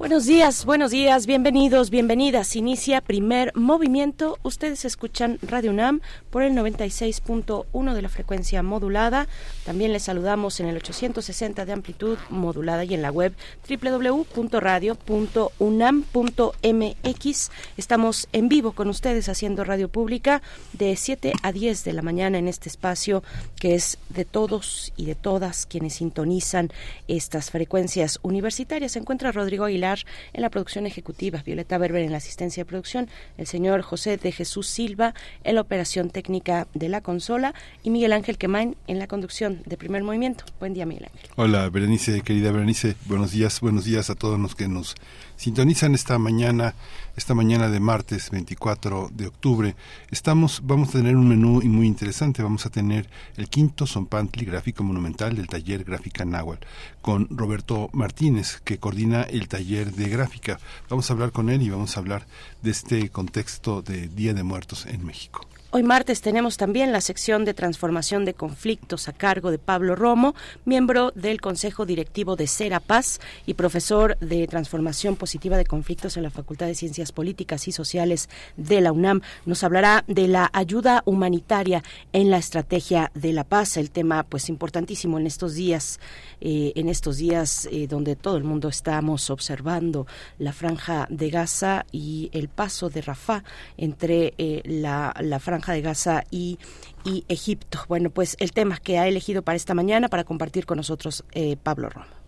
Buenos días, buenos días, bienvenidos, bienvenidas. Inicia primer movimiento. Ustedes escuchan Radio UNAM por el 96.1 de la frecuencia modulada. También les saludamos en el 860 de amplitud modulada y en la web www.radio.unam.mx. Estamos en vivo con ustedes haciendo radio pública de 7 a 10 de la mañana en este espacio que es de todos y de todas quienes sintonizan estas frecuencias universitarias. Se encuentra Rodrigo Aguilar en la producción ejecutiva, Violeta Berber en la asistencia de producción, el señor José de Jesús Silva en la operación técnica de la consola y Miguel Ángel Quemain en la conducción de primer movimiento. Buen día, Miguel Ángel. Hola, Berenice, querida Berenice, buenos días, buenos días a todos los que nos sintonizan esta mañana, esta mañana de martes 24 de octubre. Estamos, vamos a tener un menú muy interesante. Vamos a tener el quinto Zompantli Gráfico Monumental del taller Gráfica Náhuatl con Roberto Martínez, que coordina el taller de gráfica. Vamos a hablar con él y vamos a hablar de este contexto de Día de Muertos en México. Hoy martes tenemos también la sección de transformación de conflictos a cargo de Pablo Romo, miembro del Consejo Directivo de Cera Paz y profesor de transformación positiva de conflictos en la Facultad de Ciencias Políticas y Sociales de la UNAM. Nos hablará de la ayuda humanitaria en la estrategia de la paz, el tema pues importantísimo en estos días, eh, en estos días eh, donde todo el mundo estamos observando la franja de Gaza y el paso de Rafah entre eh, la, la franja de Gaza y, y Egipto. Bueno, pues el tema que ha elegido para esta mañana para compartir con nosotros eh, Pablo Romo.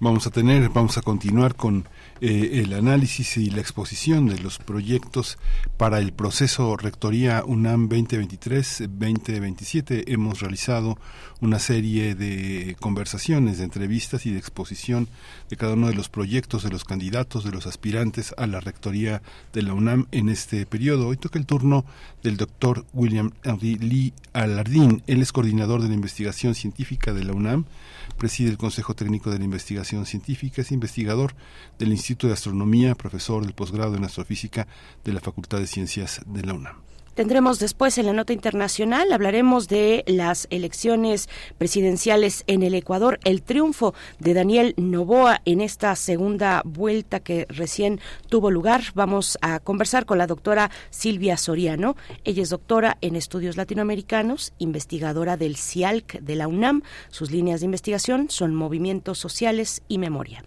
Vamos a tener, vamos a continuar con eh, el análisis y la exposición de los proyectos para el proceso Rectoría UNAM 2023-2027. Hemos realizado una serie de conversaciones, de entrevistas y de exposición de cada uno de los proyectos de los candidatos, de los aspirantes a la Rectoría de la UNAM en este periodo. Hoy toca el turno del doctor William Henry Lee Alardín. Él es coordinador de la investigación científica de la UNAM, preside el Consejo Técnico de la Investigación Científica, es investigador del Instituto de Astronomía, profesor del posgrado en Astrofísica de la Facultad de Ciencias de la UNAM. Tendremos después en la nota internacional, hablaremos de las elecciones presidenciales en el Ecuador, el triunfo de Daniel Novoa en esta segunda vuelta que recién tuvo lugar. Vamos a conversar con la doctora Silvia Soriano. Ella es doctora en estudios latinoamericanos, investigadora del CIALC de la UNAM. Sus líneas de investigación son movimientos sociales y memoria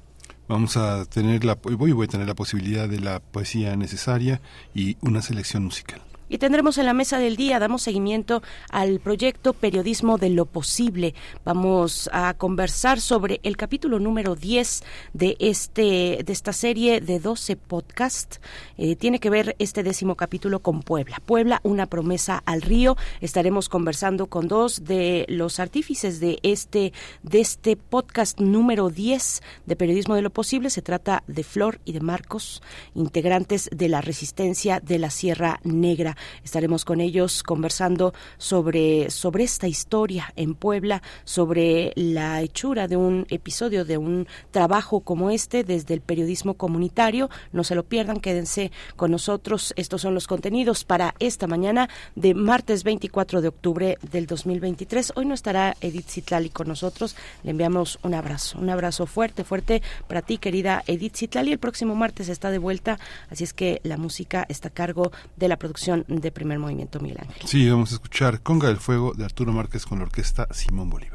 vamos a tener la voy, voy a tener la posibilidad de la poesía necesaria y una selección musical. Y tendremos en la mesa del día, damos seguimiento al proyecto Periodismo de lo Posible. Vamos a conversar sobre el capítulo número 10 de, este, de esta serie de 12 podcasts. Eh, tiene que ver este décimo capítulo con Puebla. Puebla, una promesa al río. Estaremos conversando con dos de los artífices de este, de este podcast número 10 de Periodismo de lo Posible. Se trata de Flor y de Marcos, integrantes de la Resistencia de la Sierra Negra. Estaremos con ellos conversando sobre, sobre esta historia en Puebla, sobre la hechura de un episodio, de un trabajo como este desde el periodismo comunitario. No se lo pierdan, quédense con nosotros. Estos son los contenidos para esta mañana de martes 24 de octubre del 2023. Hoy no estará Edith Zitlali con nosotros. Le enviamos un abrazo, un abrazo fuerte, fuerte para ti, querida Edith Zitlali. El próximo martes está de vuelta, así es que la música está a cargo de la producción de primer movimiento Miguel Ángel. Sí, vamos a escuchar Conga del Fuego de Arturo Márquez con la orquesta Simón Bolívar.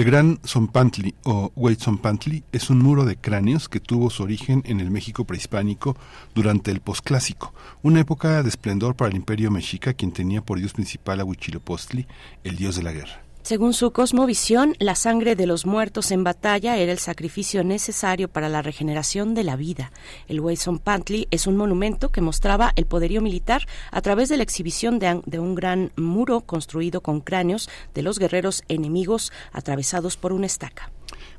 El Gran Zompantli o Zompantli es un muro de cráneos que tuvo su origen en el México prehispánico durante el posclásico, una época de esplendor para el imperio mexica quien tenía por dios principal a Huitzilopochtli, el dios de la guerra. Según su cosmovisión, la sangre de los muertos en batalla era el sacrificio necesario para la regeneración de la vida. El Pantli es un monumento que mostraba el poderío militar a través de la exhibición de, de, un gran muro construido con cráneos de los guerreros enemigos atravesados por una estaca.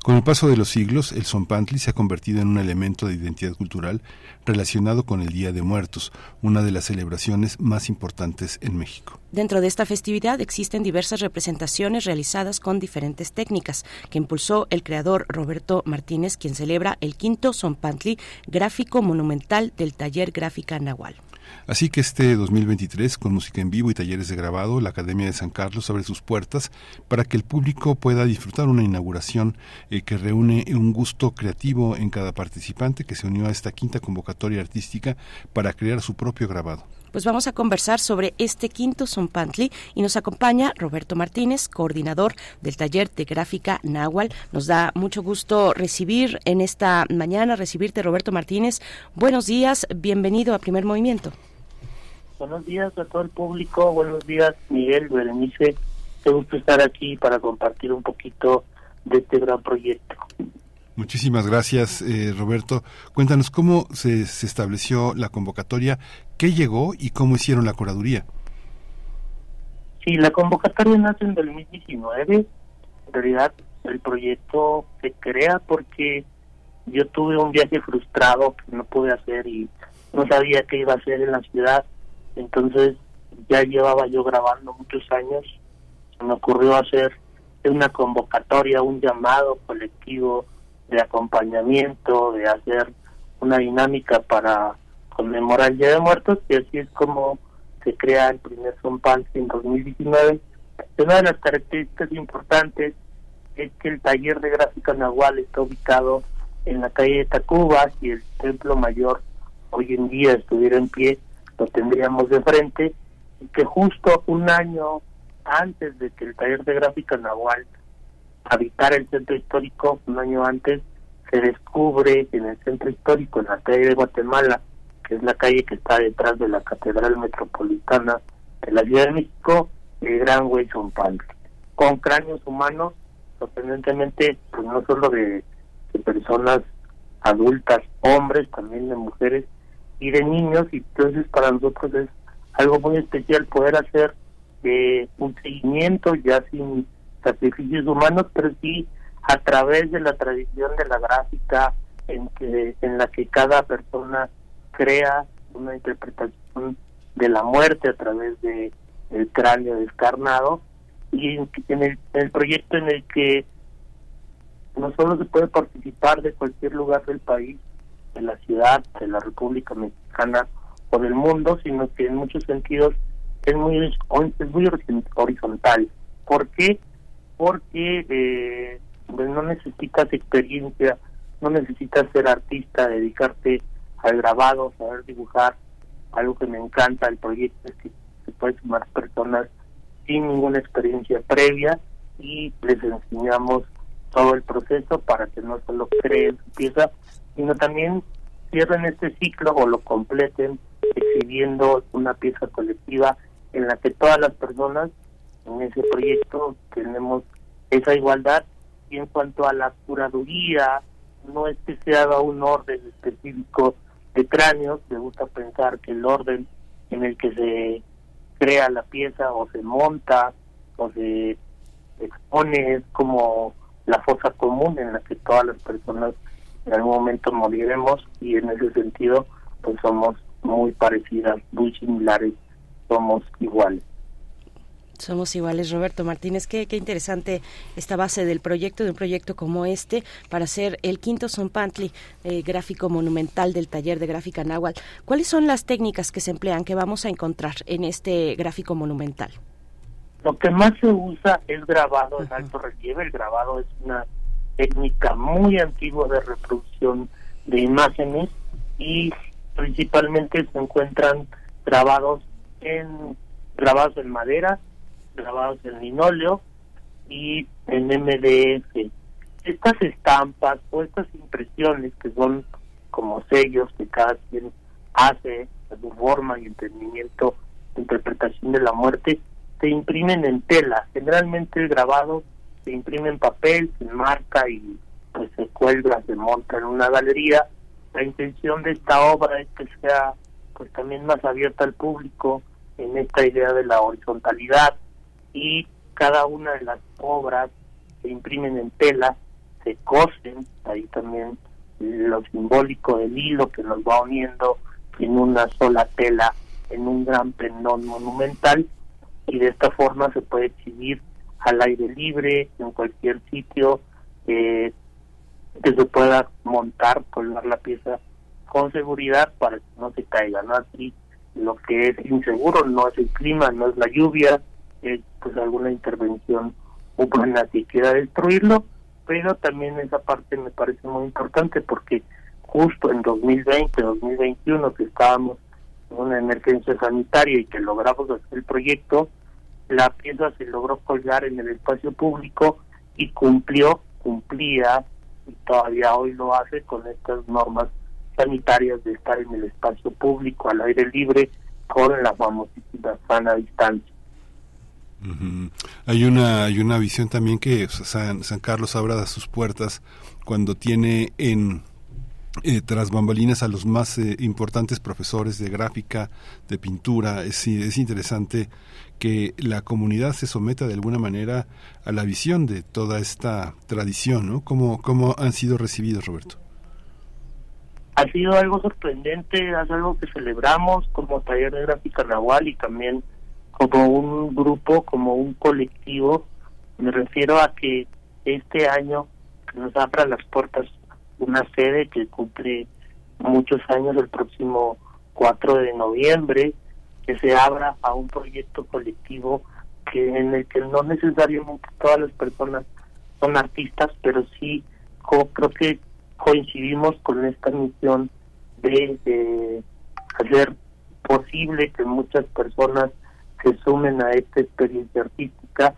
Con el paso de los siglos, el Zompantli se ha convertido en un elemento de identidad cultural relacionado con el Día de Muertos, una de las celebraciones más importantes en México. Dentro de esta festividad existen diversas representaciones realizadas con diferentes técnicas que impulsó el creador Roberto Martínez, quien celebra el quinto Zompantli gráfico monumental del taller Gráfica Nahual. Así que este 2023, con música en vivo y talleres de grabado, la Academia de San Carlos abre sus puertas para que el público pueda disfrutar una inauguración eh, que reúne un gusto creativo en cada participante que se unió a esta quinta convocatoria artística para crear su propio grabado pues vamos a conversar sobre este quinto Zompantli y nos acompaña Roberto Martínez, coordinador del taller de gráfica Nahual. Nos da mucho gusto recibir en esta mañana, recibirte Roberto Martínez. Buenos días, bienvenido a Primer Movimiento. Buenos días a todo el público, buenos días Miguel, Berenice. Qué gusto estar aquí para compartir un poquito de este gran proyecto. Muchísimas gracias, eh, Roberto. Cuéntanos cómo se, se, estableció la convocatoria, qué llegó y cómo hicieron la curaduría. Sí, la convocatoria nace en 2019. En realidad, el proyecto se crea porque yo tuve un viaje frustrado que no pude hacer y no sabía qué iba a hacer en la ciudad. Entonces, ya llevaba yo grabando muchos años. Se me ocurrió hacer una convocatoria, un llamado colectivo de acompañamiento, de hacer una dinámica para conmemorar el Día de Muertos y así es como se crea el primer Zompal en 2019. Una de las características importantes es que el taller de gráfica Nahual está ubicado en la calle de Tacuba y el templo mayor hoy en día estuviera en pie, lo tendríamos de frente y que justo un año antes de que el taller de gráfica Nahual habitar el centro histórico un año antes, se descubre en el centro histórico, en la calle de Guatemala, que es la calle que está detrás de la Catedral Metropolitana de la Ciudad de México, el Gran Wilson Pantry, con cráneos humanos, sorprendentemente, pues no solo de, personas adultas, hombres, también de mujeres y de niños, y entonces para nosotros es algo muy especial poder hacer eh, un seguimiento ya sin sacrificios humanos, pero sí a través de la tradición de la gráfica en que en la que cada persona crea una interpretación de la muerte a través de el cráneo descarnado y en, el, el proyecto en el que no solo se puede participar de cualquier lugar del país, de la ciudad, de la República Mexicana o del mundo, sino que en muchos sentidos es muy es muy horizontal. ¿Por qué? Porque eh, pues no necesitas experiencia, no necesitas ser artista, dedicarte al grabado, saber dibujar, algo que me encanta el proyecto es que se puede sumar personas sin ninguna experiencia previa y les enseñamos todo el proceso para que no solo creen su pieza, sino también cierren este ciclo o lo completen exhibiendo una pieza colectiva en la que todas las personas en ese proyecto tenemos esa igualdad y en cuanto a la curaduría no es que se haga un orden específico de cráneos me gusta pensar que el orden en el que se crea la pieza o se monta o se expone es como la fosa común en la que todas las personas en algún momento moriremos y en ese sentido pues somos muy parecidas, muy similares, somos iguales. Somos iguales, Roberto Martínez. Qué, qué interesante esta base del proyecto, de un proyecto como este, para hacer el quinto Zompantli, eh, gráfico monumental del taller de gráfica náhuatl. ¿Cuáles son las técnicas que se emplean, que vamos a encontrar en este gráfico monumental? Lo que más se usa es grabado en alto relieve. El grabado es una técnica muy antigua de reproducción de imágenes y principalmente se encuentran grabados en grabados en madera, grabados en linóleo y en MDF. Estas estampas o estas impresiones que son como sellos que cada quien hace a su forma y entendimiento, interpretación de la muerte, se imprimen en tela. Generalmente el grabado se imprime en papel, se marca y pues se cuelga, se monta en una galería. La intención de esta obra es que sea pues también más abierta al público en esta idea de la horizontalidad y cada una de las obras se imprimen en tela, se cosen, ahí también lo simbólico del hilo que nos va uniendo en una sola tela, en un gran pendón monumental, y de esta forma se puede exhibir al aire libre, en cualquier sitio, eh, que se pueda montar, colgar la pieza con seguridad para que no se caiga, ¿no? Así lo que es inseguro no es el clima, no es la lluvia, es pues alguna intervención humana que quiera destruirlo, pero también esa parte me parece muy importante porque justo en 2020, 2021 que estábamos en una emergencia sanitaria y que logramos hacer el proyecto, la pieza se logró colgar en el espacio público y cumplió, cumplía y todavía hoy lo hace con estas normas sanitarias de estar en el espacio público al aire libre con la famosísima sana distancia. Hay una hay una visión también que San, Carlos abra sus puertas cuando tiene en eh, tras bambalinas a los más eh, importantes profesores de gráfica, de pintura. Es, es interesante que la comunidad se someta de alguna manera a la visión de toda esta tradición, ¿no? ¿Cómo, cómo han sido recibidos, Roberto? Ha sido algo sorprendente, es algo que celebramos como taller de gráfica nahual y también como un grupo, como un colectivo. Me refiero a que este año nos abra las puertas una sede que cumple muchos años el próximo 4 de noviembre, que se abra a un proyecto colectivo que en el que no necesariamente todas las personas son artistas, pero sí creo que coincidimos con esta misión de, de hacer posible que muchas personas se sumen a esta experiencia artística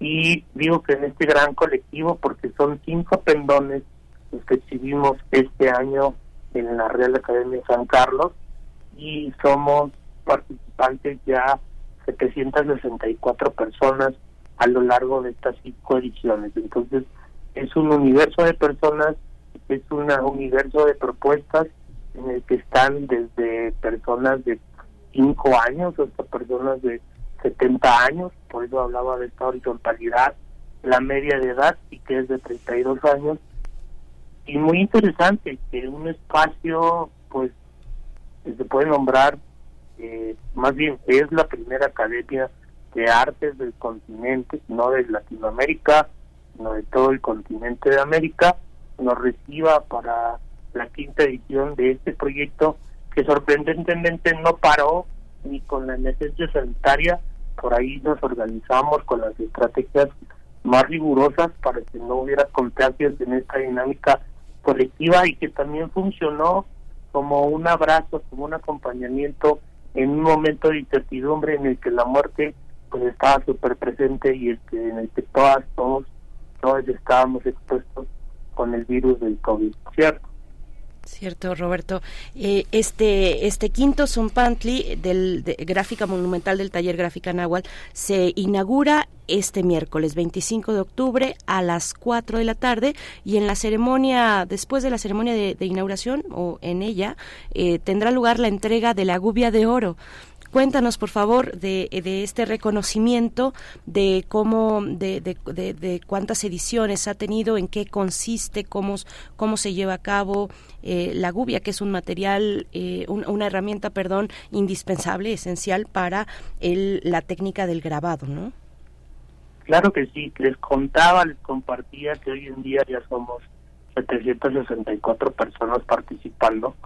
y digo que en este gran colectivo porque son cinco pendones los que exhibimos este año en la Real Academia de San Carlos y somos participantes ya 764 personas a lo largo de estas cinco ediciones. Entonces es un universo de personas, es un universo de propuestas en el que están desde personas de 5 años hasta personas de 70 años, por eso hablaba de esta horizontalidad, la media de edad y que es de 32 años. Y muy interesante que un espacio, pues, se puede nombrar, eh, más bien es la primera academia de artes del continente, no de Latinoamérica, sino de todo el continente de América, nos reciba para la quinta edición de este proyecto que sorprendentemente no paró ni con la emergencia sanitaria, por ahí nos organizamos con las estrategias más rigurosas para que no hubiera contagios en esta dinámica colectiva y que también funcionó como un abrazo, como un acompañamiento en un momento de incertidumbre en el que la muerte pues estaba súper presente y el en el que todas, todos, todos estábamos expuestos con el virus del COVID, ¿cierto? Cierto, Roberto. Eh, este, este quinto Zumpantli del de, Gráfica Monumental del Taller Gráfica Nahual se inaugura este miércoles 25 de octubre a las 4 de la tarde y en la ceremonia, después de la ceremonia de, de inauguración o en ella, eh, tendrá lugar la entrega de la gubia de oro Cuéntanos, por favor, de, este reconocimiento, de cómo, de, de, cuántas ediciones ha tenido, en qué consiste, cómo, cómo se lleva a cabo eh, la gubia, que es un material, eh, una herramienta, perdón, indispensable, esencial para el, la técnica del grabado, ¿no? Claro que sí, les contaba, les compartía que hoy en día ya somos 764 personas participando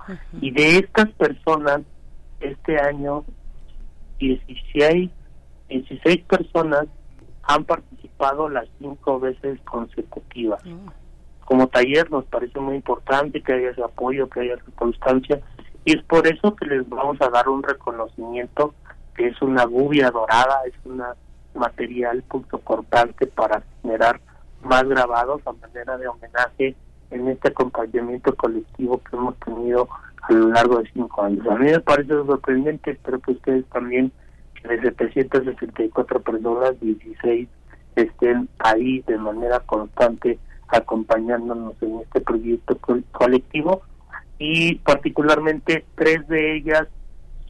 y de estas personas este año 16 16 personas han participado las cinco veces consecutivas. Mm. Como taller nos parece muy importante que haya ese apoyo, que haya esa constancia y es por eso que les vamos a dar un reconocimiento que es una gubia dorada, es un material punto cortante para generar más grabados a manera de homenaje en este acompañamiento colectivo que hemos tenido a lo largo de cinco años. A mí me parece sorprendente, espero que ustedes también, de 764 personas, 16 estén ahí de manera constante acompañándonos en este proyecto colectivo y particularmente tres de ellas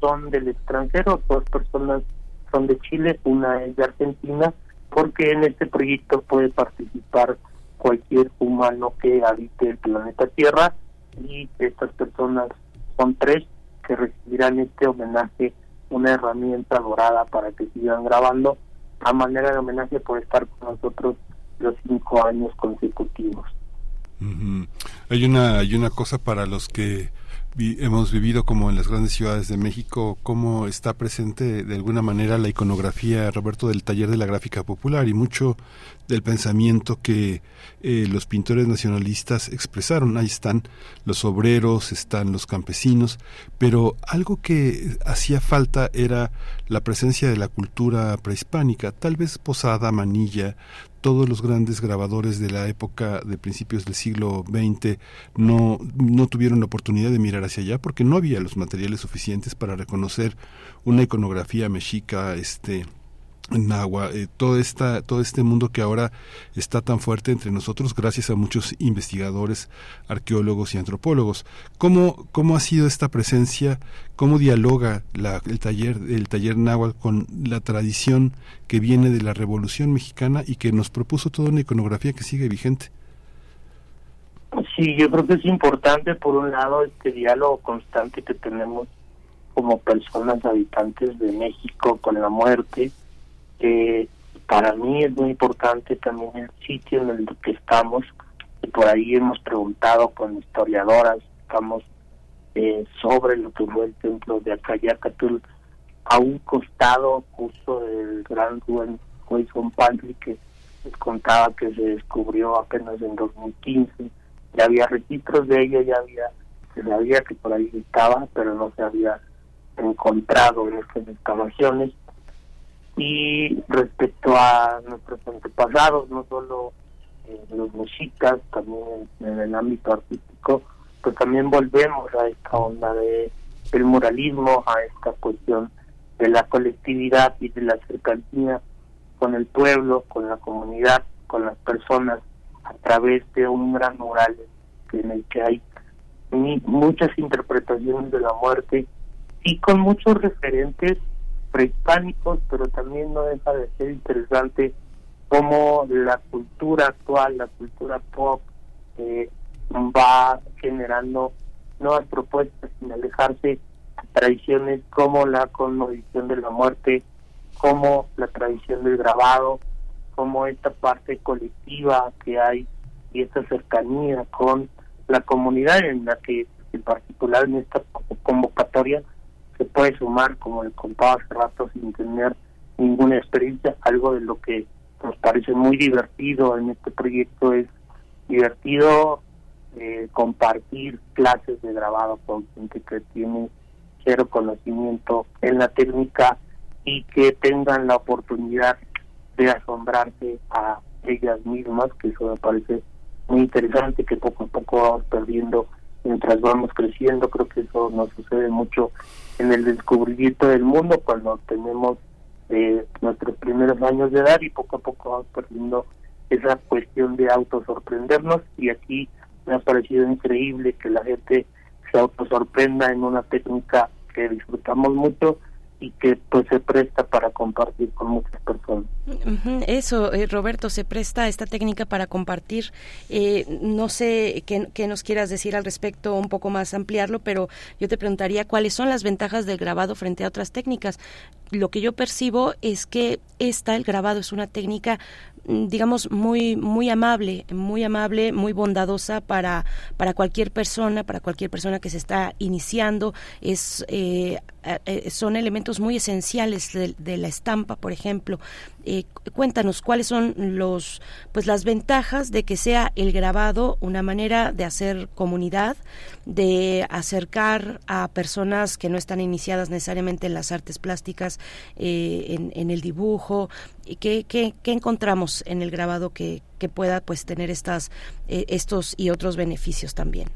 son del extranjero, dos personas son de Chile, una es de Argentina, porque en este proyecto puede participar cualquier humano que habite el planeta Tierra y estas personas son tres que recibirán este homenaje, una herramienta dorada para que sigan grabando a manera de homenaje por estar con nosotros los cinco años consecutivos. Hay una hay una cosa para los que hemos vivido como en las grandes ciudades de México, cómo está presente de alguna manera la iconografía, Roberto, del taller de la gráfica popular y mucho del pensamiento que eh, los pintores nacionalistas expresaron. Ahí están los obreros, están los campesinos, pero algo que hacía falta era la presencia de la cultura prehispánica, tal vez Posada, Manilla, todos los grandes grabadores de la época de principios del siglo XX no, no tuvieron la oportunidad de mirar hacia allá porque no había los materiales suficientes para reconocer una iconografía mexica este en agua, eh, todo, esta, todo este mundo que ahora está tan fuerte entre nosotros gracias a muchos investigadores, arqueólogos y antropólogos. ¿Cómo, cómo ha sido esta presencia? ¿Cómo dialoga la, el taller el taller náhuatl con la tradición que viene de la Revolución Mexicana y que nos propuso toda una iconografía que sigue vigente? Sí, yo creo que es importante, por un lado, este diálogo constante que tenemos como personas habitantes de México con la muerte, que para mí es muy importante también el sitio en el que estamos. Y por ahí hemos preguntado con historiadoras, estamos eh, sobre lo que fue el templo de Acayacatul, a un costado justo del gran Wilson Pantry que les contaba que se descubrió apenas en 2015. Ya había registros de ella, ya había, se sabía que por ahí estaba, pero no se había encontrado en estas excavaciones y respecto a nuestros antepasados, no solo eh, los mexicas, también en, el ámbito artístico, pues también volvemos a esta onda de el muralismo, a esta cuestión de la colectividad y de la cercanía con el pueblo, con la comunidad, con las personas, a través de un gran mural en el que hay muchas interpretaciones de la muerte y con muchos referentes prehispánicos, pero también no deja de ser interesante cómo la cultura actual, la cultura pop, eh, va generando nuevas propuestas sin alejarse de tradiciones como la conmovisión de la muerte, como la tradición del grabado, como esta parte colectiva que hay y esta cercanía con la comunidad en la que en particular en esta convocatoria se puede sumar, como le contaba hace rato, sin tener ninguna experiencia. Algo de lo que nos parece muy divertido en este proyecto es divertido eh, compartir clases de grabado con gente que tiene cero conocimiento en la técnica y que tengan la oportunidad de asombrarse a ellas mismas, que eso me parece muy interesante, que poco a poco vamos perdiendo mientras vamos creciendo. Creo que eso nos sucede mucho en el descubrimiento del mundo cuando tenemos eh, nuestros primeros años de edad y poco a poco vamos perdiendo esa cuestión de autosorprendernos y aquí me ha parecido increíble que la gente se autosorprenda en una técnica que disfrutamos mucho y que pues se presta para compartir con muchas personas. Eso, eh, Roberto, se presta esta técnica para compartir. Eh, no sé qué, qué, nos quieras decir al respecto, un poco más ampliarlo, pero yo te preguntaría cuáles son las ventajas del grabado frente a otras técnicas. Lo que yo percibo es que esta, el grabado, es una técnica digamos muy muy amable muy amable muy bondadosa para para cualquier persona para cualquier persona que se está iniciando. Es eh, eh, son elementos muy esenciales de, la estampa por ejemplo. Eh, cuéntanos cuáles son los pues las ventajas de que sea el grabado una manera de hacer comunidad de acercar a personas que no están iniciadas necesariamente en las artes plásticas en, en, el dibujo ¿Qué, qué, encontramos en el grabado que, que pueda pues tener estas eh, estos y otros beneficios también?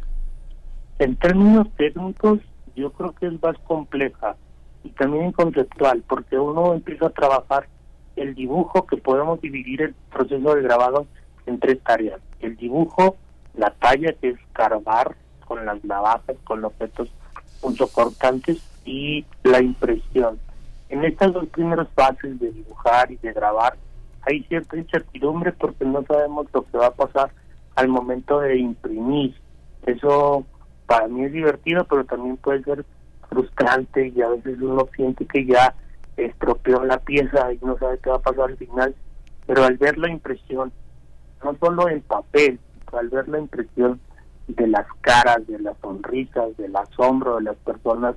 En términos técnicos, yo creo que es más compleja y también conceptual, porque uno empieza a trabajar el dibujo que podemos dividir el proceso de grabado en tres tareas. El dibujo, la talla que es carbar con las navajas, con objetos punzocortantes y la impresión en estas dos primeras fases de dibujar y de grabar hay cierta incertidumbre porque no sabemos lo que va a pasar al momento de imprimir. Eso para mí es divertido, pero también puede ser frustrante y a veces uno siente que ya estropeó la pieza y no sabe qué va a pasar al final. Pero al ver la impresión, no solo en papel, al ver la impresión de las caras, de las sonrisas, del asombro de las personas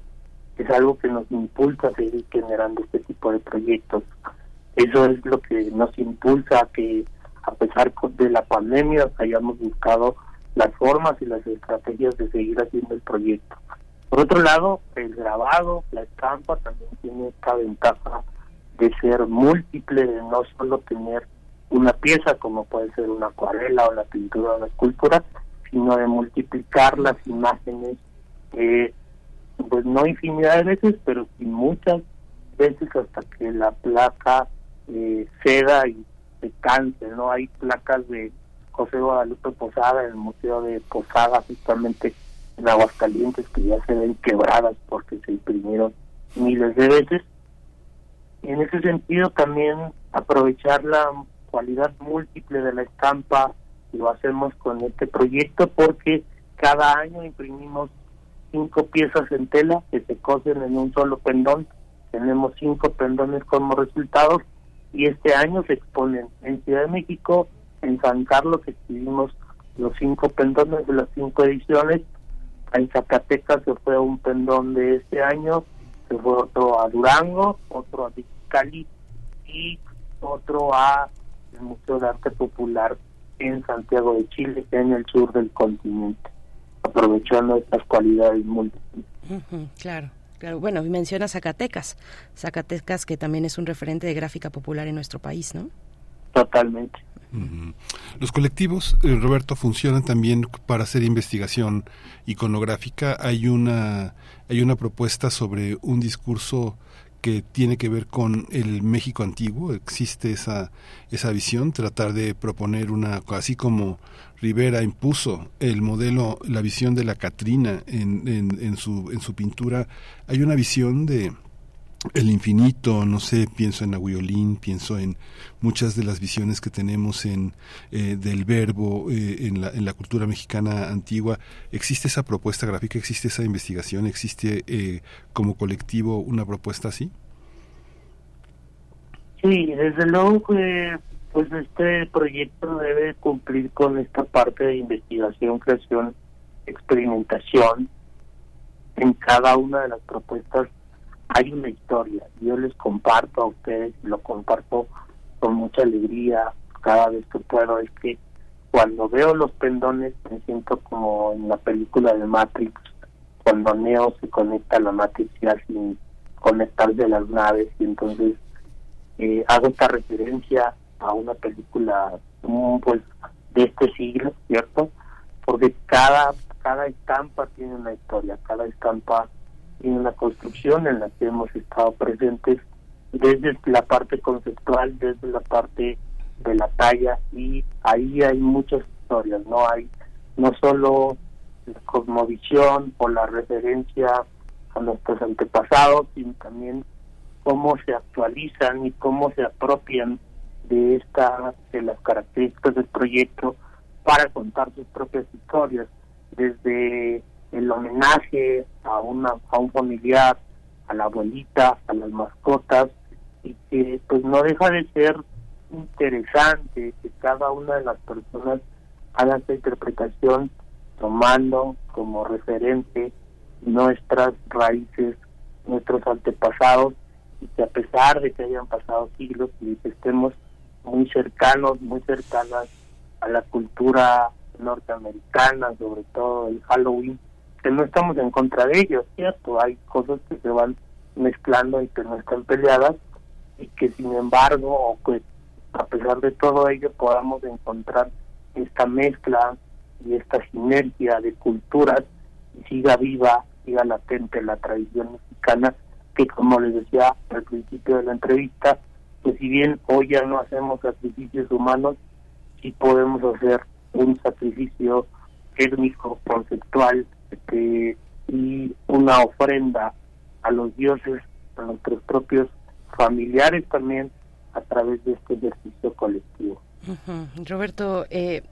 es algo que nos impulsa a seguir generando este tipo de proyectos. Eso es lo que nos impulsa a que, a pesar de la pandemia, hayamos buscado las formas y las estrategias de seguir haciendo el proyecto. Por otro lado, el grabado, la estampa también tiene esta ventaja de ser múltiple, de no solo tener una pieza como puede ser una acuarela o la pintura o la escultura, sino de multiplicar las imágenes eh, pues no infinidad de veces, pero sí muchas veces hasta que la placa eh, ceda y se canse, ¿no? Hay placas de José Guadalupe Posada en el Museo de Posada, justamente en Aguascalientes, que ya se ven quebradas porque se imprimieron miles de veces. Y en ese sentido también aprovechar la cualidad múltiple de la estampa lo hacemos con este proyecto porque cada año imprimimos cinco piezas en tela que se cosen en un solo pendón. Tenemos cinco pendones como resultados y este año se exponen en Ciudad de México, en San Carlos exhibimos los cinco pendones de las cinco ediciones. En Zacatecas se fue un pendón de este año, se fue otro a Durango, otro a Cali y otro a el Museo de Arte Popular en Santiago de Chile, en el sur del continente aprovechando estas cualidades múltiples. claro. Claro, bueno, menciona Zacatecas, Zacatecas que también es un referente de gráfica popular en nuestro país, ¿no? Totalmente. Los colectivos, eh, Roberto, funcionan también para hacer investigación iconográfica. Hay una, hay una propuesta sobre un discurso que tiene que ver con el México antiguo. Existe esa, esa visión, tratar de proponer una, así como Rivera impuso el modelo, la visión de la Catrina en, en, su, en su pintura, hay una visión de el infinito, no sé, pienso en Aguiolín, pienso en muchas de las visiones que tenemos en eh, del verbo eh, en, la, en la cultura mexicana antigua. ¿Existe esa propuesta gráfica? ¿Existe esa investigación? ¿Existe eh, como colectivo una propuesta así? Sí, desde luego que pues este proyecto debe cumplir con esta parte de investigación, creación, experimentación. En cada una de las propuestas hay una historia. Yo les comparto a ustedes, lo comparto con mucha alegría cada vez que puedo, es que cuando veo los pendones me siento como en la película de Matrix, cuando Neo se conecta a la Matrix ya sin conectarse las naves y entonces eh, hago esta referencia a una película pues de este siglo, ¿cierto? Porque cada cada estampa tiene una historia, cada estampa tiene una construcción en la que hemos estado presentes desde la parte conceptual, desde la parte de la talla y ahí hay muchas historias, no hay no solo la cosmovisión o la referencia a nuestros antepasados, sino también cómo se actualizan y cómo se apropian de esta de las características del proyecto para contar sus propias historias desde el homenaje a una a un familiar a la abuelita a las mascotas y que pues no deja de ser interesante que cada una de las personas haga esta interpretación tomando como referente nuestras raíces, nuestros antepasados, y que a pesar de que hayan pasado siglos y que estemos muy cercanos, muy cercanas a la cultura norteamericana, sobre todo el Halloween, que no estamos en contra de ellos, ¿cierto? Hay cosas que se van mezclando y que no están peleadas, y que sin embargo, o que a pesar de todo ello, podamos encontrar esta mezcla y esta sinergia de culturas y siga viva, siga latente la tradición mexicana, que como les decía al principio de la entrevista, pues si bien hoy ya no hacemos sacrificios humanos, sí podemos hacer un sacrificio étnico, conceptual y una ofrenda a los dioses, a nuestros propios familiares también, a través de este ejercicio colectivo. Roberto, eh,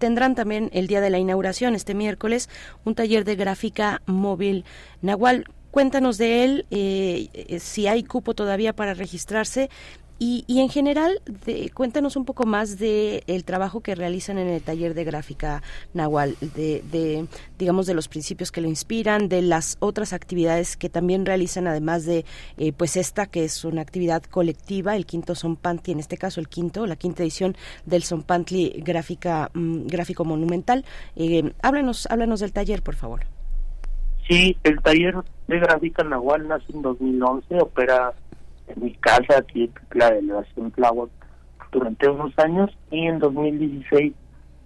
tendrán también el día de la inauguración, este miércoles, un taller de gráfica móvil. Nahual, cuéntanos de él, eh, eh, si hay cupo todavía para registrarse y, y en general, de, cuéntanos un poco más de el trabajo que realizan en el taller de gráfica Nahual, de, de, digamos de los principios que lo inspiran, de las otras actividades que también realizan, además de eh, pues esta que es una actividad colectiva, el quinto Sonpantli, en este caso el quinto, la quinta edición del Sonpantli gráfica mm, gráfico monumental. Eh, háblanos, háblanos del taller, por favor. Sí, el taller de gráfica Nahual nace en 2011, opera en mi casa aquí en la delegación Tláhuac durante unos años y en 2016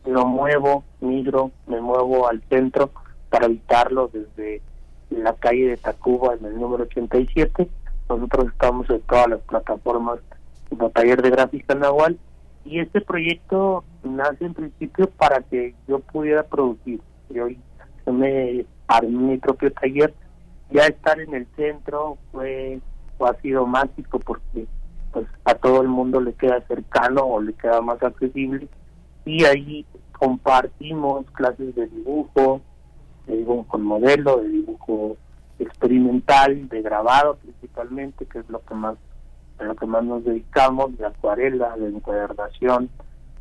lo muevo, migro, me muevo al centro para evitarlo desde la calle de Tacuba en el número 87. Nosotros estamos en todas las plataformas como taller de gráfica Nahual y este proyecto nace en principio para que yo pudiera producir. Yo, yo me armé mi propio taller. Ya estar en el centro fue ha sido mágico porque pues a todo el mundo le queda cercano o le queda más accesible. Y ahí compartimos clases de dibujo, de con modelo, de dibujo experimental, de grabado principalmente, que es lo que más a lo que más nos dedicamos, de acuarela, de encuadernación,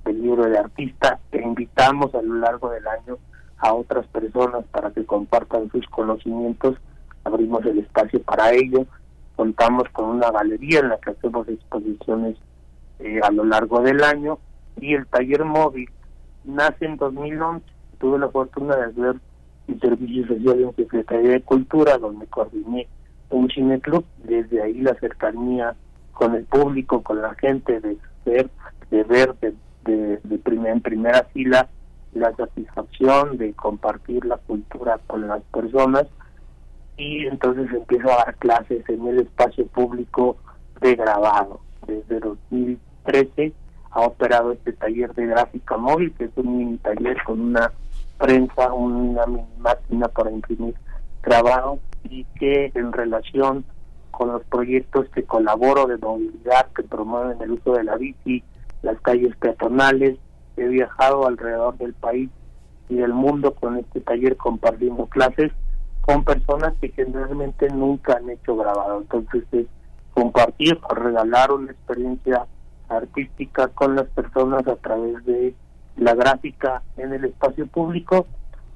del libro de artista, e invitamos a lo largo del año a otras personas para que compartan sus conocimientos, abrimos el espacio para ello contamos con una galería en la que hacemos exposiciones eh, a lo largo del año y el taller móvil nace en 2011. Tuve la fortuna de hacer mi servicio social en de Cultura, donde coordiné un cineclub. Desde ahí la cercanía con el público, con la gente, de ver, de ver de, en primera fila la satisfacción de compartir la cultura con las personas y entonces empiezo a dar clases en el espacio público de grabado. Desde 2013 ha operado este taller de gráfica móvil, que es un mini taller con una prensa, una máquina para imprimir grabado y que en relación con los proyectos que colaboro de movilidad que promueven el uso de la bici, las calles peatonales, he viajado alrededor del país y del mundo con este taller compartiendo clases con personas que generalmente nunca han hecho grabado. Entonces es compartir o regalar una experiencia artística con las personas a través de la gráfica en el espacio público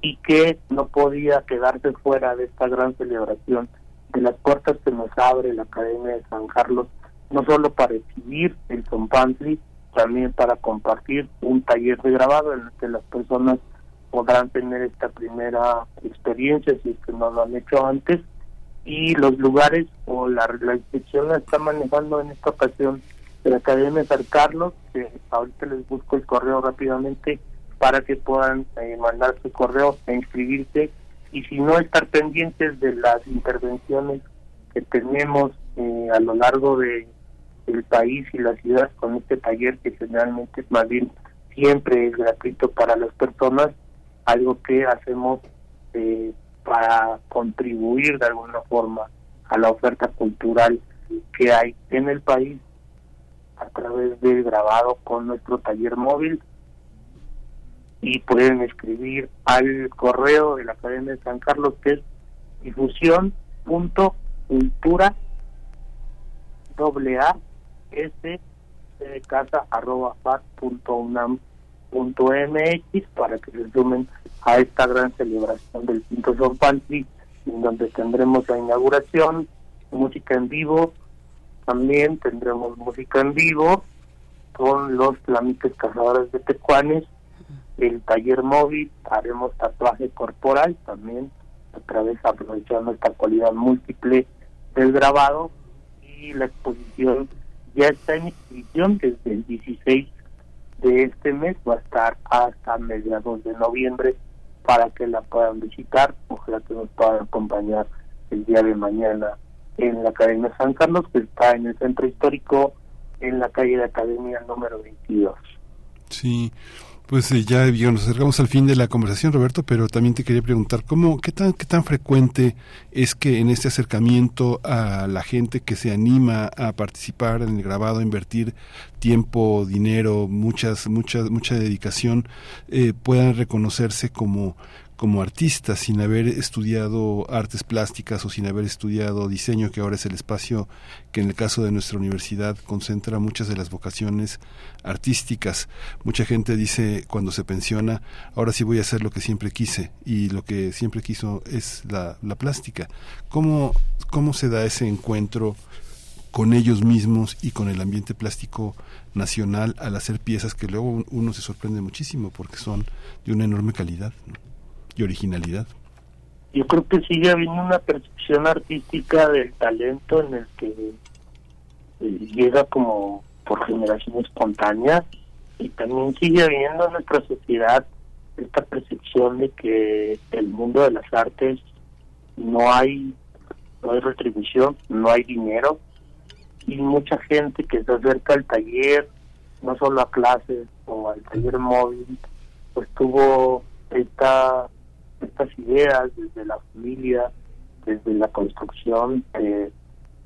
y que no podía quedarse fuera de esta gran celebración de las puertas que nos abre la Academia de San Carlos, no solo para exhibir el Zompantli, también para compartir un taller de grabado en el que las personas podrán tener esta primera experiencia si es que no lo han hecho antes y los lugares o la, la inspección la está manejando en esta ocasión la Academia de San Carlos, ahorita les busco el correo rápidamente para que puedan eh, mandar su correo e inscribirse y si no estar pendientes de las intervenciones que tenemos eh, a lo largo de el país y la ciudad con este taller que generalmente más bien siempre es gratuito para las personas algo que hacemos eh, para contribuir de alguna forma a la oferta cultural que hay en el país a través del grabado con nuestro taller móvil. Y pueden escribir al correo de la Academia de San Carlos que es difusión.cultura doble a s de casa arroba mx para que se sumen a esta gran celebración del quinto Son Pantry en donde tendremos la inauguración música en vivo. También tendremos música en vivo con los flamiques cazadores de tecuanes. El taller móvil haremos tatuaje corporal también a través aprovechando esta cualidad múltiple del grabado. Y la exposición ya está en inscripción desde el 16 de este mes, va a estar hasta mediados de noviembre para que la puedan visitar, ojalá que nos puedan acompañar el día de mañana en la Academia San Carlos, que está en el centro histórico, en la calle de Academia número 22. Sí, pues ya nos acercamos al fin de la conversación, Roberto, pero también te quería preguntar cómo, qué tan, qué tan frecuente es que en este acercamiento a la gente que se anima a participar en el grabado, a invertir tiempo, dinero, muchas, muchas, mucha dedicación, eh, puedan reconocerse como como artista sin haber estudiado artes plásticas o sin haber estudiado diseño, que ahora es el espacio que en el caso de nuestra universidad concentra muchas de las vocaciones artísticas. Mucha gente dice cuando se pensiona, ahora sí voy a hacer lo que siempre quise y lo que siempre quiso es la, la plástica. ¿Cómo, ¿Cómo se da ese encuentro con ellos mismos y con el ambiente plástico nacional al hacer piezas que luego uno se sorprende muchísimo porque son de una enorme calidad? Y originalidad. Yo creo que sigue habiendo una percepción artística del talento en el que eh, llega como por generación espontánea y también sigue habiendo en nuestra sociedad esta percepción de que el mundo de las artes no hay no hay retribución, no hay dinero y mucha gente que se acerca al taller, no solo a clases o al taller móvil, pues tuvo esta estas ideas desde la familia, desde la construcción, de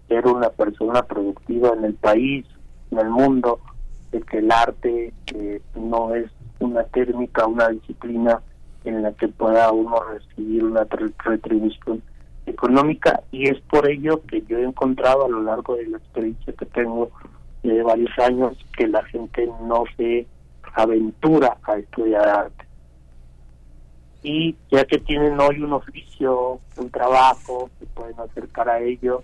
ser una persona productiva en el país, en el mundo, de que el arte eh, no es una técnica, una disciplina en la que pueda uno recibir una retribución económica. Y es por ello que yo he encontrado a lo largo de la experiencia que tengo de varios años que la gente no se aventura a estudiar arte y ya que tienen hoy un oficio, un trabajo, se pueden acercar a ello,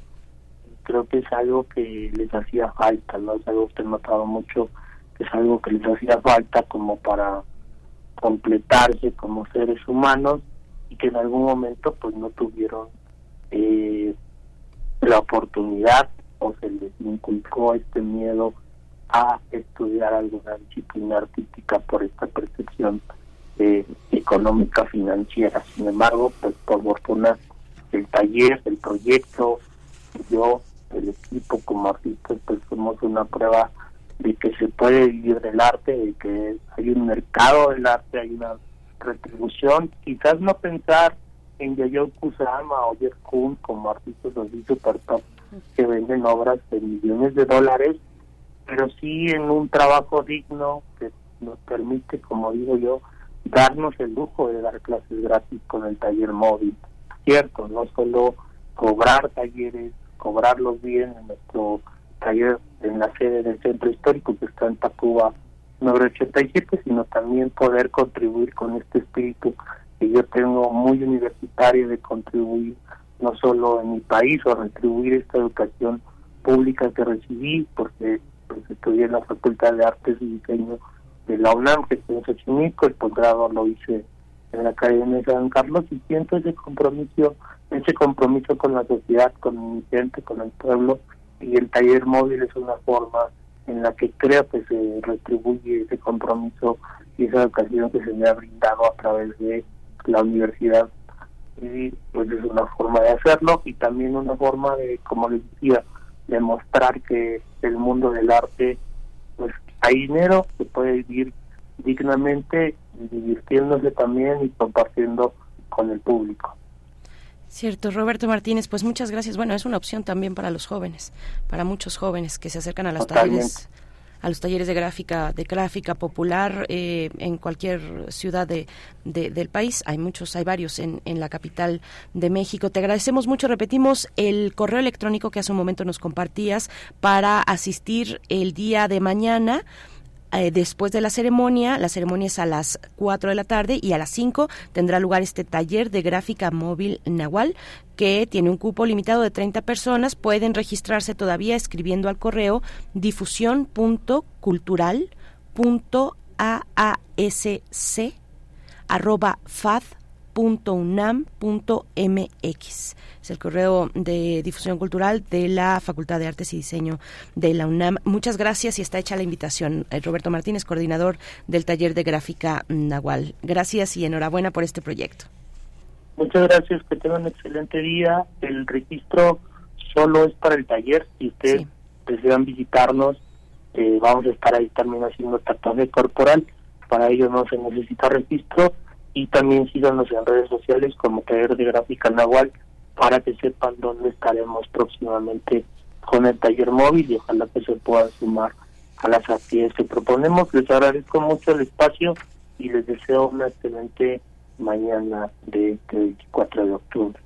creo que es algo que les hacía falta, ¿no? Es algo que he notado mucho, es algo que les hacía falta como para completarse como seres humanos y que en algún momento pues no tuvieron eh, la oportunidad o se les inculcó este miedo a estudiar alguna disciplina artística por esta percepción eh, económica financiera. Sin embargo, pues por fortuna el taller, el proyecto, yo, el equipo como artistas, pues somos una prueba de que se puede vivir del arte, de que hay un mercado del arte, hay una retribución, quizás no pensar en Yayoi Kusama o Jeff Kuhn como artistas así super top que venden obras de millones de dólares, pero sí en un trabajo digno que nos permite, como digo yo, darnos el lujo de dar clases gratis con el taller móvil. Cierto, no solo cobrar talleres, cobrarlos bien en nuestro taller en la sede del centro histórico que está en Tacuba 987, sino también poder contribuir con este espíritu que yo tengo muy universitario de contribuir no solo en mi país o retribuir esta educación pública que recibí, porque pues, estudié en la Facultad de Artes y Diseño de la UNAM, que es en el posgrado lo hice en la Academia de San Carlos y siento ese compromiso, ese compromiso con la sociedad, con mi gente, con el pueblo y el taller móvil es una forma en la que creo que se retribuye ese compromiso y esa educación que se me ha brindado a través de la universidad. Y pues es una forma de hacerlo y también una forma de, como les decía, demostrar que el mundo del arte pues hay dinero, se puede vivir dignamente, divirtiéndose también y compartiendo con el público. Cierto, Roberto Martínez, pues muchas gracias. Bueno, es una opción también para los jóvenes, para muchos jóvenes que se acercan a los talleres a los talleres de gráfica de gráfica popular eh, en cualquier ciudad de, del país. Hay muchos, hay varios en, en la capital de México. Te agradecemos mucho. Repetimos el correo electrónico que hace un momento nos compartías para asistir el día de mañana eh, después de la ceremonia, la ceremonia es a las 4 de la tarde y a las 5 tendrá lugar este taller de gráfica móvil Nahual que tiene un cupo limitado de 30 personas. Pueden registrarse todavía escribiendo al correo difusión.cultural.aasc arroba .unam.mx. Es el correo de difusión cultural de la Facultad de Artes y Diseño de la UNAM. Muchas gracias y está hecha la invitación. Eh, Roberto Martínez, coordinador del taller de gráfica Nahual. Gracias y enhorabuena por este proyecto. Muchas gracias, que tengan un excelente día. El registro solo es para el taller. Si ustedes desean visitarnos, eh, vamos a estar ahí también haciendo tatuaje corporal. Para ello no se necesita registro y también síganos en redes sociales como Taller de Gráfica Nahual para que sepan dónde estaremos próximamente con el taller móvil y ojalá que se puedan sumar a las actividades que proponemos. Les agradezco mucho el espacio y les deseo una excelente mañana de este 24 de octubre.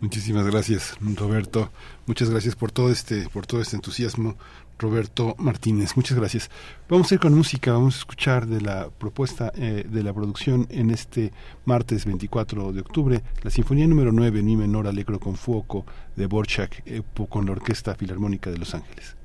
Muchísimas gracias, Roberto. Muchas gracias por todo este, por todo este entusiasmo Roberto Martínez. Muchas gracias. Vamos a ir con música, vamos a escuchar de la propuesta eh, de la producción en este martes 24 de octubre, la Sinfonía número 9, Mi menor alegro con fuoco de Borchak eh, con la Orquesta Filarmónica de Los Ángeles.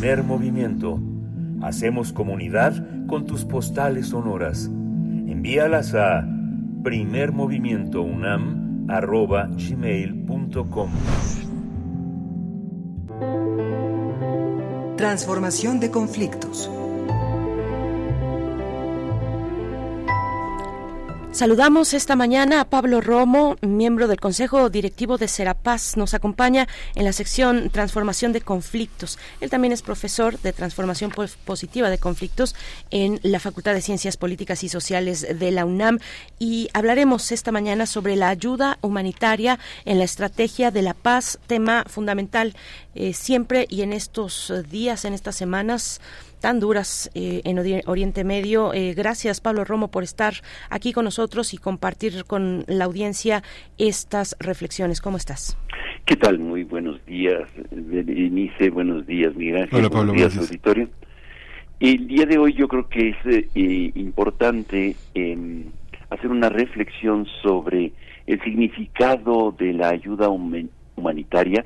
Primer movimiento. Hacemos comunidad con tus postales sonoras. Envíalas a primermovimientounam.gmail.com Transformación de conflictos. Saludamos esta mañana a Pablo Romo, miembro del Consejo Directivo de Serapaz. Nos acompaña en la sección Transformación de Conflictos. Él también es profesor de Transformación Positiva de Conflictos en la Facultad de Ciencias Políticas y Sociales de la UNAM. Y hablaremos esta mañana sobre la ayuda humanitaria en la estrategia de la paz, tema fundamental eh, siempre y en estos días, en estas semanas tan duras eh, en Oriente Medio. Eh, gracias, Pablo Romo, por estar aquí con nosotros y compartir con la audiencia estas reflexiones. ¿Cómo estás? ¿Qué tal? Muy buenos días, Denise. Buenos días, Miguel. Hola, Pablo. Buenos días, auditorio. El día de hoy yo creo que es eh, importante em, hacer una reflexión sobre el significado de la ayuda humanitaria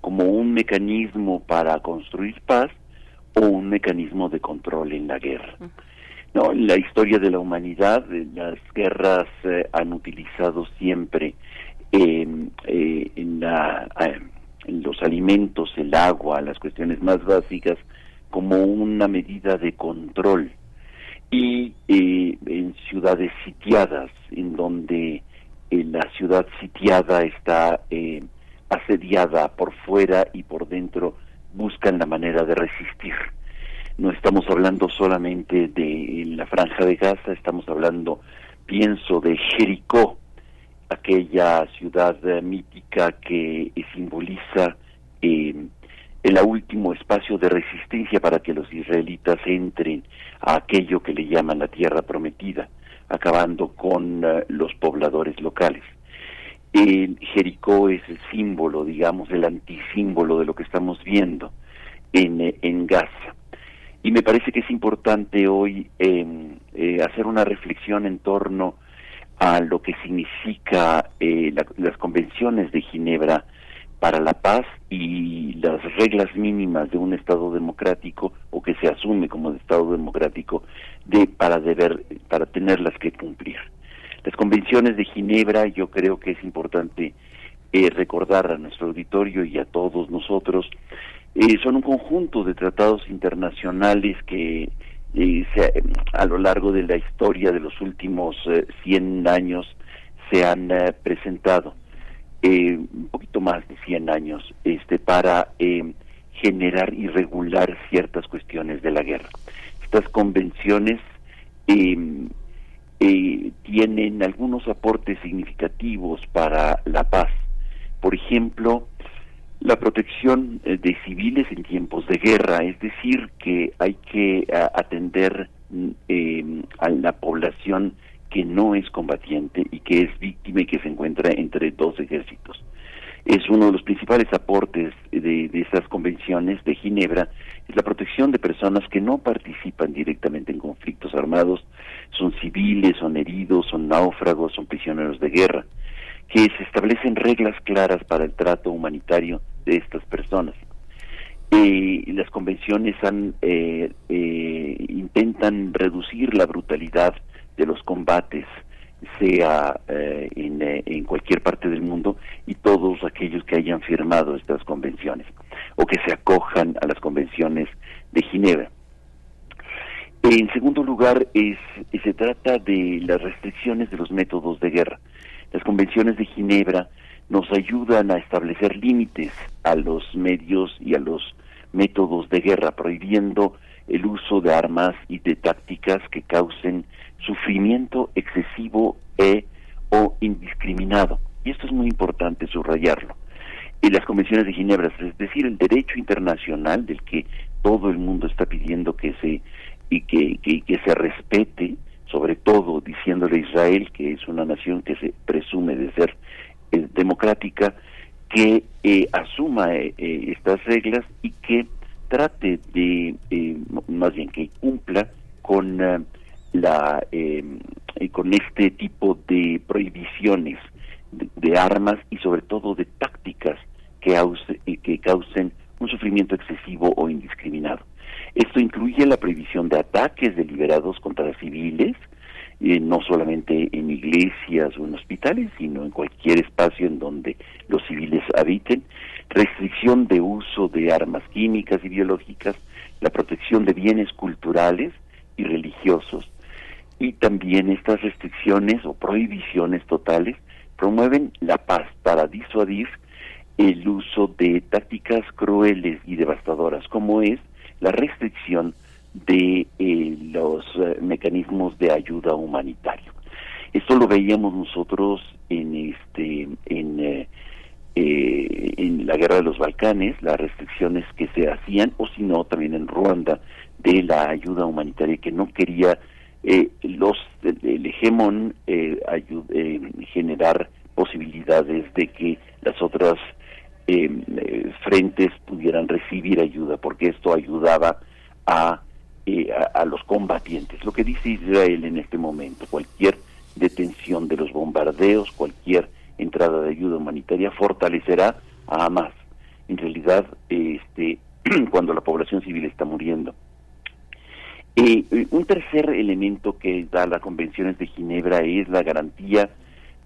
como un mecanismo para construir paz o un mecanismo de control en la guerra. No, en la historia de la humanidad, las guerras eh, han utilizado siempre em, eh, eh, en los alimentos, el agua, las cuestiones más básicas, como una medida de control. Y en ciudades sitiadas, en donde la ciudad sitiada está asediada por fuera y por dentro buscan la manera de resistir. No estamos hablando solamente de la franja de Gaza, estamos hablando, pienso, de Jericó, aquella ciudad mítica que simboliza eh, el último espacio de resistencia para que los israelitas entren a aquello que le llaman la tierra prometida, acabando con eh, los pobladores locales. El Jericó es el símbolo, digamos, el antisímbolo de lo que estamos viendo en, eh, Gaza. Y me parece que es importante hoy em, eh, hacer una reflexión en torno a lo que significa eh, las convenciones de Ginebra para la paz y las reglas mínimas de un Estado democrático o que se asume como de Estado democrático de para deber para tenerlas que cumplir. Las convenciones de Ginebra, yo creo que es importante eh, recordar a nuestro auditorio y a todos nosotros, eh, son un conjunto de tratados internacionales que eh, a lo largo de la historia de los últimos 100 años se han presentado, un poquito más de 100 años, este, para generar y regular ciertas cuestiones de la guerra. Estas convenciones eh, tienen algunos aportes significativos para la paz. Por ejemplo, la protección eh, de civiles en tiempos de guerra, es decir, que hay que atender em, a la población que no es combatiente y que es víctima y que se encuentra entre dos ejércitos. Es uno de los principales aportes de, de estas convenciones de Ginebra, es la protección de personas que no participan directamente en conflictos armados, son civiles, son heridos, son náufragos, son prisioneros de guerra, que se establecen reglas claras para el trato humanitario de estas personas. Eh, las convenciones han, eh, eh, intentan reducir la brutalidad de los combates, sea en, en cualquier parte del mundo, y todos aquellos que hayan firmado estas convenciones o que se acojan a las convenciones de Ginebra. En segundo lugar, es, se trata de las restricciones de los métodos de guerra. Las convenciones de Ginebra nos ayudan a establecer límites a los medios y a los métodos de guerra, prohibiendo el uso de armas y de tácticas que causen sufrimiento excesivo e o indiscriminado. Y esto es muy importante subrayarlo. En las convenciones de Ginebra, es decir, el derecho internacional del que todo el mundo está pidiendo que se y que, que, se respete, sobre todo diciéndole a Israel, que es una nación que se presume de ser eh, democrática, que eh, asuma eh, estas reglas y que trate de, más bien que cumpla con la con este tipo de prohibiciones de, armas y sobre todo de tácticas que, que causen un sufrimiento excesivo o indiscriminado. Esto incluye la prohibición de ataques deliberados contra civiles, eh, no solamente en iglesias o en hospitales, sino en cualquier espacio en donde los civiles habiten, restricción de uso de armas químicas y biológicas, la protección de bienes culturales y religiosos, y también estas restricciones o prohibiciones totales promueven la paz para disuadir el uso de tácticas crueles y devastadoras, como es la restricción de eh, los eh, mecanismos de ayuda humanitaria. Esto lo veíamos nosotros en este en eh, en la guerra de los Balcanes, las restricciones que se hacían, o si no, también en Ruanda, de la ayuda humanitaria que no quería los el, hegemón generar posibilidades de que las otras frentes pudieran recibir ayuda, porque esto ayudaba a eh, a, los combatientes. Lo que dice Israel en este momento, cualquier detención de los bombardeos, cualquier entrada de ayuda humanitaria fortalecerá a Hamas. En realidad, este, cuando la población civil está muriendo. Eh, un tercer elemento que da las convenciones de Ginebra es la garantía,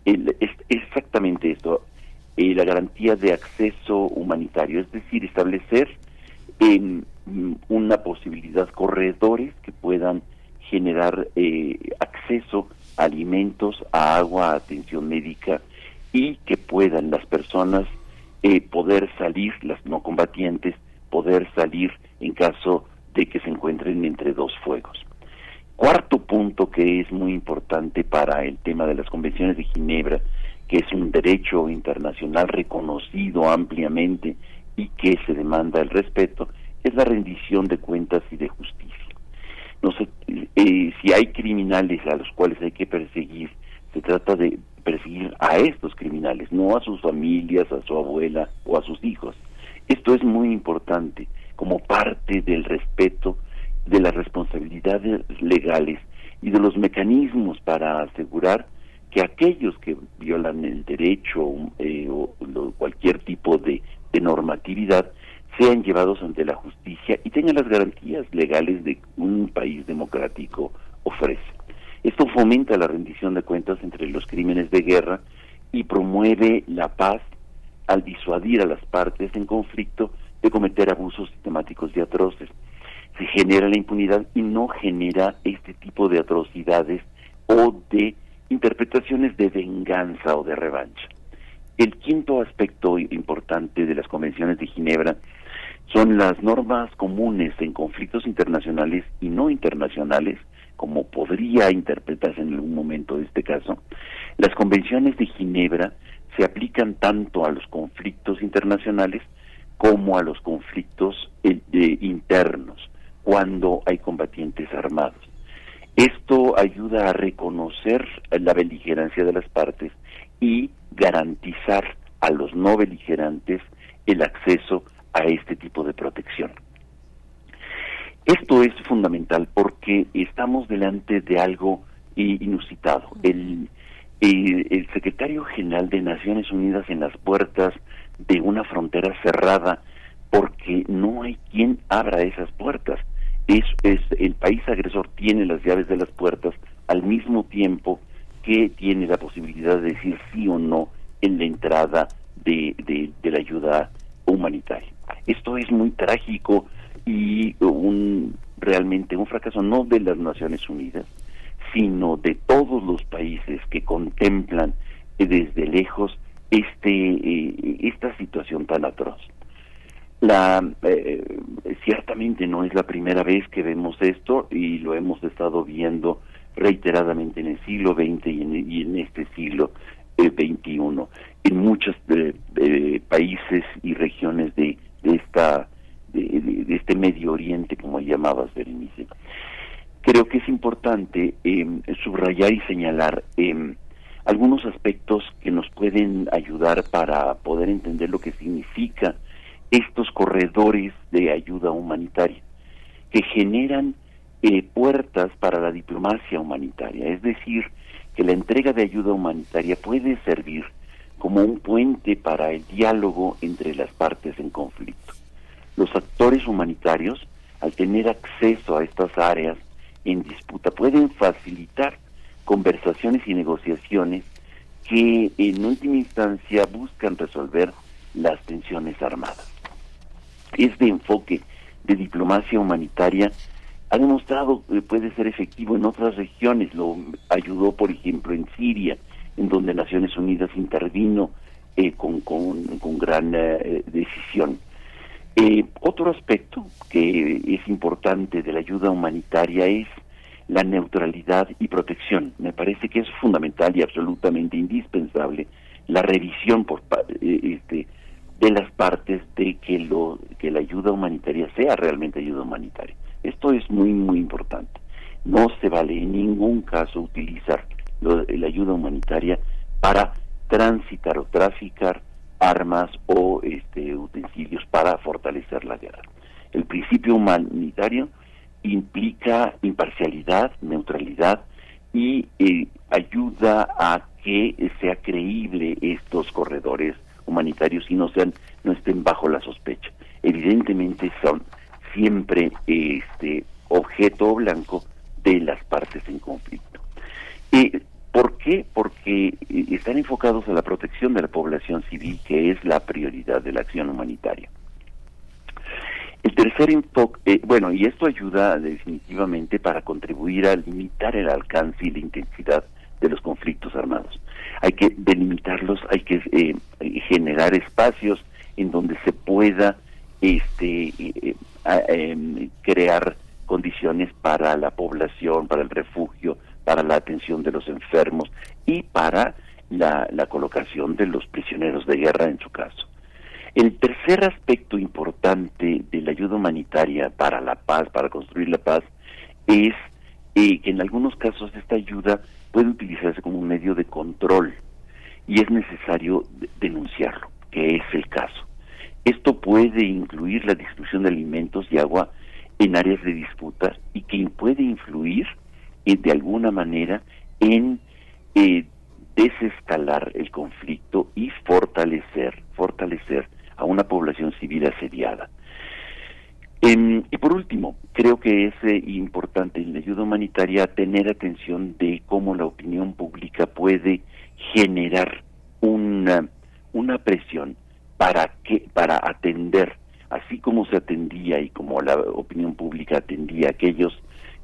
es exactamente esto, eh, la garantía de acceso humanitario, es decir, establecer Mm, una posibilidad, corredores que puedan generar eh, acceso a alimentos, a agua, a atención médica y que puedan las personas eh, poder salir, las no combatientes, poder salir en caso de que se encuentren entre dos fuegos. Cuarto punto que es muy importante para el tema de las convenciones de Ginebra, que es un derecho internacional reconocido ampliamente y que se demanda el respeto, es la rendición de cuentas y de justicia. No sé, eh, si hay criminales a los cuales hay que perseguir, se trata de perseguir a estos criminales, no a sus familias, a su abuela o a sus hijos. Esto es muy importante como parte del respeto de las responsabilidades legales y de los mecanismos para asegurar que aquellos que violan el derecho eh, o, cualquier tipo de normatividad sean llevados ante la justicia y tengan las garantías legales de un país democrático ofrece. Esto fomenta la rendición de cuentas entre los crímenes de guerra y promueve la paz al disuadir a las partes en conflicto de cometer abusos sistemáticos y atroces. Se genera la impunidad y no genera este tipo de atrocidades o de interpretaciones de venganza o de revancha. El quinto aspecto importante de las convenciones de Ginebra son las normas comunes en conflictos internacionales y no internacionales, como podría interpretarse en algún momento de este caso. Las convenciones de Ginebra se aplican tanto a los conflictos internacionales como a los conflictos eh, internos, cuando hay combatientes armados. Esto ayuda a reconocer la beligerancia de las partes y garantizar a los no beligerantes el acceso a este tipo de protección. Esto es fundamental porque estamos delante de algo inusitado. El, el, secretario general de Naciones Unidas en las puertas de una frontera cerrada porque no hay quien abra esas puertas. Es, el país agresor tiene las llaves de las puertas al mismo tiempo que tiene la posibilidad de decir sí o no en la entrada de, de la ayuda humanitaria. Esto es muy trágico y un realmente un fracaso no de las Naciones Unidas, sino de todos los países que contemplan desde lejos este eh, esta situación tan atroz. La eh, ciertamente no es la primera vez que vemos esto y lo hemos estado viendo reiteradamente en el siglo XX y en, este siglo XXI en muchos eh, países y regiones de de esta de, este Medio Oriente, como llamabas, Berenice. Creo que es importante subrayar y señalar em, algunos aspectos que nos pueden ayudar para poder entender lo que significa estos corredores de ayuda humanitaria, que generan eh, puertas para la diplomacia humanitaria, es decir, que la entrega de ayuda humanitaria puede servir como un puente para el diálogo entre las partes en conflicto. Los actores humanitarios al tener acceso a estas áreas en disputa, pueden facilitar conversaciones y negociaciones que en última instancia buscan resolver las tensiones armadas. Este enfoque de diplomacia humanitaria ha demostrado que puede ser efectivo en otras regiones. Lo ayudó, por ejemplo, en Siria, en donde Naciones Unidas intervino eh, con, con, gran eh, decisión. Eh, otro aspecto que es importante de la ayuda humanitaria es la neutralidad y protección. Me parece que es fundamental y absolutamente indispensable la revisión por este, de las partes de que lo que la ayuda humanitaria sea realmente ayuda humanitaria. Esto es muy muy importante. No se vale en ningún caso utilizar la ayuda humanitaria para transitar o traficar armas o este, utensilios para fortalecer la guerra. El principio humanitario implica imparcialidad, neutralidad y eh, ayuda a que sea creíble estos corredores humanitarios y no sean no estén bajo la sospecha. Evidentemente son siempre este objeto blanco de las partes en conflicto. Eh, ¿Por qué? Porque eh, están enfocados a la protección de la población civil, que es la prioridad de la acción humanitaria. El tercer enfoque, eh, bueno, y esto ayuda definitivamente para contribuir a limitar el alcance y la intensidad de los conflictos armados. Hay que delimitarlos, hay que eh, generar espacios en donde se pueda este, em, crear condiciones para la población, para el refugio, para la atención de los enfermos y para la, colocación de los prisioneros de guerra en su caso. El tercer aspecto importante de la ayuda humanitaria para la paz, para construir la paz, es eh, que en algunos casos esta ayuda puede utilizarse como un medio de control y es necesario denunciarlo, que es el caso. Esto puede incluir la distribución de alimentos y agua en áreas de disputa y que puede influir de alguna manera en eh, desescalar el conflicto y fortalecer, fortalecer a una población civil asediada. y por último, creo que es eh, importante en la ayuda humanitaria tener atención de cómo la opinión pública puede generar una, una presión para que para atender así como se atendía y como la opinión pública atendía aquellos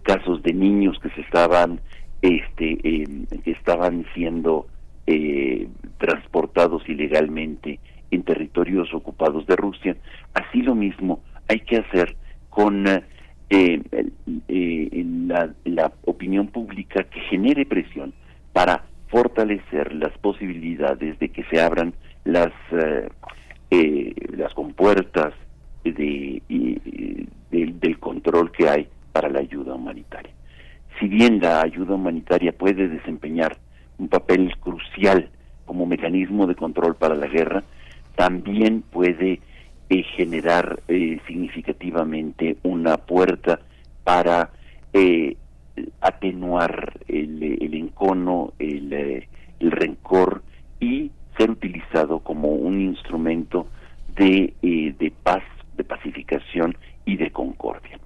casos de niños que se estaban este em, que estaban siendo eh, transportados ilegalmente en territorios ocupados de Rusia así lo mismo hay que hacer con eh, eh, la, la opinión pública que genere presión para fortalecer las posibilidades de que se abran las las compuertas de, del control que hay para la ayuda humanitaria. Si bien la ayuda humanitaria puede desempeñar un papel crucial como mecanismo de control para la guerra, también puede eh, generar eh, significativamente una puerta para eh, atenuar el, el encono, el, el, rencor y ser utilizado como un instrumento de, de paz, de pacificación y de concordia.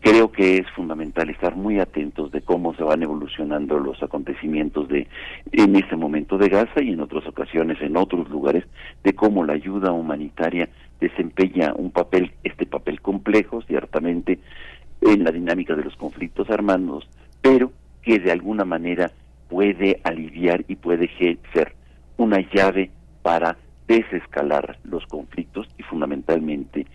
Creo que es fundamental estar muy atentos de cómo se van evolucionando los acontecimientos de en este momento de Gaza y en otras ocasiones en otros lugares de cómo la ayuda humanitaria desempeña un papel este papel complejo ciertamente en la dinámica de los conflictos armados, pero que de alguna manera puede aliviar y puede ser una llave para desescalar los conflictos y fundamentalmente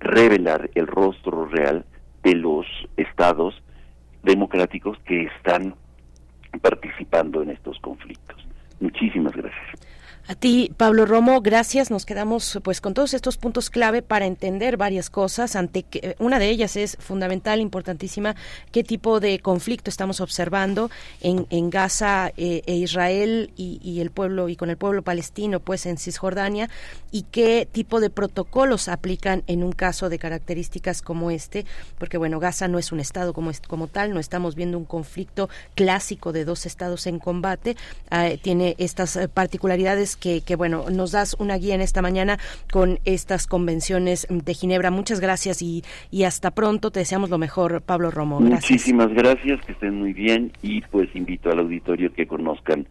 revelar el rostro real de los estados democráticos que están participando en estos conflictos. Muchísimas gracias. A ti, Pablo Romo, gracias. Nos quedamos pues con todos estos puntos clave para entender varias cosas. Ante que, una de ellas es fundamental, importantísima, qué tipo de conflicto estamos observando en, en Gaza eh, e Israel y, y, el pueblo y con el pueblo palestino, pues en Cisjordania, y qué tipo de protocolos aplican en un caso de características como este, porque bueno, Gaza no es un estado como como tal, no estamos viendo un conflicto clásico de dos estados en combate, ah, tiene estas particularidades Que, que bueno, nos das una guía en esta mañana con estas convenciones de Ginebra. Muchas gracias y, y hasta pronto. Te deseamos lo mejor, Pablo Romo. Muchísimas gracias, que estén muy bien y pues invito al auditorio que conozcan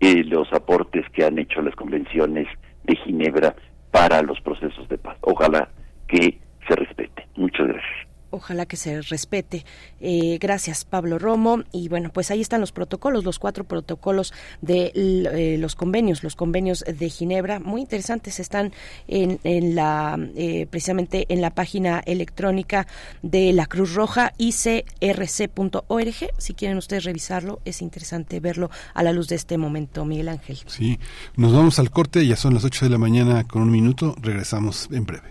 eh, los aportes que han hecho las convenciones de Ginebra para los procesos de paz. Ojalá que se respete. Muchas gracias ojalá que se respete. Eh, gracias, Pablo Romo. Y bueno, pues ahí están los protocolos, los cuatro protocolos de eh, los convenios, los convenios de Ginebra, muy interesantes, están en, en la eh, precisamente en la página electrónica de la Cruz Roja, icrc.org. Si quieren ustedes revisarlo, es interesante verlo a la luz de este momento, Miguel Ángel. Sí, nos vamos al corte, ya son las 8 de la mañana con un minuto, regresamos en breve.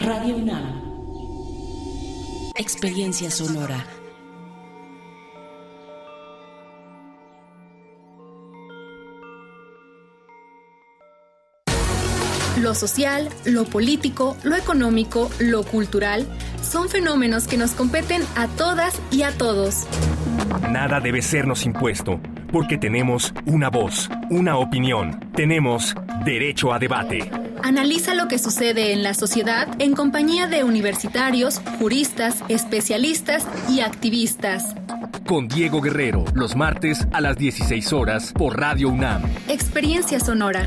Radio UNAM. Experiencia sonora. Lo social, lo político, lo económico, lo cultural son fenómenos que nos competen a todas y a todos. Nada debe sernos impuesto, porque tenemos una voz, una opinión, tenemos derecho a debate. Analiza lo que sucede en la sociedad en compañía de universitarios, juristas, especialistas y activistas. Con Diego Guerrero, los martes a las 16 horas por Radio UNAM. Experiencia Sonora.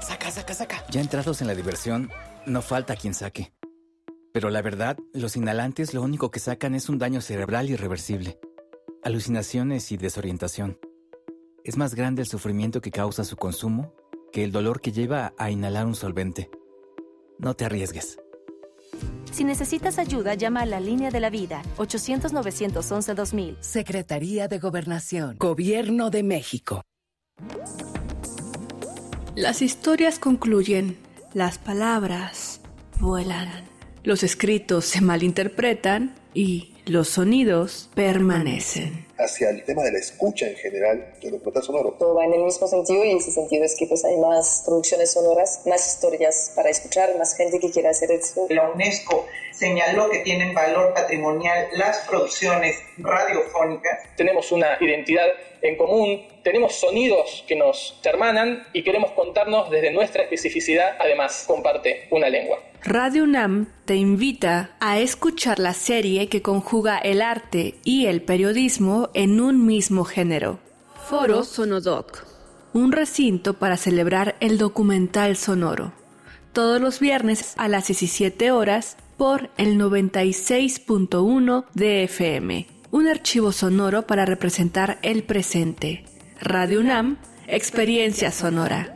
Saca, saca, saca. Ya entrados en la diversión, no falta quien saque. Pero la verdad, los inhalantes lo único que sacan es un daño cerebral irreversible, alucinaciones y desorientación. Es más grande el sufrimiento que causa su consumo que el dolor que lleva a inhalar un solvente. No te arriesgues. Si necesitas ayuda, llama a la línea de la vida 800-911-2000. Secretaría de Gobernación. Gobierno de México. Las historias concluyen, las palabras vuelan, los escritos se malinterpretan y los sonidos permanecen hacia el tema de la escucha en general de documental sonoro. Todo va en el mismo sentido y ese sentido es que pues hay más producciones sonoras, más historias para escuchar, más gente que quiera hacer eso. La UNESCO señaló que tienen valor patrimonial las producciones radiofónicas. Tenemos una identidad en común, tenemos sonidos que nos hermanan y queremos contarnos desde nuestra especificidad, además comparte una lengua. Radio UNAM te invita a escuchar la serie que conjuga el arte y el periodismo en un mismo género. Foro Sonodoc, un recinto para celebrar el documental sonoro. Todos los viernes a las 17 horas por el 96.1 de FM. Un archivo sonoro para representar el presente. Radio UNAM, experiencia sonora.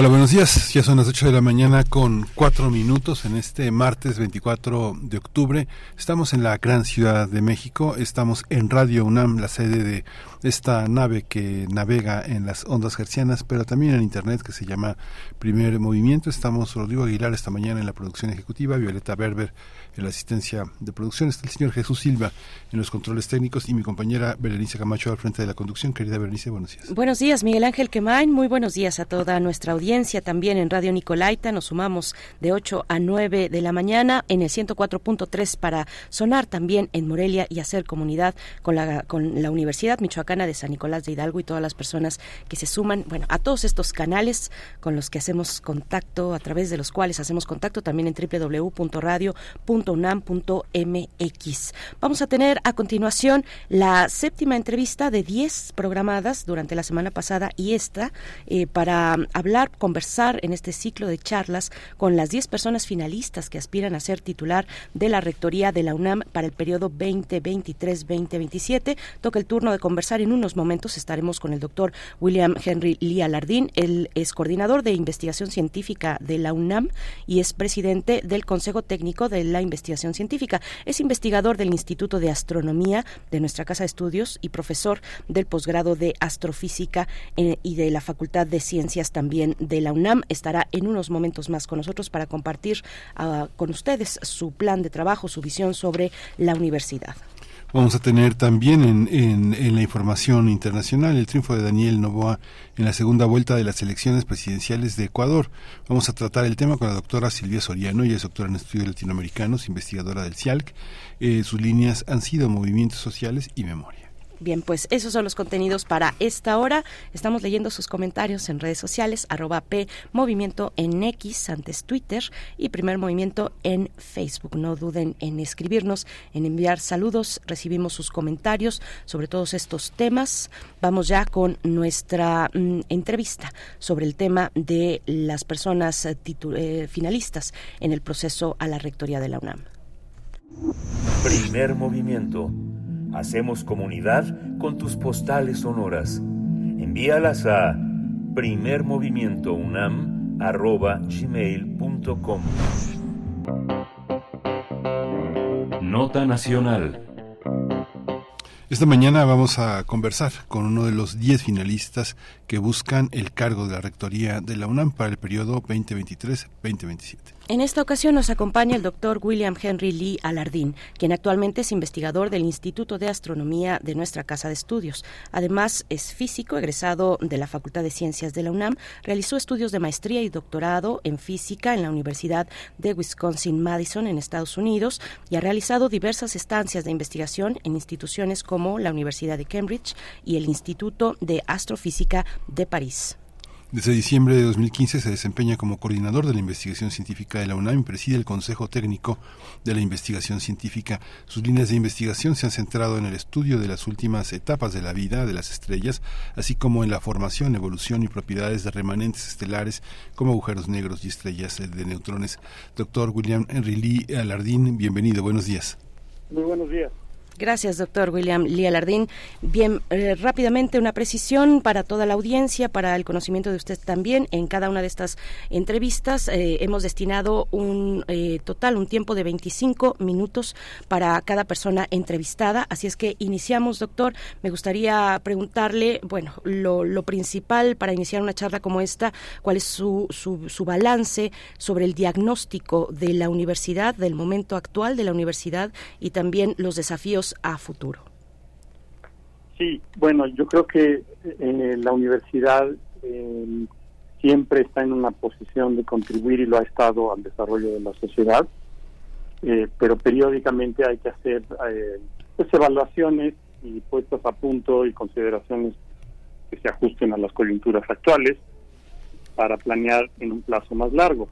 Hola, buenos días. Ya son las 8 de la mañana con 4 minutos en este martes 24 de octubre. Estamos en la gran ciudad de México. Estamos en Radio UNAM, la sede de esta nave que navega en las ondas gercianas, pero también en Internet que se llama Primer Movimiento. Estamos Rodrigo Aguilar esta mañana en la producción ejecutiva, Violeta Berber en la asistencia de producción. Está el señor Jesús Silva en los controles técnicos y mi compañera Berenice Camacho al frente de la conducción. Querida Berenice, buenos días. Buenos días, Miguel Ángel Quemain. Muy buenos días a toda nuestra audiencia también en Radio Nicolaita. Nos sumamos de 8 a 9 de la mañana en el 104.3 para sonar también en Morelia y hacer comunidad con la, con la Universidad Michoacana de San Nicolás de Hidalgo y todas las personas que se suman, bueno, a todos estos canales con los que hacemos contacto, a través de los cuales hacemos contacto también en www.radio.unam.mx. Vamos a tener a continuación la séptima entrevista de 10 programadas durante la semana pasada y esta eh, para hablar, conversar en este ciclo de charlas con las 10 personas finalistas que aspiran a ser titular de la Rectoría de la UNAM para el periodo 2023-2027. Toca el turno de conversar en unos momentos. Estaremos con el doctor William Henry Lee Alardín. Él es coordinador de investigación científica de la UNAM y es presidente del Consejo Técnico de la Investigación Científica. Es investigador del Instituto de Astronomía de nuestra Casa de Estudios y profesor del posgrado de Astrofísica eh, y de la Facultad de Ciencias también de la UNAM. Estará en unos momentos más con nosotros para compartir uh, con ustedes su plan de trabajo, su visión sobre la universidad. Vamos a tener también en, la información internacional el triunfo de Daniel Novoa en la segunda vuelta de las elecciones presidenciales de Ecuador. Vamos a tratar el tema con la doctora Silvia Soriano, ella es doctora en estudios latinoamericanos, investigadora del CIALC. Eh, sus líneas han sido movimientos sociales y memoria. Bien, pues esos son los contenidos para esta hora. Estamos leyendo sus comentarios en redes sociales, arroba Movimiento en X, antes Twitter, y Primer Movimiento en Facebook. No duden en escribirnos, en enviar saludos. Recibimos sus comentarios sobre todos estos temas. Vamos ya con nuestra mm, entrevista sobre el tema de las personas eh, eh, finalistas en el proceso a la rectoría de la UNAM. Primer movimiento Hacemos comunidad con tus postales sonoras. Envíalas a primermovimientounam.gmail.com Nota Nacional esta mañana vamos a conversar con uno de los 10 finalistas que buscan el cargo de la Rectoría de la UNAM para el periodo 2023-2027. En esta ocasión nos acompaña el doctor William Henry Lee Alardín, quien actualmente es investigador del Instituto de Astronomía de nuestra Casa de Estudios. Además, es físico egresado de la Facultad de Ciencias de la UNAM, realizó estudios de maestría y doctorado en física en la Universidad de Wisconsin-Madison en Estados Unidos y ha realizado diversas estancias de investigación en instituciones como la Universidad de Cambridge y el Instituto de Astrofísica de París. Desde diciembre de 2015 se desempeña como coordinador de la investigación científica de la UNAM y preside el Consejo Técnico de la Investigación Científica. Sus líneas de investigación se han centrado en el estudio de las últimas etapas de la vida de las estrellas, así como en la formación, evolución y propiedades de remanentes estelares como agujeros negros y estrellas de neutrones. Doctor William Henry Lee Alardín, bienvenido, buenos días. Muy buenos días. Gracias, doctor William Lee Alardín. Bien, eh, rápidamente una precisión para toda la audiencia, para el conocimiento de usted también. En cada una de estas entrevistas eh, hemos destinado un eh, total, un tiempo de 25 minutos para cada persona entrevistada. Así es que iniciamos, doctor. Me gustaría preguntarle, bueno, lo, lo principal para iniciar una charla como esta, cuál es su, su, su balance sobre el diagnóstico de la universidad, del momento actual de la universidad y también los desafíos a futuro? Sí, bueno, yo creo que eh, la universidad eh, siempre está en una posición de contribuir y lo ha estado al desarrollo de la sociedad, eh, pero periódicamente hay que hacer pues, evaluaciones y puestos a punto y consideraciones que se ajusten a las coyunturas actuales para planear en un plazo más largo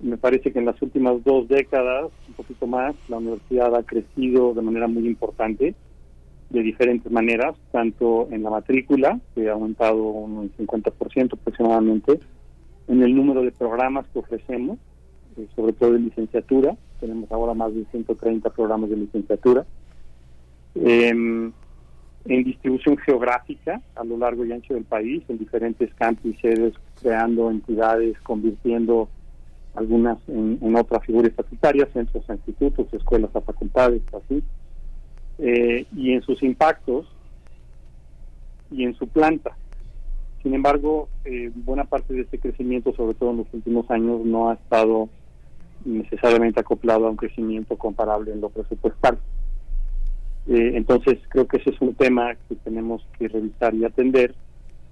me parece que en las últimas dos décadas, un poquito más, la universidad ha crecido de manera muy importante, de diferentes maneras, tanto en la matrícula, que ha aumentado un 50% aproximadamente, en el número de programas que ofrecemos, eh, sobre todo de licenciatura, tenemos ahora más de 130 programas de licenciatura, em, en distribución geográfica a lo largo y ancho del país, en diferentes campus y sedes, creando entidades, convirtiendo algunas en, otras figuras estatutarias, centros a institutos, escuelas a facultades, así, eh, y en sus impactos y en su planta. Sin embargo, eh, buena parte de este crecimiento, sobre todo en los últimos años, no ha estado necesariamente acoplado a un crecimiento comparable en lo presupuestal. Eh, entonces, creo que ese es un tema que tenemos que revisar y atender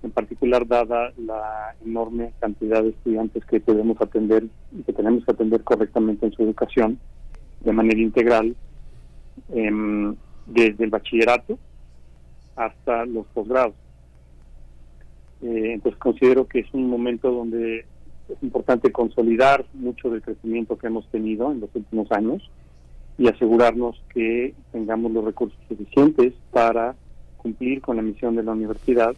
en particular dada la enorme cantidad de estudiantes que podemos atender y que tenemos que atender correctamente en su educación de manera integral, em, desde el bachillerato hasta los posgrados. Eh, entonces considero que es un momento donde es importante consolidar mucho del crecimiento que hemos tenido en los últimos años y asegurarnos que tengamos los recursos suficientes para cumplir con la misión de la universidad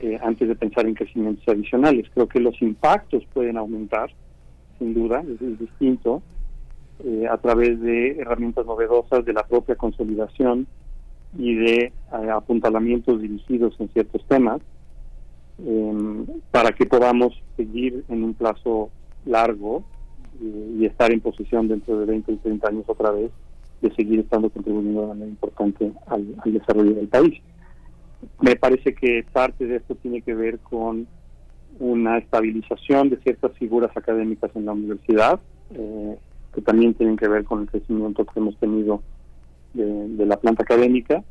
eh, antes de pensar en crecimientos adicionales. Creo que los impactos pueden aumentar, sin duda, es, distinto, eh, a través de herramientas novedosas de la propia consolidación y de eh, apuntalamientos dirigidos en ciertos temas, em, para que podamos seguir en un plazo largo y estar en posición dentro de 20 y 30 años otra vez de seguir estando contribuyendo de manera importante al, desarrollo del país. Me parece que parte de esto tiene que ver con una estabilización de ciertas figuras académicas en la universidad, eh, que también tienen que ver con el crecimiento que hemos tenido de, la planta académica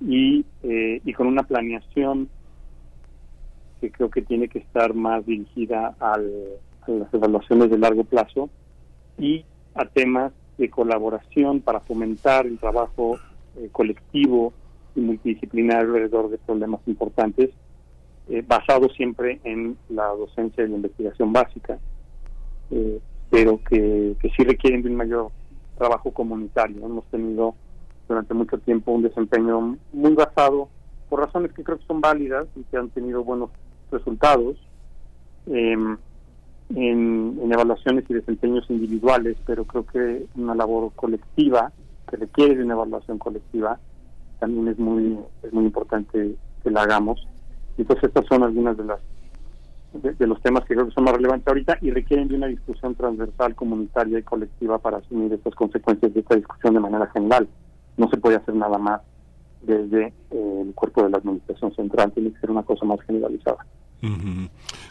y, eh, y con una planeación que creo que tiene que estar más dirigida al, a las evaluaciones de largo plazo y a temas de colaboración para fomentar el trabajo eh, colectivo y multidisciplinario alrededor de problemas importantes, eh, basado siempre en la docencia y la investigación básica, eh, pero que, que sí requieren de un mayor trabajo comunitario. Hemos tenido durante mucho tiempo un desempeño muy basado, por razones que creo que son válidas y que han tenido buenos resultados, eh, en, evaluaciones y desempeños individuales, pero creo que una labor colectiva que requiere de una evaluación colectiva también es muy es muy importante que la hagamos. Entonces estas son algunas de las de, los temas que creo que son más relevantes ahorita y requieren de una discusión transversal, comunitaria y colectiva para asumir estas consecuencias de esta discusión de manera general. No se puede hacer nada más desde el cuerpo de la administración central, tiene que ser una cosa más generalizada.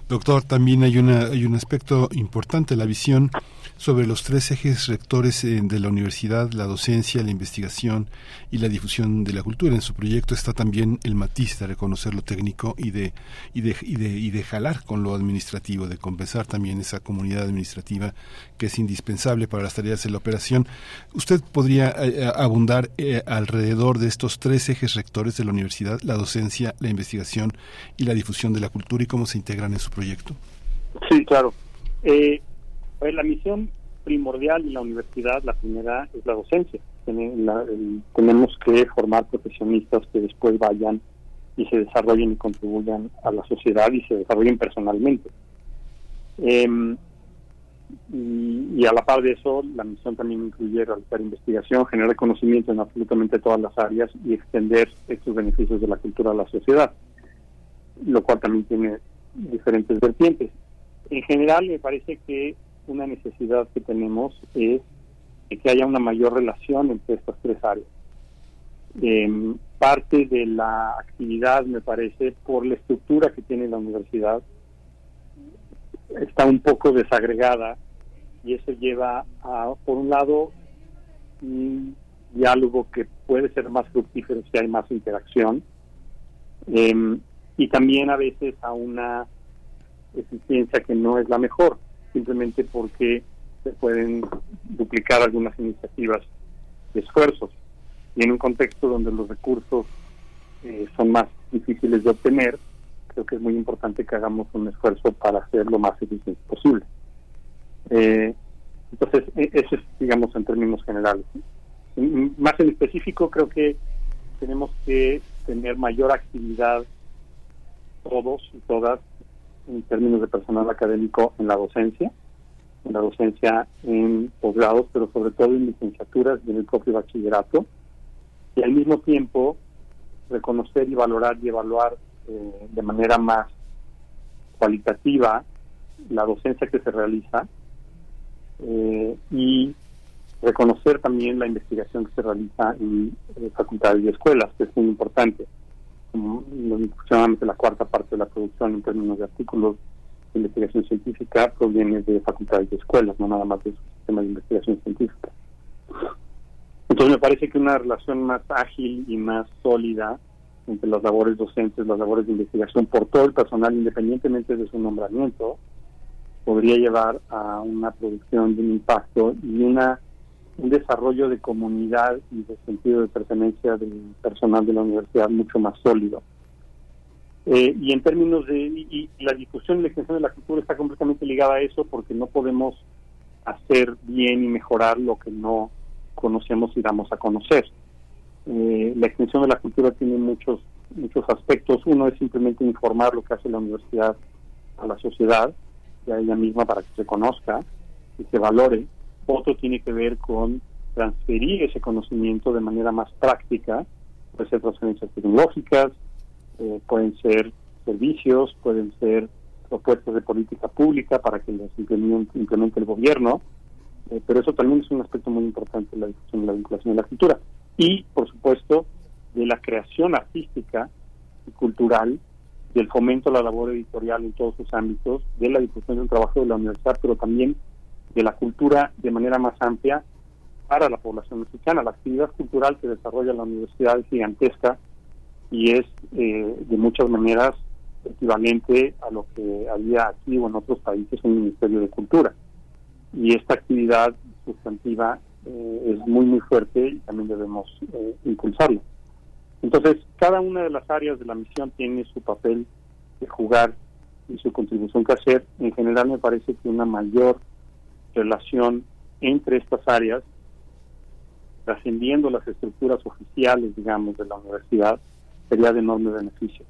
Doctor, también hay, una, hay un aspecto importante, la visión sobre los tres ejes rectores eh, de la universidad, la docencia, la investigación y la difusión de la cultura. En su proyecto está también el matiz de reconocer lo técnico y de, y de, y de, y de jalar con lo administrativo, de compensar también esa comunidad administrativa que es indispensable para las tareas de la operación. ¿Usted podría eh, eh, abundar alrededor de estos tres ejes rectores de la universidad, la docencia, la investigación y la difusión de la cultura y cómo se integran en su proyecto? Sí, claro. Eh, la misión primordial de la universidad, la primera, es la docencia. tenemos que formar profesionistas que después vayan y se desarrollen y contribuyan a la sociedad y se desarrollen personalmente. Em, y, a la par de eso, la misión también incluye realizar investigación, generar conocimiento en absolutamente todas las áreas y extender estos beneficios de la cultura a la sociedad, lo cual también tiene diferentes vertientes. En general, me parece que una necesidad que tenemos es que haya una mayor relación entre estas tres áreas. Em, parte de la actividad, me parece, por la estructura que tiene la universidad, está un poco desagregada y eso lleva a, por un lado, un diálogo que puede ser más fructífero si hay más interacción em, y también a veces a una eficiencia que no es la mejor simplemente porque se pueden duplicar algunas iniciativas de esfuerzos. Y en un contexto donde los recursos eh, son más difíciles de obtener, creo que es muy importante que hagamos un esfuerzo para hacer lo más eficiente posible. Eh, entonces, e-, eso es, digamos, en términos generales. Más en específico, creo que tenemos que tener mayor actividad todos y todas en términos de personal académico en la docencia, en la docencia en posgrados, pero sobre todo en licenciaturas y en el propio bachillerato, y al mismo tiempo reconocer y valorar y evaluar eh, de manera más cualitativa la docencia que se realiza eh, y reconocer también la investigación que se realiza en, en facultades y escuelas, que es muy importante aproximadamente la cuarta parte de la producción en términos de artículos de investigación científica proviene de facultades de escuelas, no nada más de su sistema de investigación científica. Entonces me parece que una relación más ágil y más sólida entre las labores docentes, las labores de investigación por todo el personal, independientemente de su nombramiento, podría llevar a una producción de un impacto y una un desarrollo de comunidad y de sentido de pertenencia del personal de la universidad mucho más sólido. Eh, y en términos de y, la discusión y la extensión de la cultura está completamente ligada a eso porque no podemos hacer bien y mejorar lo que no conocemos y damos a conocer. Eh, la extensión de la cultura tiene muchos muchos aspectos. Uno es simplemente informar lo que hace la universidad a la sociedad y a ella misma para que se conozca y se valore. Otro tiene que ver con transferir ese conocimiento de manera más práctica, puede ser transferencias tecnológicas, eh, pueden ser servicios, pueden ser propuestas de política pública para que las implemente, el gobierno, eh, pero eso también es un aspecto muy importante de la discusión de la vinculación de la cultura. Y, por supuesto, de la creación artística y cultural, del fomento a la labor editorial en todos sus ámbitos, de la difusión del trabajo de la universidad, pero también de la cultura de manera más amplia para la población mexicana. La actividad cultural que desarrolla la universidad es gigantesca y es eh, de muchas maneras equivalente a lo que había aquí o en otros países un Ministerio de Cultura. Y esta actividad sustantiva eh, es muy, muy fuerte y también debemos eh, impulsarla. Entonces, cada una de las áreas de la misión tiene su papel de jugar y su contribución que hacer. En general, me parece que una mayor relación entre estas áreas, trascendiendo las estructuras oficiales, digamos, de la universidad, sería de enorme beneficio.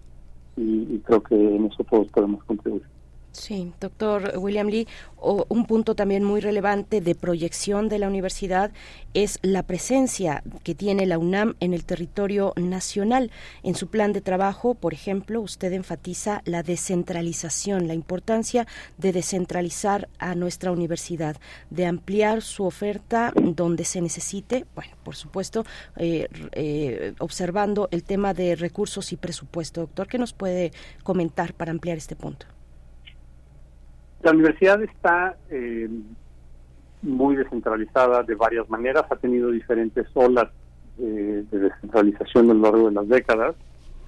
Y, y creo que en eso todos podemos contribuir. Sí, doctor William Lee, un punto también muy relevante de proyección de la universidad es la presencia que tiene la UNAM en el territorio nacional. En su plan de trabajo, por ejemplo, usted enfatiza la descentralización, la importancia de descentralizar a nuestra universidad, de ampliar su oferta donde se necesite, bueno, por supuesto, eh, eh, observando el tema de recursos y presupuesto. Doctor, ¿qué nos puede comentar para ampliar este punto? La universidad está eh, muy descentralizada de varias maneras, ha tenido diferentes olas de descentralización a lo largo de las décadas,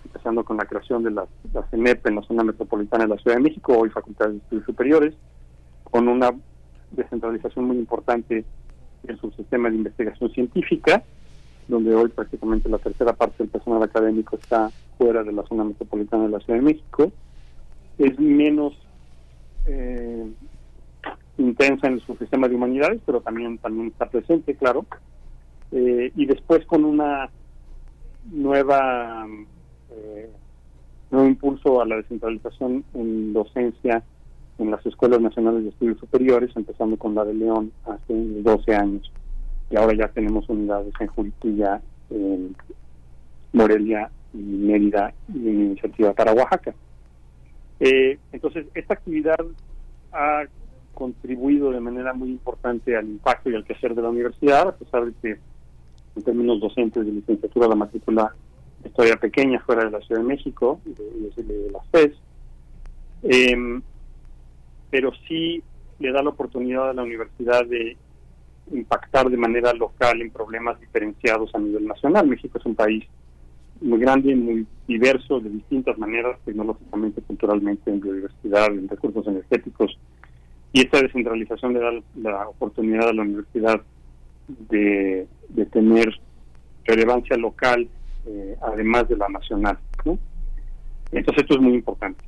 empezando con la creación de la, la CENEP en la zona metropolitana de la Ciudad de México, hoy Facultades de Estudios Superiores, con una descentralización muy importante en su sistema de investigación científica, donde hoy prácticamente la tercera parte del personal académico está fuera de la zona metropolitana de la Ciudad de México. Es menos eh, intensa en su sistema de humanidades, pero también, también está presente, claro. Eh, y después con una nueva eh, nuevo impulso a la descentralización en docencia en las escuelas nacionales de estudios superiores, empezando con la de León hace 12 años. Y ahora ya tenemos unidades en Juritilla, en Morelia y Mérida y en iniciativa para Oaxaca. Eh, entonces, esta actividad ha contribuido de manera muy importante al impacto y al quehacer de la universidad, a pesar de que en términos docentes de licenciatura la matrícula es todavía pequeña fuera de la Ciudad de México y de, de, las FES, em, pero sí le da la oportunidad a la universidad de impactar de manera local en problemas diferenciados a nivel nacional. México es un país muy grande, muy diverso, de distintas maneras, tecnológicamente, culturalmente, en biodiversidad, en recursos energéticos. Y esta descentralización le da la oportunidad a la universidad de, tener relevancia local, eh, además de la nacional. Entonces esto es muy importante.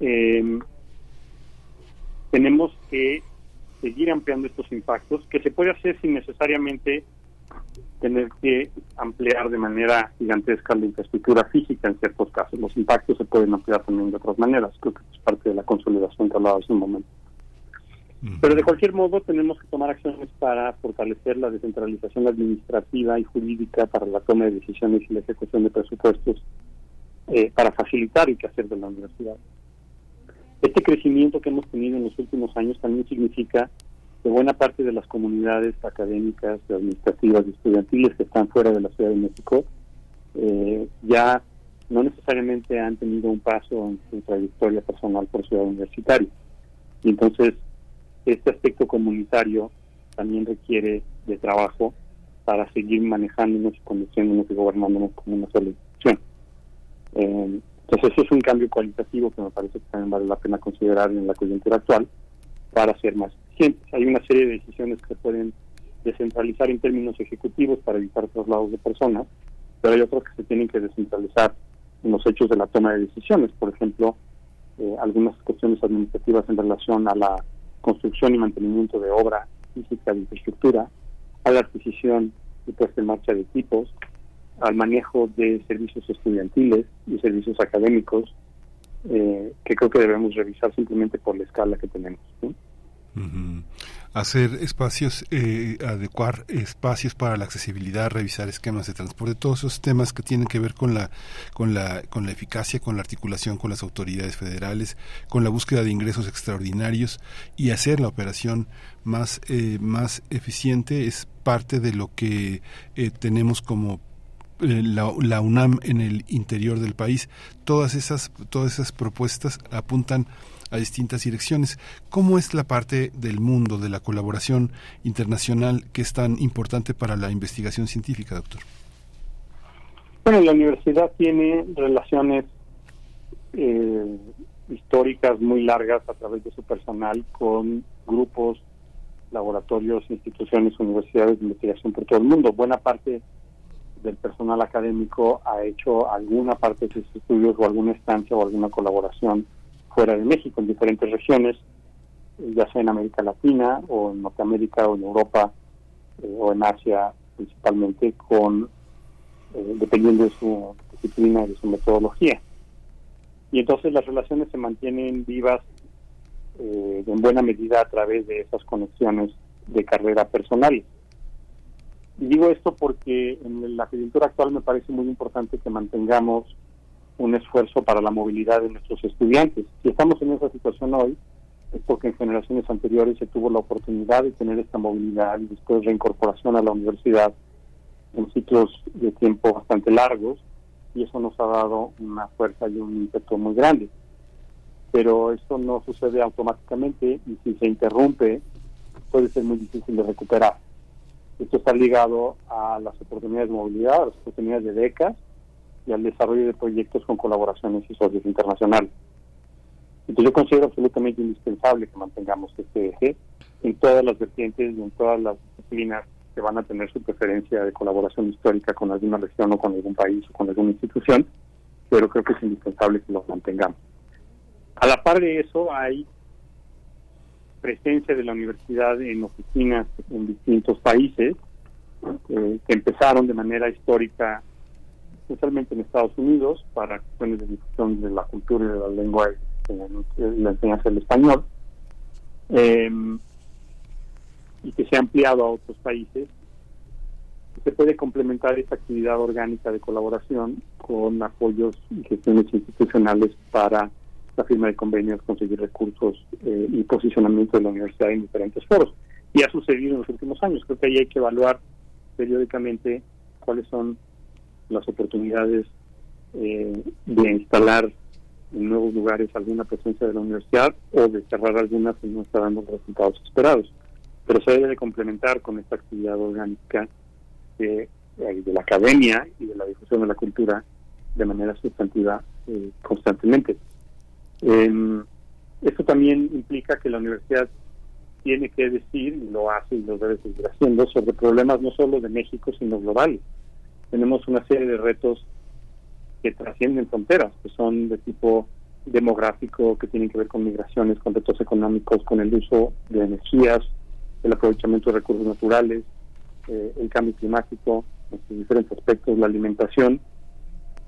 Eh, tenemos que seguir ampliando estos impactos, que se puede hacer sin necesariamente tener que ampliar de manera gigantesca la infraestructura física en ciertos casos. Los impactos se pueden ampliar también de otras maneras. Creo que es parte de la consolidación que hablaba hace un momento. Pero de cualquier modo tenemos que tomar acciones para fortalecer la descentralización administrativa y jurídica para la toma de decisiones y la ejecución de presupuestos eh, para facilitar el quehacer de la universidad. Este crecimiento que hemos tenido en los últimos años también significa de buena parte de las comunidades académicas, administrativas y estudiantiles que están fuera de la Ciudad de México eh, ya no necesariamente han tenido un paso en su trayectoria personal por ciudad universitaria. Y entonces, este aspecto comunitario también requiere de trabajo para seguir manejándonos, conduciéndonos y gobernándonos como una sola institución. Eh, entonces, ese es un cambio cualitativo que me parece que también vale la pena considerar en la coyuntura actual para ser más Hay una serie de decisiones que se pueden descentralizar en términos ejecutivos para evitar traslados de personas, pero hay otras que se tienen que descentralizar en los hechos de la toma de decisiones. Por ejemplo, eh, algunas cuestiones administrativas en relación a la construcción y mantenimiento de obra física de infraestructura, a la adquisición y puesta en marcha de equipos, al manejo de servicios estudiantiles y servicios académicos, eh, que creo que debemos revisar simplemente por la escala que tenemos hacer espacios, eh, adecuar espacios para la accesibilidad, revisar esquemas de transporte, todos esos temas que tienen que ver con la, con la, con la eficacia, con la articulación con las autoridades federales, con la búsqueda de ingresos extraordinarios y hacer la operación más, eh, más eficiente es parte de lo que eh, tenemos como la, la, UNAM en el interior del país. Todas esas, todas esas propuestas apuntan a distintas direcciones. ¿Cómo es la parte del mundo de la colaboración internacional que es tan importante para la investigación científica, doctor? Bueno, la universidad tiene relaciones eh, históricas muy largas a través de su personal con grupos, laboratorios, instituciones, universidades de investigación por todo el mundo. Buena parte del personal académico ha hecho alguna parte de sus estudios o alguna estancia o alguna colaboración fuera de México, en diferentes regiones, eh, ya sea en América Latina o en Norteamérica o en Europa eh, o en Asia principalmente, con eh, dependiendo de su disciplina y de su metodología. Y entonces las relaciones se mantienen vivas en buena medida a través de esas conexiones de carrera personal. Y digo esto porque en la coyuntura actual me parece muy importante que mantengamos un esfuerzo para la movilidad de nuestros estudiantes. Si estamos en esa situación hoy, es porque en generaciones anteriores se tuvo la oportunidad de tener esta movilidad y después reincorporación a la universidad en ciclos de tiempo bastante largos y eso nos ha dado una fuerza y un ímpetu muy grande. Pero esto no sucede automáticamente y si se interrumpe puede ser muy difícil de recuperar. Esto está ligado a las oportunidades de movilidad, a las oportunidades de becas y al desarrollo de proyectos con colaboraciones y socios internacionales. Entonces yo considero absolutamente indispensable que mantengamos este eje en todas las vertientes y en todas las disciplinas que van a tener su preferencia de colaboración histórica con alguna región o con algún país o con alguna institución, pero creo que es indispensable que lo mantengamos. A la par de eso hay presencia de la universidad en oficinas en distintos países eh, que empezaron de manera histórica especialmente en Estados Unidos, para cuestiones de difusión de la cultura y de la lengua y la enseñanza del español, em, y que se ha ampliado a otros países. Se puede complementar esta actividad orgánica de colaboración con apoyos y gestiones institucionales para la firma de convenios, conseguir recursos eh, y posicionamiento de la universidad en diferentes foros. Y ha sucedido en los últimos años. Creo que ahí hay que evaluar periódicamente cuáles son las oportunidades eh, de instalar en nuevos lugares alguna presencia de la universidad o de cerrar algunas que no está dando los resultados esperados. Pero se debe de complementar con esta actividad orgánica de, eh, de la academia y de la difusión de la cultura de manera sustantiva eh, constantemente. Eh, esto también implica que la universidad tiene que decir, y lo hace y lo debe seguir haciendo, sobre problemas no solo de México, sino globales tenemos una serie de retos que trascienden fronteras, que son de tipo demográfico, que tienen que ver con migraciones, con retos económicos, con el uso de energías, el aprovechamiento de recursos naturales, eh, el cambio climático, en diferentes aspectos, la alimentación,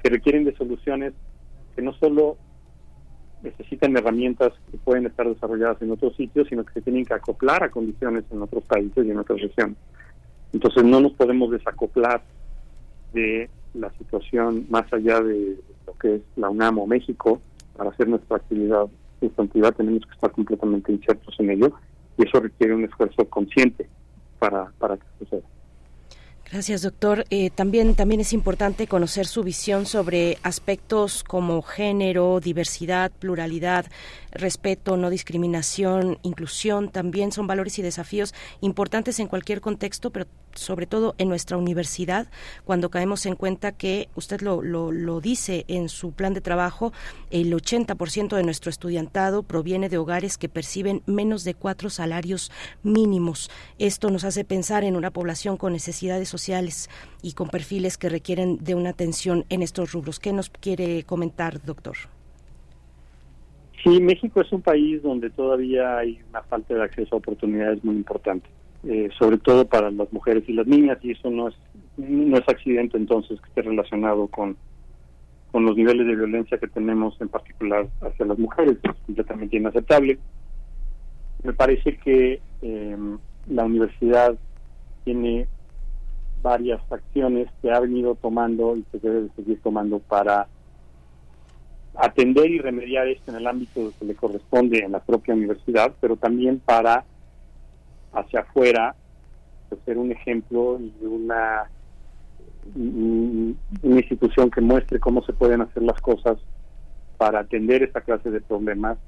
que requieren de soluciones que no solo necesitan herramientas que pueden estar desarrolladas en otros sitios, sino que se tienen que acoplar a condiciones en otros países y en otras regiones. Entonces no nos podemos desacoplar de la situación más allá de lo que es la UNAM o México para hacer nuestra actividad sustantiva tenemos que estar completamente insertos en ello y eso requiere un esfuerzo consciente para, para que suceda. Gracias, doctor. Eh, también, también es importante conocer su visión sobre aspectos como género, diversidad, pluralidad, respeto, no discriminación, inclusión. También son valores y desafíos importantes en cualquier contexto, pero sobre todo en nuestra universidad, cuando caemos en cuenta que usted lo, lo, dice en su plan de trabajo, el 80% de nuestro estudiantado proviene de hogares que perciben menos de cuatro salarios mínimos. Esto nos hace pensar en una población con necesidades sociales y con perfiles que requieren de una atención en estos rubros. ¿Qué nos quiere comentar, doctor? Sí, México es un país donde todavía hay una falta de acceso a oportunidades muy importante. Eh, sobre todo para las mujeres y las niñas, y eso no es, no es accidente entonces que esté relacionado con, con los niveles de violencia que tenemos en particular hacia las mujeres, es completamente inaceptable. Me parece que em, la universidad tiene varias acciones que ha venido tomando y que debe seguir tomando para atender y remediar esto en el ámbito que le corresponde en la propia universidad, pero también para hacia afuera, ser un ejemplo y una, una institución que muestre cómo se pueden hacer las cosas para atender esta clase de problemas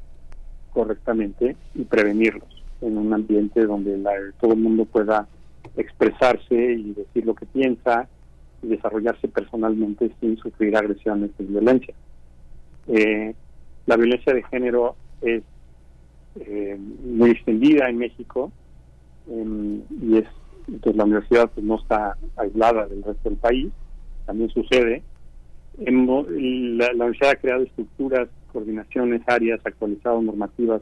correctamente y prevenirlos en un ambiente donde todo el mundo pueda expresarse y decir lo que piensa y desarrollarse personalmente sin sufrir agresiones y violencia. Eh, la violencia de género es eh, muy extendida en México y es entonces la universidad pues, no está aislada del resto del país, también sucede. la, universidad ha creado estructuras, coordinaciones, áreas, actualizado normativas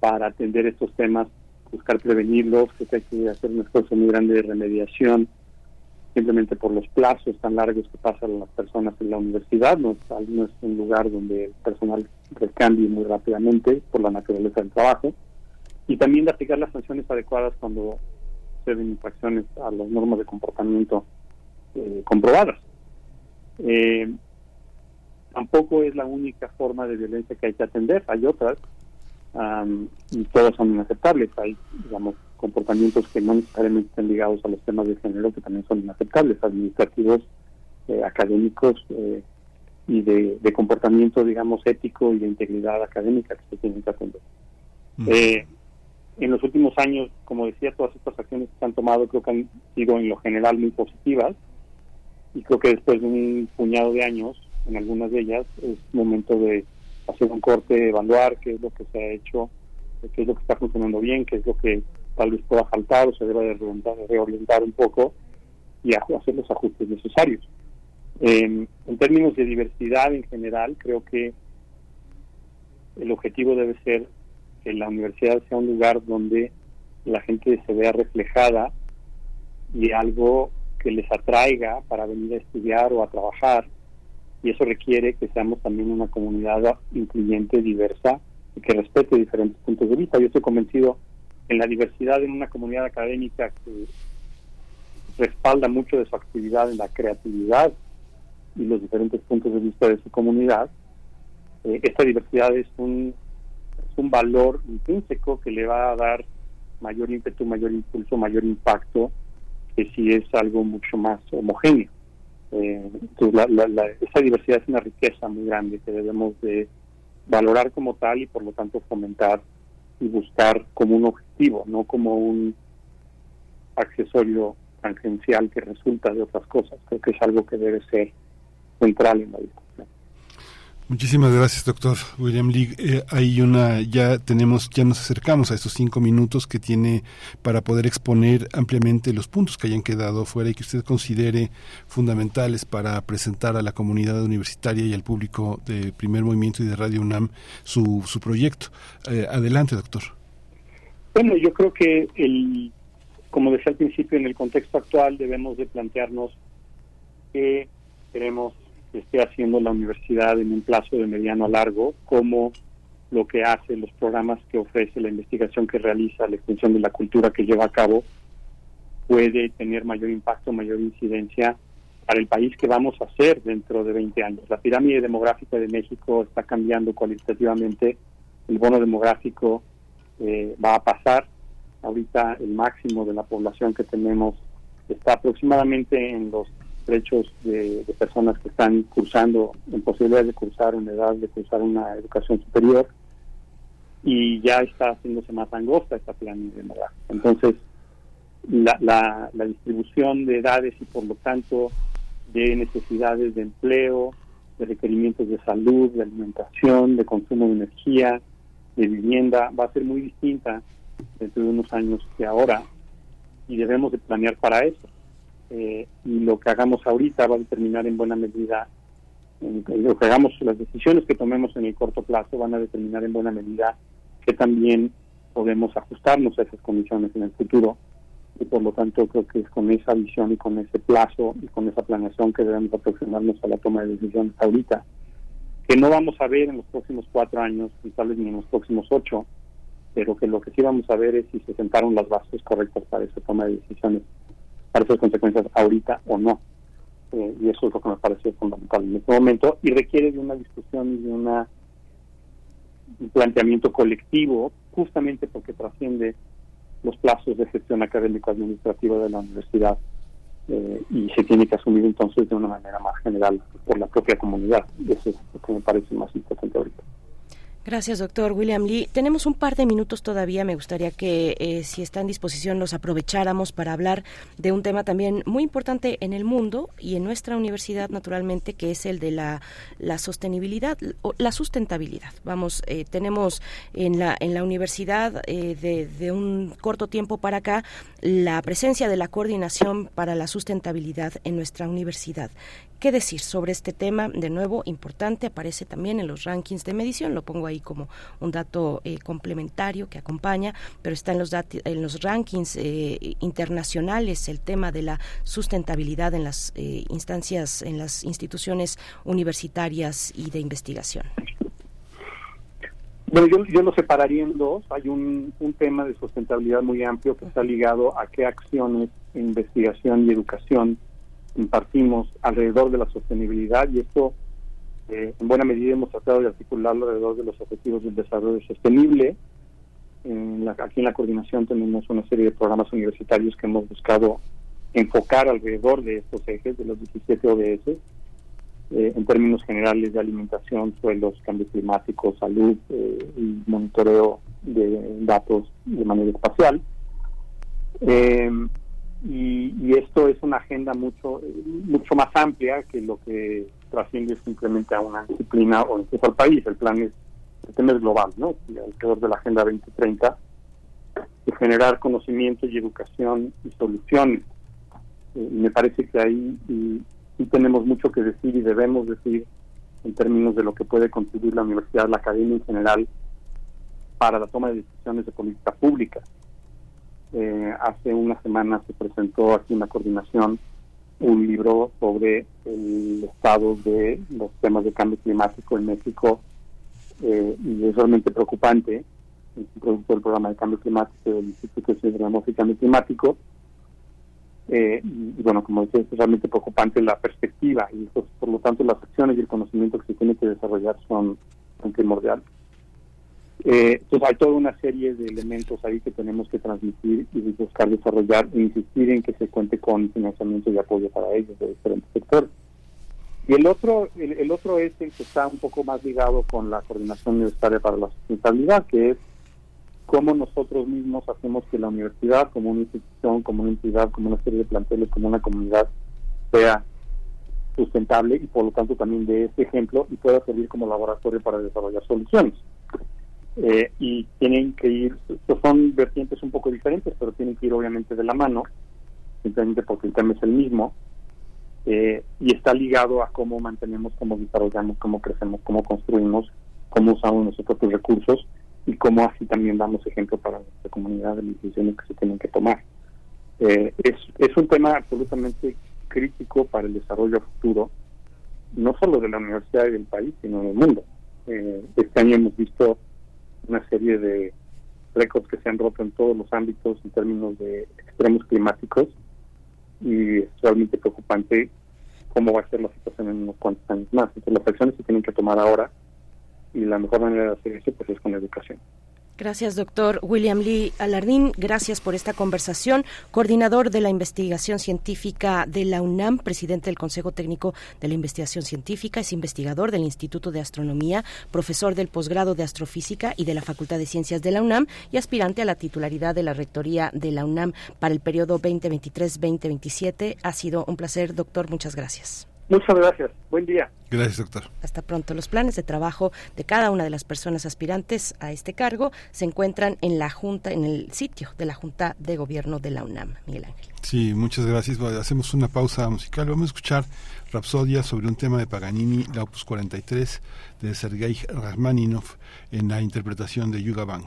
para atender estos temas, buscar prevenirlos, que hay que hacer un esfuerzo muy grande de remediación, simplemente por los plazos tan largos que pasan las personas en la universidad, no no es un lugar donde el personal recambie muy rápidamente por la naturaleza del trabajo y también de aplicar las sanciones adecuadas cuando se ven infracciones a las normas de comportamiento eh, comprobadas. Eh, tampoco es la única forma de violencia que hay que atender, hay otras y todas son inaceptables. Hay, digamos, comportamientos que no necesariamente están ligados a los temas de género que también son inaceptables, administrativos, eh, académicos y de, comportamiento, digamos, ético y de integridad académica que se tienen que atender. En los últimos años, como decía, todas estas acciones que se han tomado creo que han sido en lo general muy positivas y creo que después de un puñado de años, en algunas de ellas, es momento de hacer un corte, evaluar qué es lo que se ha hecho, qué es lo que está funcionando bien, qué es lo que tal vez pueda faltar o se deba de reorientar, un poco y hacer los ajustes necesarios. en términos de diversidad en general, creo que el objetivo debe ser que la universidad sea un lugar donde la gente se vea reflejada y algo que les atraiga para venir a estudiar o a trabajar. Y eso requiere que seamos también una comunidad incluyente, diversa y que respete diferentes puntos de vista. Yo estoy convencido en la diversidad en una comunidad académica que respalda mucho de su actividad en la creatividad y los diferentes puntos de vista de su comunidad. Eh, esta diversidad es un un valor intrínseco que le va a dar mayor ímpetu, mayor impulso, mayor impacto que si es algo mucho más homogéneo. Eh, esa diversidad es una riqueza muy grande que debemos de valorar como tal y por lo tanto fomentar y buscar como un objetivo, no como un accesorio tangencial que resulta de otras cosas. Creo que es algo que debe ser central en la discusión. Muchísimas gracias, doctor William Lee. Eh, hay una, ya tenemos, ya nos acercamos a estos cinco minutos que tiene para poder exponer ampliamente los puntos que hayan quedado fuera y que usted considere fundamentales para presentar a la comunidad universitaria y al público de Primer Movimiento y de Radio UNAM su, su proyecto. Eh, adelante, doctor. Bueno, yo creo que el, como decía al principio, en el contexto actual debemos de plantearnos que queremos esté haciendo la universidad en un plazo de mediano a largo, como lo que hace, los programas que ofrece, la investigación que realiza, la extensión de la cultura que lleva a cabo, puede tener mayor impacto, mayor incidencia para el país que vamos a ser dentro de 20 años. La pirámide demográfica de México está cambiando cualitativamente, el bono demográfico eh, va a pasar, ahorita el máximo de la población que tenemos está aproximadamente en los derechos de, personas que están cursando, en posibilidad de cursar, en edad de cursar una educación superior, y ya está haciéndose más angosta esta pirámide Entonces, la, la, la distribución de edades y por lo tanto de necesidades de empleo, de requerimientos de salud, de alimentación, de consumo de energía, de vivienda, va a ser muy distinta dentro de unos años que ahora y debemos de planear para eso. Eh, y lo que hagamos ahorita va a determinar en buena medida, lo que hagamos, las decisiones que tomemos en el corto plazo van a determinar en buena medida que también podemos ajustarnos a esas condiciones en el futuro. Y por lo tanto creo que es con esa visión y con ese plazo y con esa planeación que debemos aproximarnos a la toma de decisiones ahorita, que no vamos a ver en los próximos cuatro años y tal vez ni en los próximos ocho, pero que lo que sí vamos a ver es si se sentaron las bases correctas para esa toma de decisiones para esas consecuencias ahorita o no. Eh, y eso es lo que me parece fundamental en este momento y requiere de una discusión y de una, un planteamiento colectivo, justamente porque trasciende los plazos de gestión académico-administrativa de la universidad eh, y se tiene que asumir entonces de una manera más general por la propia comunidad. Eso es lo que me parece más importante ahorita. Gracias, doctor William Lee. Tenemos un par de minutos todavía. Me gustaría que, eh, si está en disposición, los aprovecháramos para hablar de un tema también muy importante en el mundo y en nuestra universidad, naturalmente, que es el de la, la sostenibilidad o la sustentabilidad. Vamos, eh, tenemos en la, en la universidad eh, de, de un corto tiempo para acá la presencia de la coordinación para la sustentabilidad en nuestra universidad. ¿Qué decir sobre este tema? De nuevo, importante, aparece también en los rankings de medición, lo pongo ahí como un dato eh, complementario que acompaña, pero está en los, en los rankings eh, internacionales el tema de la sustentabilidad en las eh, instancias, en las instituciones universitarias y de investigación. Bueno, yo, lo separaría en dos. Hay un, un tema de sustentabilidad muy amplio que está ligado a qué acciones, investigación y educación impartimos alrededor de la sostenibilidad y esto eh, en buena medida hemos tratado de articularlo alrededor de los objetivos del desarrollo sostenible. En la, aquí en la coordinación tenemos una serie de programas universitarios que hemos buscado enfocar alrededor de estos ejes, de los 17 ODS, eh, en términos generales de alimentación, suelos, cambio climático, salud eh, y monitoreo de datos de manera espacial. Eh, y, esto es una agenda mucho mucho más amplia que lo que trasciende simplemente a una disciplina o incluso al país. El plan es, el tema es global, ¿no? Alrededor de la Agenda 2030, de generar conocimiento y educación y soluciones. Eh, me parece que ahí y, tenemos mucho que decir y debemos decir en términos de lo que puede contribuir la universidad, la academia en general, para la toma de decisiones de política pública eh, hace una semana se presentó aquí en la coordinación un libro sobre el estado de los temas de cambio climático en México eh, y es realmente preocupante. Es un producto del programa de cambio climático del Instituto de Ciencias y Cambio Climático. Eh, y, bueno, como decía, es realmente preocupante la perspectiva y por lo tanto las acciones y el conocimiento que se tiene que desarrollar son, son primordiales. Eh, pues hay toda una serie de elementos ahí que tenemos que transmitir y buscar desarrollar e insistir en que se cuente con financiamiento y apoyo para ellos de diferentes sectores. Y el otro, el, otro es el que está un poco más ligado con la coordinación universitaria para la sustentabilidad, que es cómo nosotros mismos hacemos que la universidad, como una institución, como una entidad, como una serie de planteles, como una comunidad, sea sustentable y por lo tanto también de este ejemplo y pueda servir como laboratorio para desarrollar soluciones. Eh, y tienen que ir, son vertientes un poco diferentes, pero tienen que ir obviamente de la mano, simplemente porque el tema es el mismo, eh, y está ligado a cómo mantenemos, cómo desarrollamos, cómo crecemos, cómo construimos, cómo usamos nuestros propios recursos y cómo así también damos ejemplo para nuestra comunidad de decisiones que se tienen que tomar. Eh, es, es un tema absolutamente crítico para el desarrollo futuro, no solo de la universidad y del país, sino del mundo. este año hemos visto una serie de récords que se han roto en todos los ámbitos en términos de extremos climáticos y es realmente preocupante cómo va a ser la situación en unos cuantos años más. Entonces las acciones se tienen que tomar ahora y la mejor manera de hacer eso pues es con educación. Gracias, doctor William Lee Alardín. Gracias por esta conversación. Coordinador de la investigación científica de la UNAM, presidente del Consejo Técnico de la Investigación Científica, es investigador del Instituto de Astronomía, profesor del posgrado de Astrofísica y de la Facultad de Ciencias de la UNAM y aspirante a la titularidad de la Rectoría de la UNAM para el periodo 2023-2027. Ha sido un placer, doctor. Muchas gracias. Muchas gracias. Buen día. Gracias, doctor. Hasta pronto. Los planes de trabajo de cada una de las personas aspirantes a este cargo se encuentran en la Junta, en el sitio de la Junta de Gobierno de la UNAM. Miguel Ángel. Sí, muchas gracias. hacemos una pausa musical. Vamos a escuchar Rapsodia sobre un tema de Paganini, la Opus 43 de Sergei Rachmaninov en la interpretación de Yuga Bang.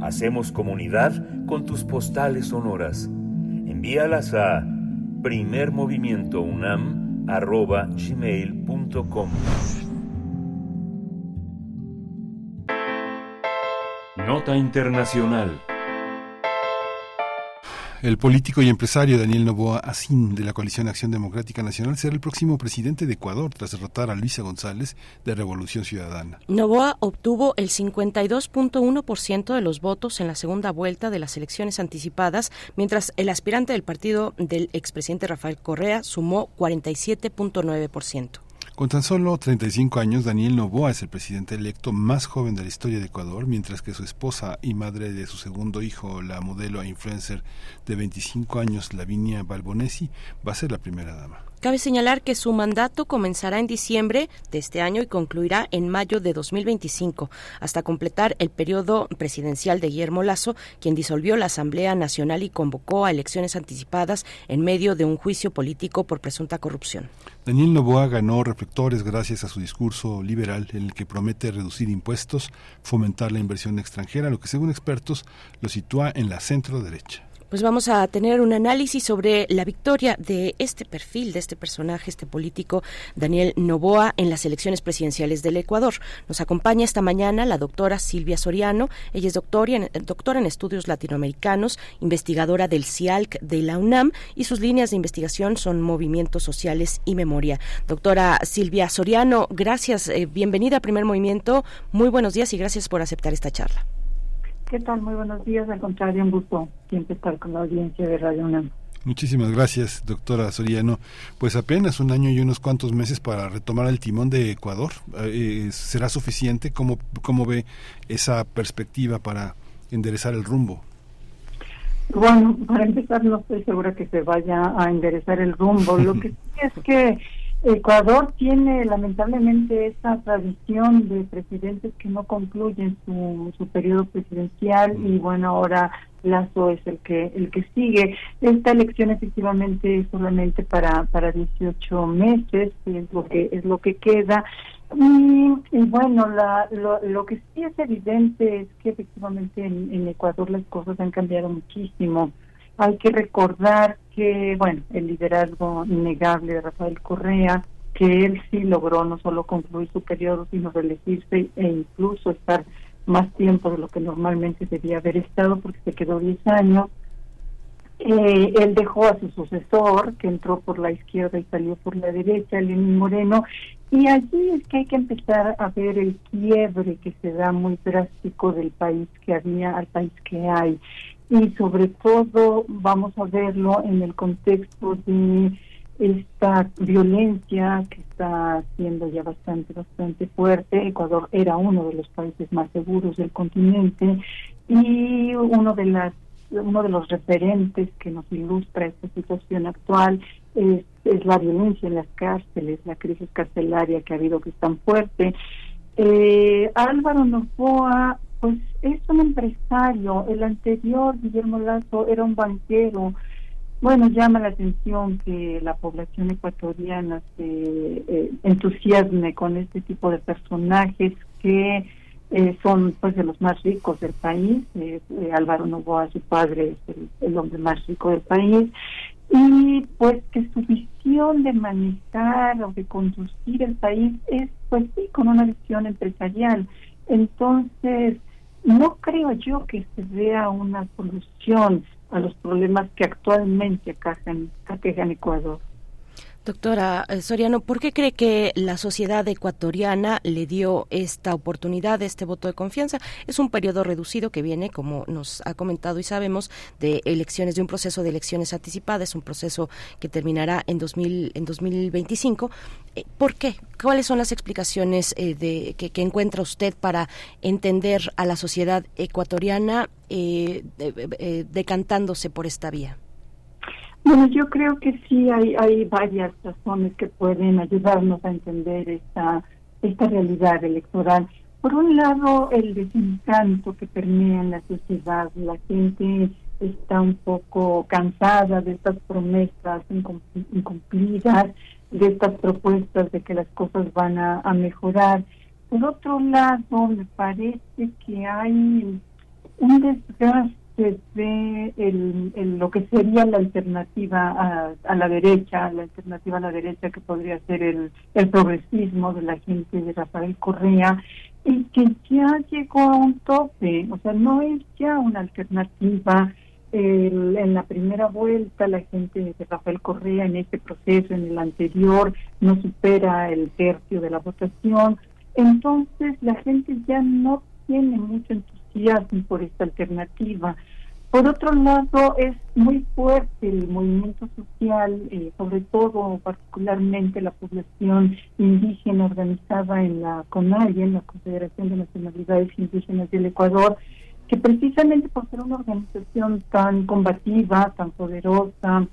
Hacemos comunidad con tus postales sonoras. Envíalas a primermovimientounam.gmail.com Nota Internacional el político y empresario Daniel Novoa Asín de la Coalición Acción Democrática Nacional será el próximo presidente de Ecuador tras derrotar a Luisa González de Revolución Ciudadana. Novoa obtuvo el 52.1% de los votos en la segunda vuelta de las elecciones anticipadas, mientras el aspirante del partido del expresidente Rafael Correa sumó 47.9%. Con tan solo 35 años, Daniel Novoa es el presidente electo más joven de la historia de Ecuador, mientras que su esposa y madre de su segundo hijo, la modelo e influencer de 25 años, Lavinia Balbonesi, va a ser la primera dama. Cabe señalar que su mandato comenzará en diciembre de este año y concluirá en mayo de 2025, hasta completar el periodo presidencial de Guillermo Lazo, quien disolvió la Asamblea Nacional y convocó a elecciones anticipadas en medio de un juicio político por presunta corrupción. Daniel Novoa ganó reflectores gracias a su discurso liberal en el que promete reducir impuestos, fomentar la inversión extranjera, lo que según expertos lo sitúa en la centro derecha. Pues vamos a tener un análisis sobre la victoria de este perfil, de este personaje, este político, Daniel Novoa, en las elecciones presidenciales del Ecuador. Nos acompaña esta mañana la doctora Silvia Soriano. Ella es doctora en, doctora en estudios latinoamericanos, investigadora del CIALC de la UNAM y sus líneas de investigación son movimientos sociales y memoria. Doctora Silvia Soriano, gracias, eh, bienvenida a Primer Movimiento. Muy buenos días y gracias por aceptar esta charla. ¿Qué tal? Muy buenos días. Al contrario, un gusto siempre estar con la audiencia de Radio UNAM. Muchísimas gracias, doctora Soriano. Pues apenas un año y unos cuantos meses para retomar el timón de Ecuador. Eh, ¿Será suficiente? ¿Cómo, ¿Cómo ve esa perspectiva para enderezar el rumbo? Bueno, para empezar, no estoy segura que se vaya a enderezar el rumbo. Lo que sí es que Ecuador tiene lamentablemente esa tradición de presidentes que no concluyen su, su periodo presidencial y bueno, ahora Lazo es el que el que sigue. Esta elección efectivamente es solamente para para 18 meses, es lo que es lo que queda. Y, bueno, la, lo, lo, que sí es evidente es que efectivamente en, en Ecuador las cosas han cambiado muchísimo. Hay que recordar que, bueno, el liderazgo innegable de Rafael Correa, que él sí logró no solo concluir su periodo, sino reelegirse e incluso estar más tiempo de lo que normalmente debía haber estado, porque se quedó 10 años. Eh, él dejó a su sucesor, que entró por la izquierda y salió por la derecha, Lenín Moreno, y allí es que hay que empezar a ver el quiebre que se da muy drástico del país que había al país que hay y sobre todo vamos a verlo en el contexto de esta violencia que está siendo ya bastante bastante fuerte. Ecuador era uno de los países más seguros del continente y uno de las uno de los referentes que nos ilustra esta situación actual es, es la violencia en las cárceles, la crisis carcelaria que ha habido que es tan fuerte. Eh, Álvaro Novoa pues es un empresario. El anterior, Guillermo Lazo, era un banquero. Bueno, llama la atención que la población ecuatoriana se eh, entusiasme con este tipo de personajes que eh, son pues de los más ricos del país. Eh, Álvaro Novoa, su padre, es el, hombre más rico del país. Y pues que su visión de manejar o de conducir el país es pues sí, con una visión empresarial. Entonces, no creo yo que se vea una solución a los problemas que actualmente aquejan, Ecuador. Doctora eh, Soriano, ¿por qué cree que la sociedad ecuatoriana le dio esta oportunidad, este voto de confianza? Es un periodo reducido que viene, como nos ha comentado y sabemos, de elecciones, de un proceso de elecciones anticipadas, un proceso que terminará en, 2000, en 2025. Eh, ¿Por qué? ¿Cuáles son las explicaciones eh, de, que, encuentra usted para entender a la sociedad ecuatoriana decantándose por esta vía? Bueno, yo creo que sí hay, hay varias razones que pueden ayudarnos a entender esta, esta realidad electoral. Por un lado, el desencanto que permea en la sociedad. La gente está un poco cansada de estas promesas incumplidas, de estas propuestas de que las cosas van a, a mejorar. Por otro lado, me parece que hay un desgaste ve el, lo que sería la alternativa a, la derecha, la alternativa a la derecha que podría ser el, el progresismo de la gente de Rafael Correa, y que ya llegó a un tope, o sea, no es ya una alternativa. en la primera vuelta la gente de Rafael Correa en este proceso, en el anterior, no supera el tercio de la votación. Entonces la gente ya no tiene mucho entusiasmo por esta alternativa. Por otro lado, es muy fuerte el movimiento social, eh, sobre todo particularmente la población indígena organizada en la CONAIE, en la Confederación de Nacionalidades Indígenas del Ecuador, que precisamente por ser una organización tan combativa, tan poderosa,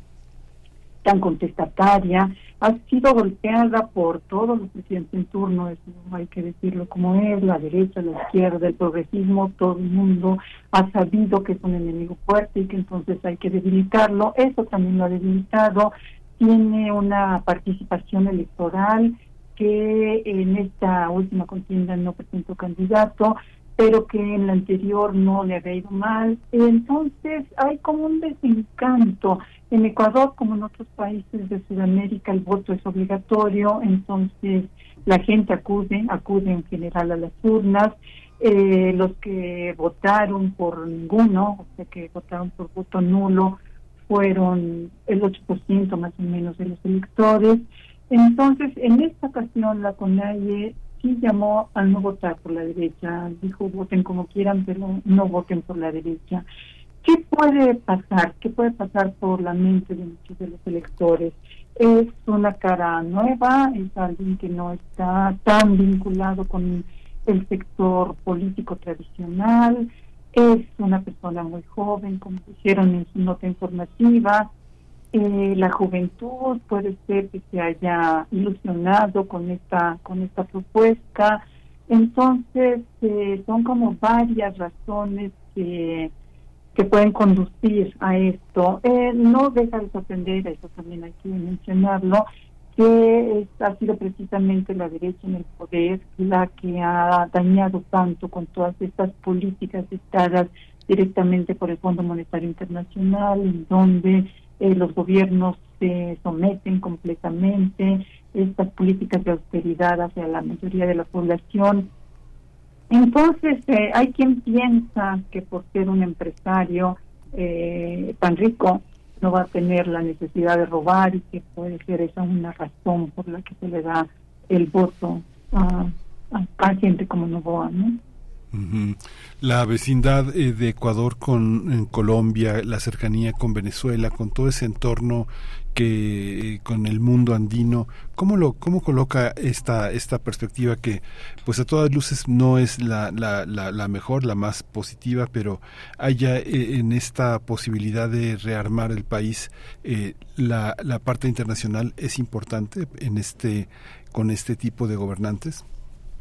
tan contestataria, ha sido golpeada por todos los presidentes en turno, eso hay que decirlo como es, la derecha, la izquierda, el progresismo, todo el mundo ha sabido que es un enemigo fuerte y que entonces hay que debilitarlo, eso también lo ha debilitado, tiene una participación electoral que en esta última contienda no presentó candidato, pero que en la anterior no le había ido mal. Entonces hay como un desencanto. En Ecuador, como en otros países de Sudamérica, el voto es obligatorio, entonces la gente acude, acude en general a las urnas. Eh, los que votaron por ninguno, o sea, que votaron por voto nulo, fueron el 8% más o menos de los electores. Entonces, en esta ocasión, la CONAIE llamó a no votar por la derecha, dijo voten como quieran, pero no voten por la derecha. ¿Qué puede pasar? ¿Qué puede pasar por la mente de muchos de los electores? Es una cara nueva, es alguien que no está tan vinculado con el sector político tradicional, es una persona muy joven, como dijeron en su nota informativa, eh, la juventud puede ser que se haya ilusionado con esta con esta propuesta. Entonces eh, son como varias razones que que pueden conducir a esto. Eh, no deja de sorprender eso también hay que mencionarlo que ha sido precisamente la derecha en el poder la que ha dañado tanto con todas estas políticas dictadas directamente por el Fondo Monetario Internacional en donde eh, los gobiernos se someten completamente, estas políticas de austeridad hacia la mayoría de la población. Entonces, eh, hay quien piensa que por ser un empresario eh, tan rico no va a tener la necesidad de robar y que puede ser esa una razón por la que se le da el voto a, a, gente como Novoa, ¿no? La vecindad eh, de Ecuador con Colombia, la cercanía con Venezuela, con todo ese entorno que eh, con el mundo andino, ¿cómo lo cómo coloca esta esta perspectiva que pues a todas luces no es la, la, la, mejor, la más positiva, pero haya eh, en esta posibilidad de rearmar el país la, la parte internacional es importante en este con este tipo de gobernantes?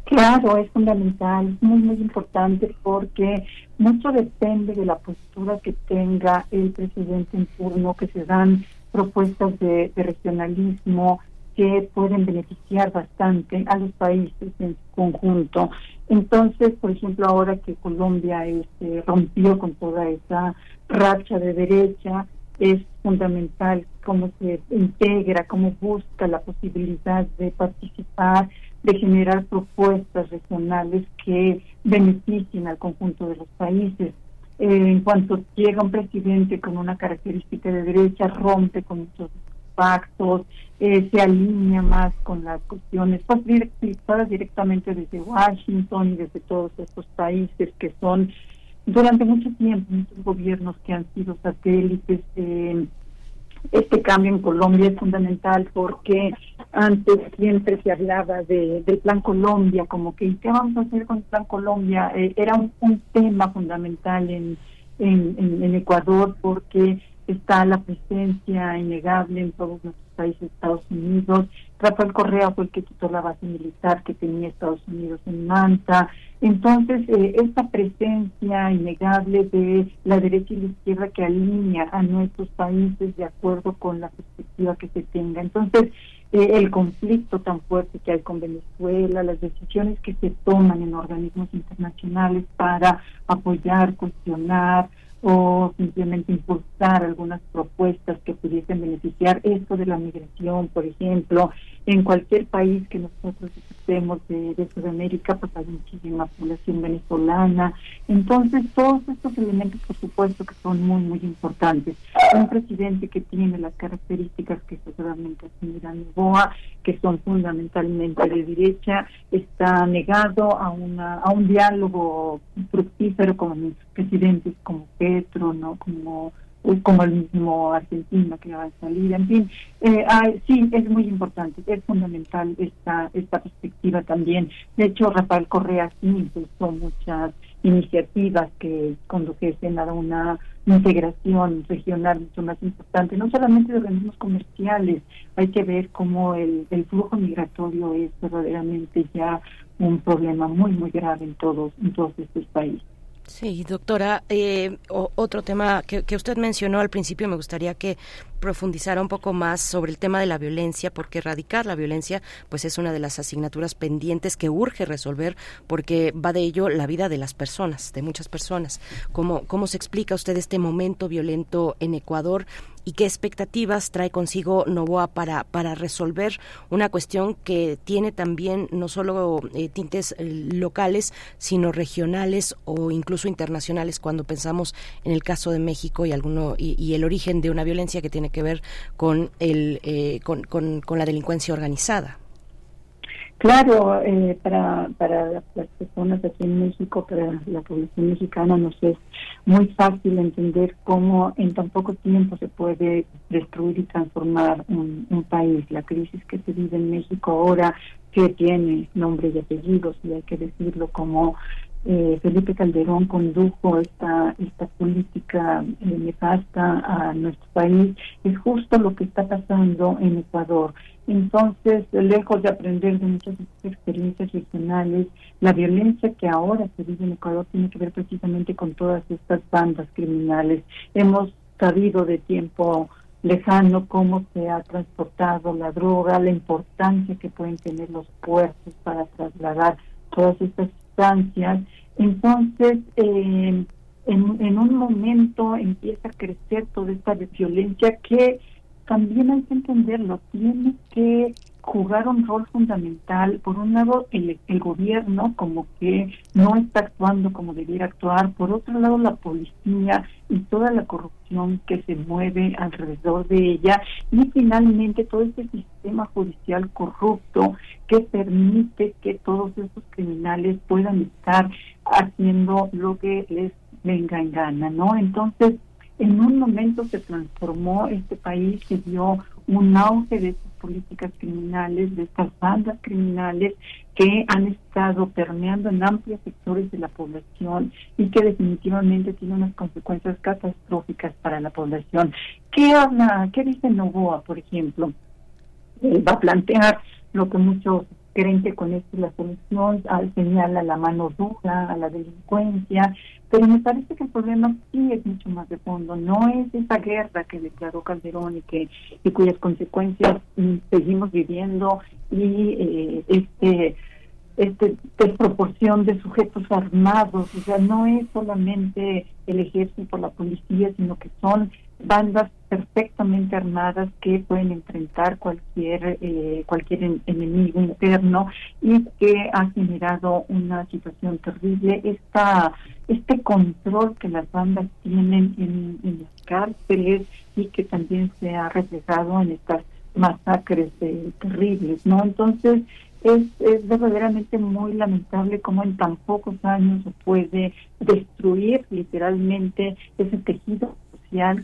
Claro, es fundamental, es muy, muy importante porque mucho depende de la postura que tenga el presidente en turno, que se dan propuestas de, regionalismo que pueden beneficiar bastante a los países en conjunto. Entonces, por ejemplo, ahora que Colombia este, rompió con toda esa racha de derecha, es fundamental cómo se integra, cómo busca la posibilidad de participar de generar propuestas regionales que beneficien al conjunto de los países. Eh, en cuanto llega un presidente con una característica de derecha, rompe con muchos pactos, eh, se alinea más con las cuestiones pues, directamente desde Washington y desde todos estos países que son durante mucho tiempo muchos gobiernos que han sido satélites eh, este cambio en Colombia es fundamental porque antes siempre se hablaba de, del Plan Colombia, como que ¿qué vamos a hacer con el Plan Colombia? Eh, era un, tema fundamental en, en, en, Ecuador porque está la presencia innegable en todos nuestros países, Estados Unidos. Rafael Correa fue el que quitó la base militar que tenía Estados Unidos en Manta. Entonces, eh, esta presencia innegable de la derecha y la izquierda que alinea a nuestros países de acuerdo con la perspectiva que se tenga. Entonces, eh, el conflicto tan fuerte que hay con Venezuela, las decisiones que se toman en organismos internacionales para apoyar, cuestionar, o simplemente impulsar algunas propuestas que pudiesen beneficiar esto de la migración, por ejemplo, en cualquier país que nosotros estemos de, de, Sudamérica, pues hay muchísima población venezolana. Entonces, todos estos elementos, por supuesto, que son muy, muy importantes. Un presidente que tiene las características que seguramente señora Novoa, que son fundamentalmente de derecha, está negado a, una, a un diálogo fructífero con presidentes como ¿no? Como el mismo Argentina que va a salir, en fin, eh, sí, es muy importante, es fundamental esta, esta perspectiva también. De hecho, Rafael Correa sí impulsó muchas iniciativas que condujesen a una integración regional mucho más importante, no solamente de organismos comerciales, hay que ver cómo el, el flujo migratorio es verdaderamente ya un problema muy, muy grave en todos, en todos estos países. Sí, doctora, eh, otro tema que, que, usted mencionó al principio, me gustaría que profundizara un poco más sobre el tema de la violencia, porque erradicar la violencia pues es una de las asignaturas pendientes que urge resolver, porque va de ello la vida de las personas, de muchas personas. ¿Cómo, cómo se explica usted este momento violento en Ecuador? Y qué expectativas trae consigo Novoa para, para resolver una cuestión que tiene también no solo eh, tintes eh, locales, sino regionales o incluso internacionales cuando pensamos en el caso de México y, alguno, y, el origen de una violencia que tiene que ver con, el, eh, con, con la delincuencia organizada. Claro, eh, para, para las personas aquí en México, para la población mexicana, nos es muy fácil entender cómo en tan poco tiempo se puede destruir y transformar un, un país. La crisis que se vive en México ahora, que tiene nombre y apellidos, y hay que decirlo como eh, Felipe Calderón condujo esta, esta política eh, nefasta a nuestro país, es justo lo que está pasando en Ecuador. Entonces, lejos de aprender de muchas experiencias regionales, la violencia que ahora se vive en Ecuador tiene que ver precisamente con todas estas bandas criminales. Hemos sabido de tiempo lejano cómo se ha transportado la droga, la importancia que pueden tener los puertos para trasladar todas estas Entonces, eh, en, en un momento empieza a crecer toda esta violencia que también hay que entenderlo, tiene que jugar un rol fundamental. Por un lado, el, el, gobierno como que no está actuando como debiera actuar. Por otro lado, la policía y toda la corrupción que se mueve alrededor de ella. Y finalmente, todo este sistema judicial corrupto que permite que todos esos criminales puedan estar haciendo lo que les venga en gana, ¿no? Entonces, en un momento se transformó este país, se dio un auge de estas políticas criminales, de estas bandas criminales que han estado permeando en amplios sectores de la población y que definitivamente tienen unas consecuencias catastróficas para la población. ¿Qué habla, qué dice Novoa, por ejemplo? va a plantear lo que muchos creen que con esto la solución señala la mano dura, a la delincuencia, pero me parece que el problema sí es mucho más de fondo, no es esa guerra que declaró Calderón y que y cuyas consecuencias mm, seguimos viviendo y eh, este este desproporción de sujetos armados, o sea, no es solamente el ejército, la policía, sino que son bandas perfectamente armadas que pueden enfrentar cualquier eh, cualquier enemigo interno y que ha generado una situación terrible. Esta este control que las bandas tienen en, las cárceles y que también se ha reflejado en estas masacres eh, terribles no entonces es, es verdaderamente muy lamentable cómo en tan pocos años se puede destruir literalmente ese tejido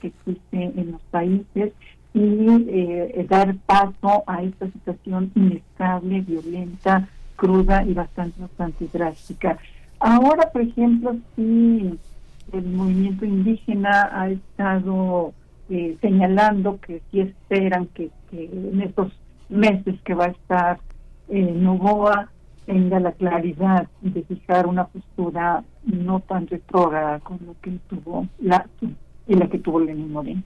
que existe en los países y eh, dar paso a esta situación inestable, violenta, cruda y bastante, bastante drástica. Ahora, por ejemplo, si el movimiento indígena ha estado eh, señalando que si esperan que, en estos meses que va a estar eh, Novoa tenga la claridad de fijar una postura no tan retrógrada con lo que tuvo la y la que tuvo Lenín Moreno.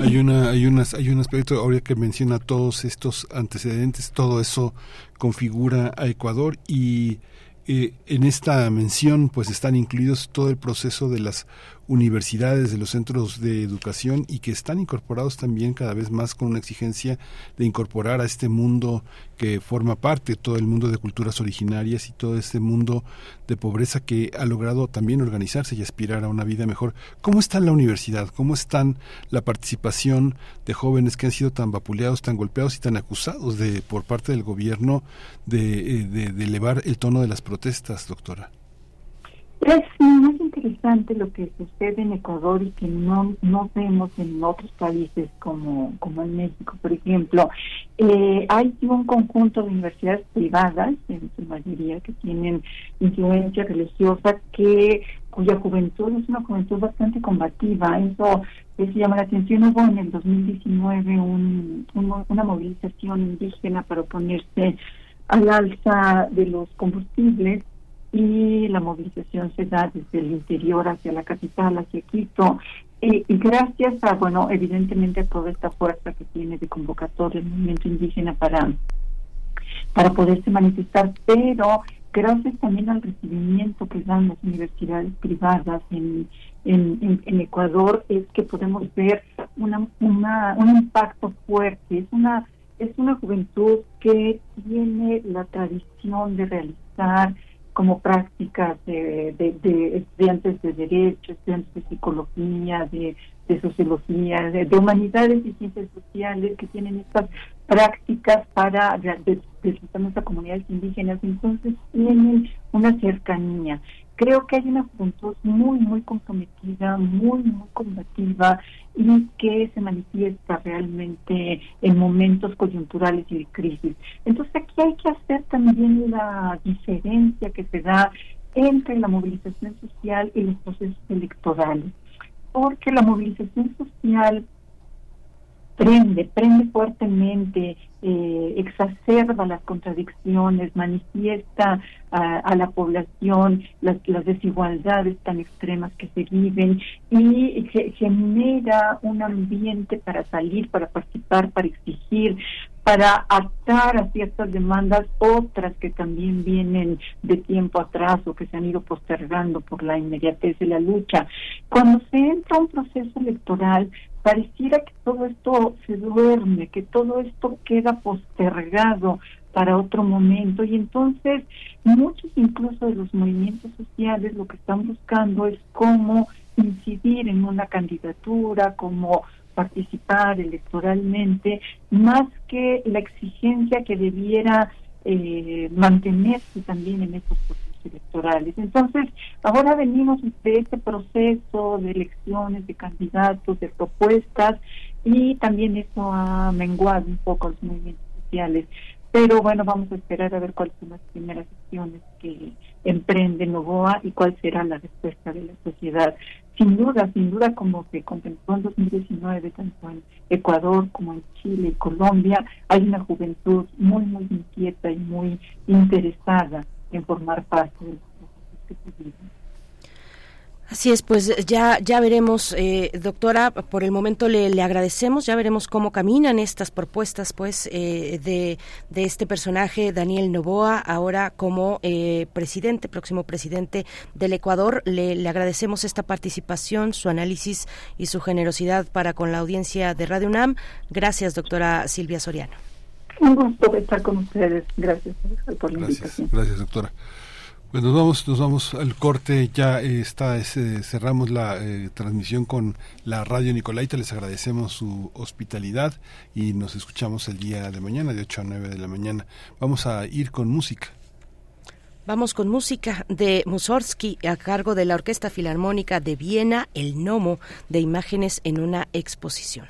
Hay una, hay unas, hay un aspecto ahora que menciona todos estos antecedentes, todo eso configura a Ecuador y eh, en esta mención pues están incluidos todo el proceso de las universidades, de los centros de educación y que están incorporados también cada vez más con una exigencia de incorporar a este mundo que forma parte, todo el mundo de culturas originarias y todo este mundo de pobreza que ha logrado también organizarse y aspirar a una vida mejor. ¿Cómo está la universidad? ¿Cómo están la participación de jóvenes que han sido tan vapuleados, tan golpeados y tan acusados de por parte del gobierno de, eh, de elevar el tono de las protestas, doctora? Es muy interesante lo que sucede en Ecuador y que no, no vemos en otros países como, como en México, por ejemplo. Eh, hay un conjunto de universidades privadas, en su mayoría, que tienen influencia religiosa, que cuya juventud es una juventud bastante combativa. Eso, eso llama la atención. Hubo en el 2019 un, una movilización indígena para oponerse al alza de los combustibles y la movilización se da desde el interior hacia la capital, hacia Quito, y, gracias a, bueno, evidentemente a toda esta fuerza que tiene de convocatoria el movimiento indígena para, para poderse manifestar, pero gracias también al recibimiento que dan las universidades privadas en, en, Ecuador, es que podemos ver una, un impacto fuerte. Es una, es una juventud que tiene la tradición de realizar como prácticas de, estudiantes de derecho, estudiantes de psicología, de, sociología, de, humanidades y ciencias sociales que tienen estas prácticas para precisamente a comunidades indígenas, entonces tienen una cercanía creo que hay una juventud muy, muy comprometida, muy, muy combativa y que se manifiesta realmente en momentos coyunturales y de crisis. Entonces aquí hay que hacer también la diferencia que se da entre la movilización social y los procesos electorales, porque la movilización social prende, prende fuertemente, eh, exacerba las contradicciones, manifiesta a, la población las, desigualdades tan extremas que se viven y genera un ambiente para salir, para participar, para exigir, para atar a ciertas demandas, otras que también vienen de tiempo atrás o que se han ido postergando por la inmediatez de la lucha. Cuando se entra un proceso electoral, pareciera que todo esto se duerme, que todo esto queda postergado para otro momento. Y entonces muchos incluso de los movimientos sociales lo que están buscando es cómo incidir en una candidatura, cómo participar electoralmente, más que la exigencia que debiera eh, mantenerse también en estos procesos electorales. Entonces, ahora venimos de este proceso de elecciones de candidatos, de propuestas, y también eso ha menguado un poco los movimientos sociales. Pero bueno, vamos a esperar a ver cuáles son las primeras acciones que emprende Novoa y cuál será la respuesta de la sociedad. Sin duda, sin duda, como se contempló en 2019, tanto en Ecuador como en Chile y Colombia, hay una juventud muy, muy inquieta y muy interesada en formar parte de los que Así es, pues ya ya veremos, eh, doctora. Por el momento le, le, agradecemos. Ya veremos cómo caminan estas propuestas, pues, eh, de, de este personaje Daniel Novoa, ahora como eh, presidente, próximo presidente del Ecuador. Le, le, agradecemos esta participación, su análisis y su generosidad para con la audiencia de Radio UNAM. Gracias, doctora Silvia Soriano. Un gusto estar con ustedes. Gracias por la invitación. Gracias, doctora. Pues nos vamos, nos vamos al corte, ya está, cerramos la eh, transmisión con la radio Nicolaita, les agradecemos su hospitalidad y nos escuchamos el día de mañana de 8 a 9 de la mañana. Vamos a ir con música. Vamos con música de Mussorgsky a cargo de la Orquesta Filarmónica de Viena, El Nomo de Imágenes en una exposición.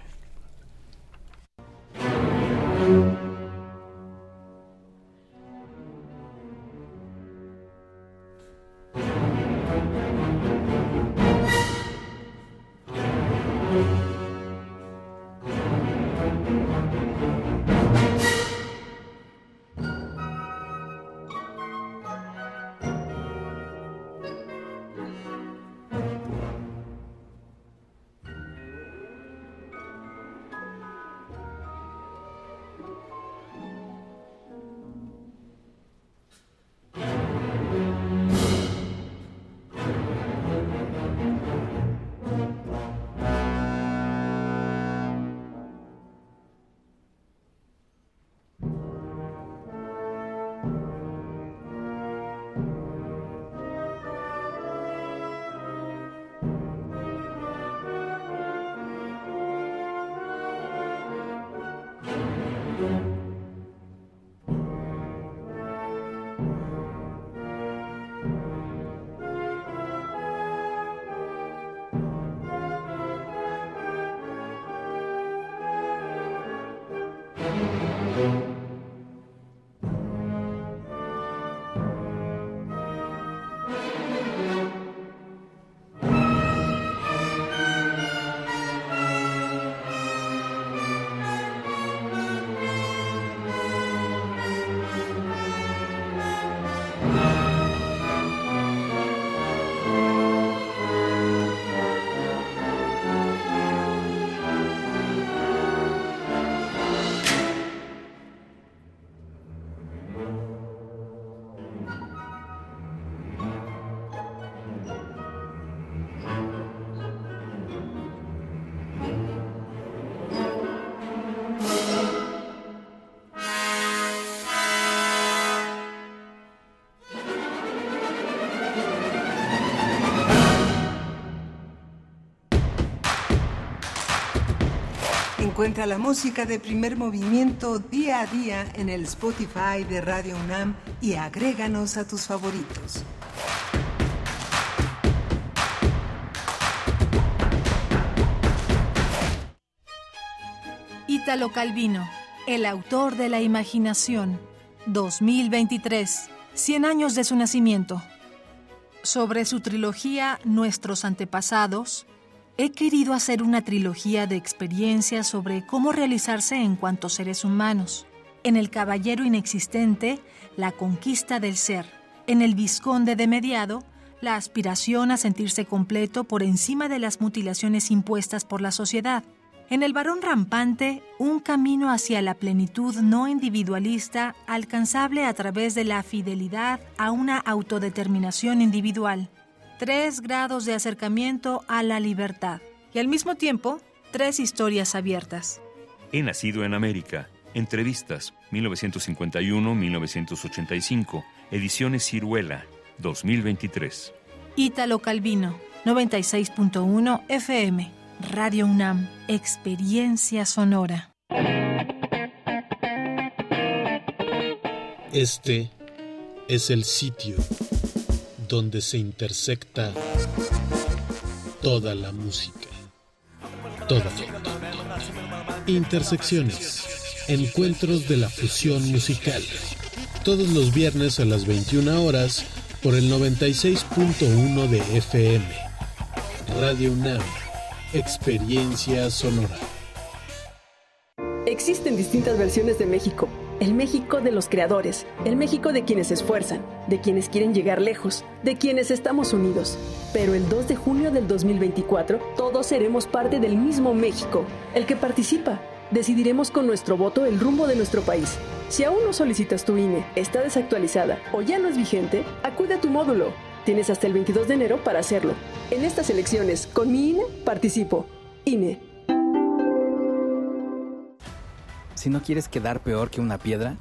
Encuentra la música de primer movimiento día a día en el Spotify de Radio UNAM y agréganos a tus favoritos. Ítalo Calvino, el autor de la imaginación, 2023, 100 años de su nacimiento. Sobre su trilogía Nuestros antepasados, he querido hacer una trilogía de experiencias sobre cómo realizarse en cuanto seres humanos. En El Caballero Inexistente, la conquista del ser. En El Visconde de Mediado, la aspiración a sentirse completo por encima de las mutilaciones impuestas por la sociedad. En el varón rampante, un camino hacia la plenitud no individualista alcanzable a través de la fidelidad a una autodeterminación individual. Tres grados de acercamiento a la libertad. Y al mismo tiempo, tres historias abiertas. He nacido en América. Entrevistas 1951-1985. Ediciones Ciruela 2023. Ítalo Calvino 96.1 FM. Radio UNAM, Experiencia Sonora. Este es el sitio donde se intersecta toda la música. Toda. Intersecciones. Encuentros de la fusión musical. Todos los viernes a las 21 horas por el 96.1 de FM. Radio UNAM Experiencia sonora. Existen distintas versiones de México. El México de los creadores, el México de quienes se esfuerzan, de quienes quieren llegar lejos, de quienes estamos unidos. Pero el 2 de junio del 2024 todos seremos parte del mismo México, el que participa. Decidiremos con nuestro voto el rumbo de nuestro país. Si aún no solicitas tu INE, está desactualizada o ya no es vigente, acude a tu módulo Tienes hasta el 22 de enero para hacerlo. En estas elecciones, con mi INE, participo. INE. Si no quieres quedar peor que una piedra,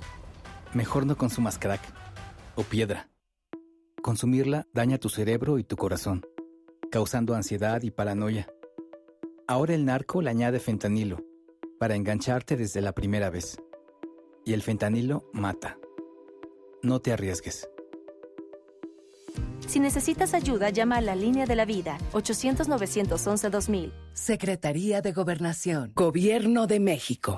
mejor no consumas crack o piedra. Consumirla daña tu cerebro y tu corazón, causando ansiedad y paranoia. Ahora el narco le añade fentanilo para engancharte desde la primera vez. Y el fentanilo mata. No te arriesgues. Si necesitas ayuda, llama a la línea de la vida, 800-911-2000. Secretaría de Gobernación, Gobierno de México.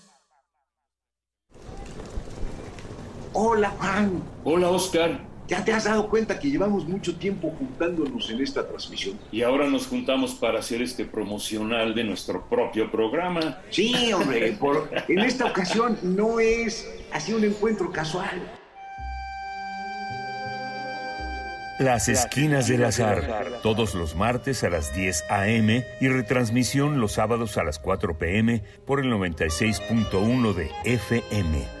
Hola, Juan. Hola, Oscar. ¿Ya te has dado cuenta que llevamos mucho tiempo juntándonos en esta transmisión? Y ahora nos juntamos para hacer este promocional de nuestro propio programa. Sí, hombre, por, en esta ocasión no es así un encuentro casual. Las Esquinas del Azar, todos los martes a las 10 a.m. y retransmisión los sábados a las 4 p.m. por el 96.1 de FM.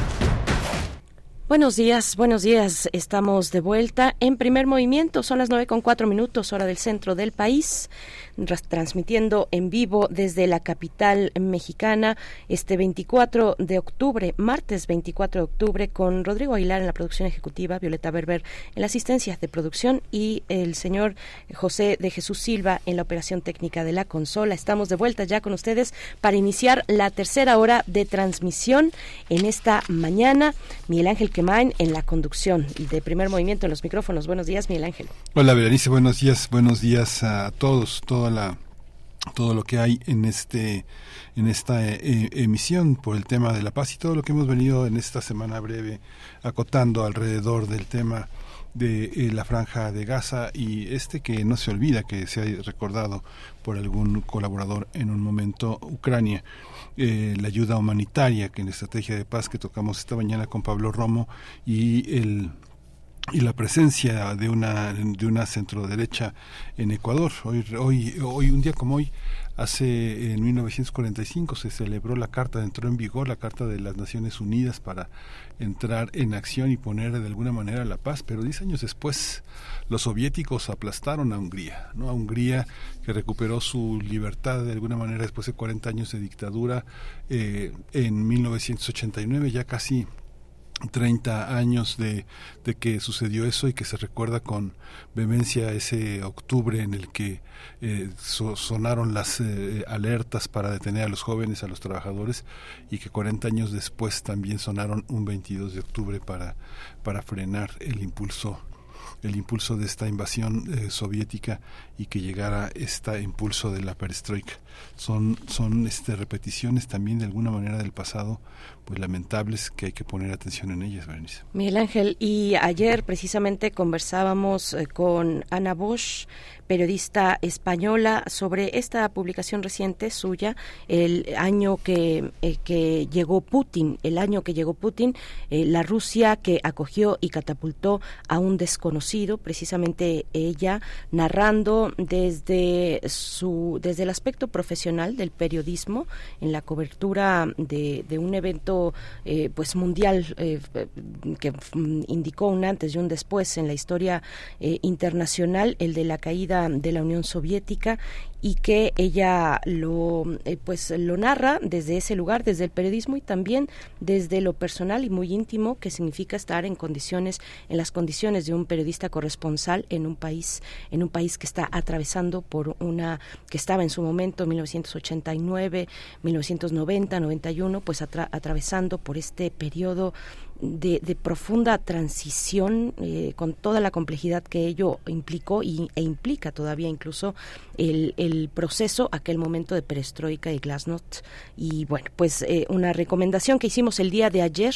Buenos días, buenos días. Estamos de vuelta en primer movimiento. Son las nueve con cuatro minutos, hora del centro del país transmitiendo en vivo desde la capital mexicana este 24 de octubre, martes 24 de octubre, con Rodrigo Aguilar en la producción ejecutiva, Violeta Berber en la asistencia de producción y el señor José de Jesús Silva en la operación técnica de la consola. Estamos de vuelta ya con ustedes para iniciar la tercera hora de transmisión en esta mañana. Miguel Ángel Quemain en la conducción de primer movimiento en los micrófonos. Buenos días, Miguel Ángel. Hola, Berenice. Buenos días. Buenos días a todos, toda todo lo que hay en este en esta eh, emisión por el tema de la paz y todo lo que hemos venido en esta semana breve acotando alrededor del tema de eh, la franja de Gaza y este que no se olvida que se ha recordado por algún colaborador en un momento Ucrania. Eh, la ayuda humanitaria que en la estrategia de paz que tocamos esta mañana con Pablo Romo y el y la presencia de una de una centro derecha en Ecuador. Hoy hoy hoy un día como hoy hace en 1945 se celebró la carta entró en vigor la carta de las Naciones Unidas para entrar en acción y poner de alguna manera la paz pero diez años después los soviéticos aplastaron a Hungría no a Hungría que recuperó su libertad de alguna manera después de 40 años de dictadura eh, en 1989 ya casi 30 años de, de, que sucedió eso y que se recuerda con vehemencia ese octubre en el que eh, sonaron las eh, alertas para detener a los jóvenes, a los trabajadores y que 40 años después también sonaron un 22 de octubre para, para frenar el impulso el impulso de esta invasión eh, soviética y que llegara este impulso de la perestroika. Son, son este, repeticiones también de alguna manera del pasado, pues lamentables que hay que poner atención en ellas, Berenice. Miguel Ángel, y ayer precisamente conversábamos eh, con Ana Bosch, periodista española, sobre esta publicación reciente suya, el año que, eh, que llegó Putin, el año que llegó Putin, eh, la Rusia que acogió y catapultó a un desconocido, precisamente ella narrando desde su desde el aspecto profesional del periodismo en la cobertura de, de un evento eh, pues mundial que indicó un antes y un después en la historia internacional, el de la caída de la Unión Soviética y que ella lo eh, pues lo narra desde ese lugar desde el periodismo y también desde lo personal y muy íntimo que significa estar en condiciones en las condiciones de un periodista corresponsal en un país en un país que está atravesando por una que estaba en su momento 1989 1990 91 pues atravesando por este periodo de, profunda transición eh, con toda la complejidad que ello implicó y, e implica todavía incluso el, el, proceso, aquel momento de perestroika y glasnost. Y bueno, pues eh, una recomendación que hicimos el día de ayer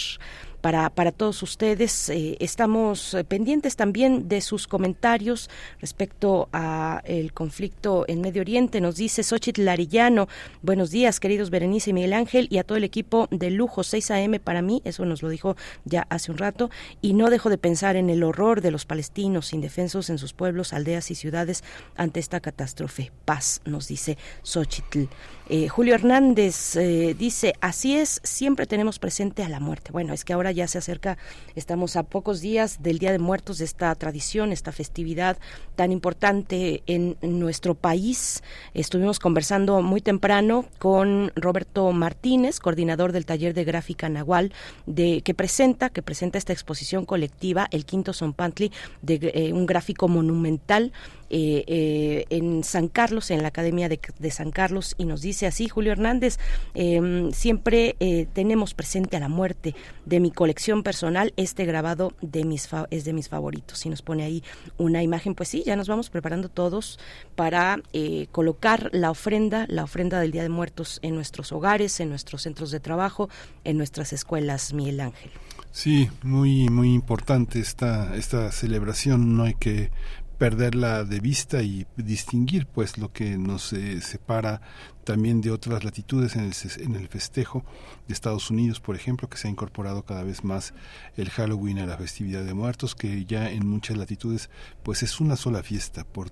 para, para todos ustedes. Eh, estamos eh, pendientes también de sus comentarios respecto a el conflicto en Medio Oriente. Nos dice Xochitl Larillano, buenos días, queridos Berenice y Miguel Ángel, y a todo el equipo de lujo 6 AM para mí, eso nos lo dijo ya hace un rato, y no dejo de pensar en el horror de los palestinos indefensos en sus pueblos, aldeas y ciudades ante esta catástrofe. Paz, nos dice Xochitl. Eh, Julio Hernández dice, así es, siempre tenemos presente a la muerte. Bueno, es que ahora ya se acerca, estamos a pocos días del Día de Muertos, de esta tradición, esta festividad tan importante en, nuestro país. Estuvimos conversando muy temprano con Roberto Martínez, coordinador del taller de gráfica Nahual, de, que presenta, que presenta esta exposición colectiva, el quinto Son Pantli, de eh, un gráfico monumental eh, eh, en San Carlos, en la Academia de, San Carlos, y nos dice así, Julio Hernández, em, siempre eh, tenemos presente a la muerte de mi colección personal, este grabado de mis es de mis favoritos, y nos pone ahí una imagen, pues sí, ya nos vamos preparando todos para colocar la ofrenda, la ofrenda del Día de Muertos en nuestros hogares, en nuestros centros de trabajo, en nuestras escuelas, Miguel Ángel. Sí, muy muy importante esta esta celebración, no hay que perderla de vista y distinguir pues lo que nos eh, separa también de otras latitudes en el, en el festejo de Estados Unidos, por ejemplo, que se ha incorporado cada vez más el Halloween a la festividad de muertos, que ya en muchas latitudes pues es una sola fiesta por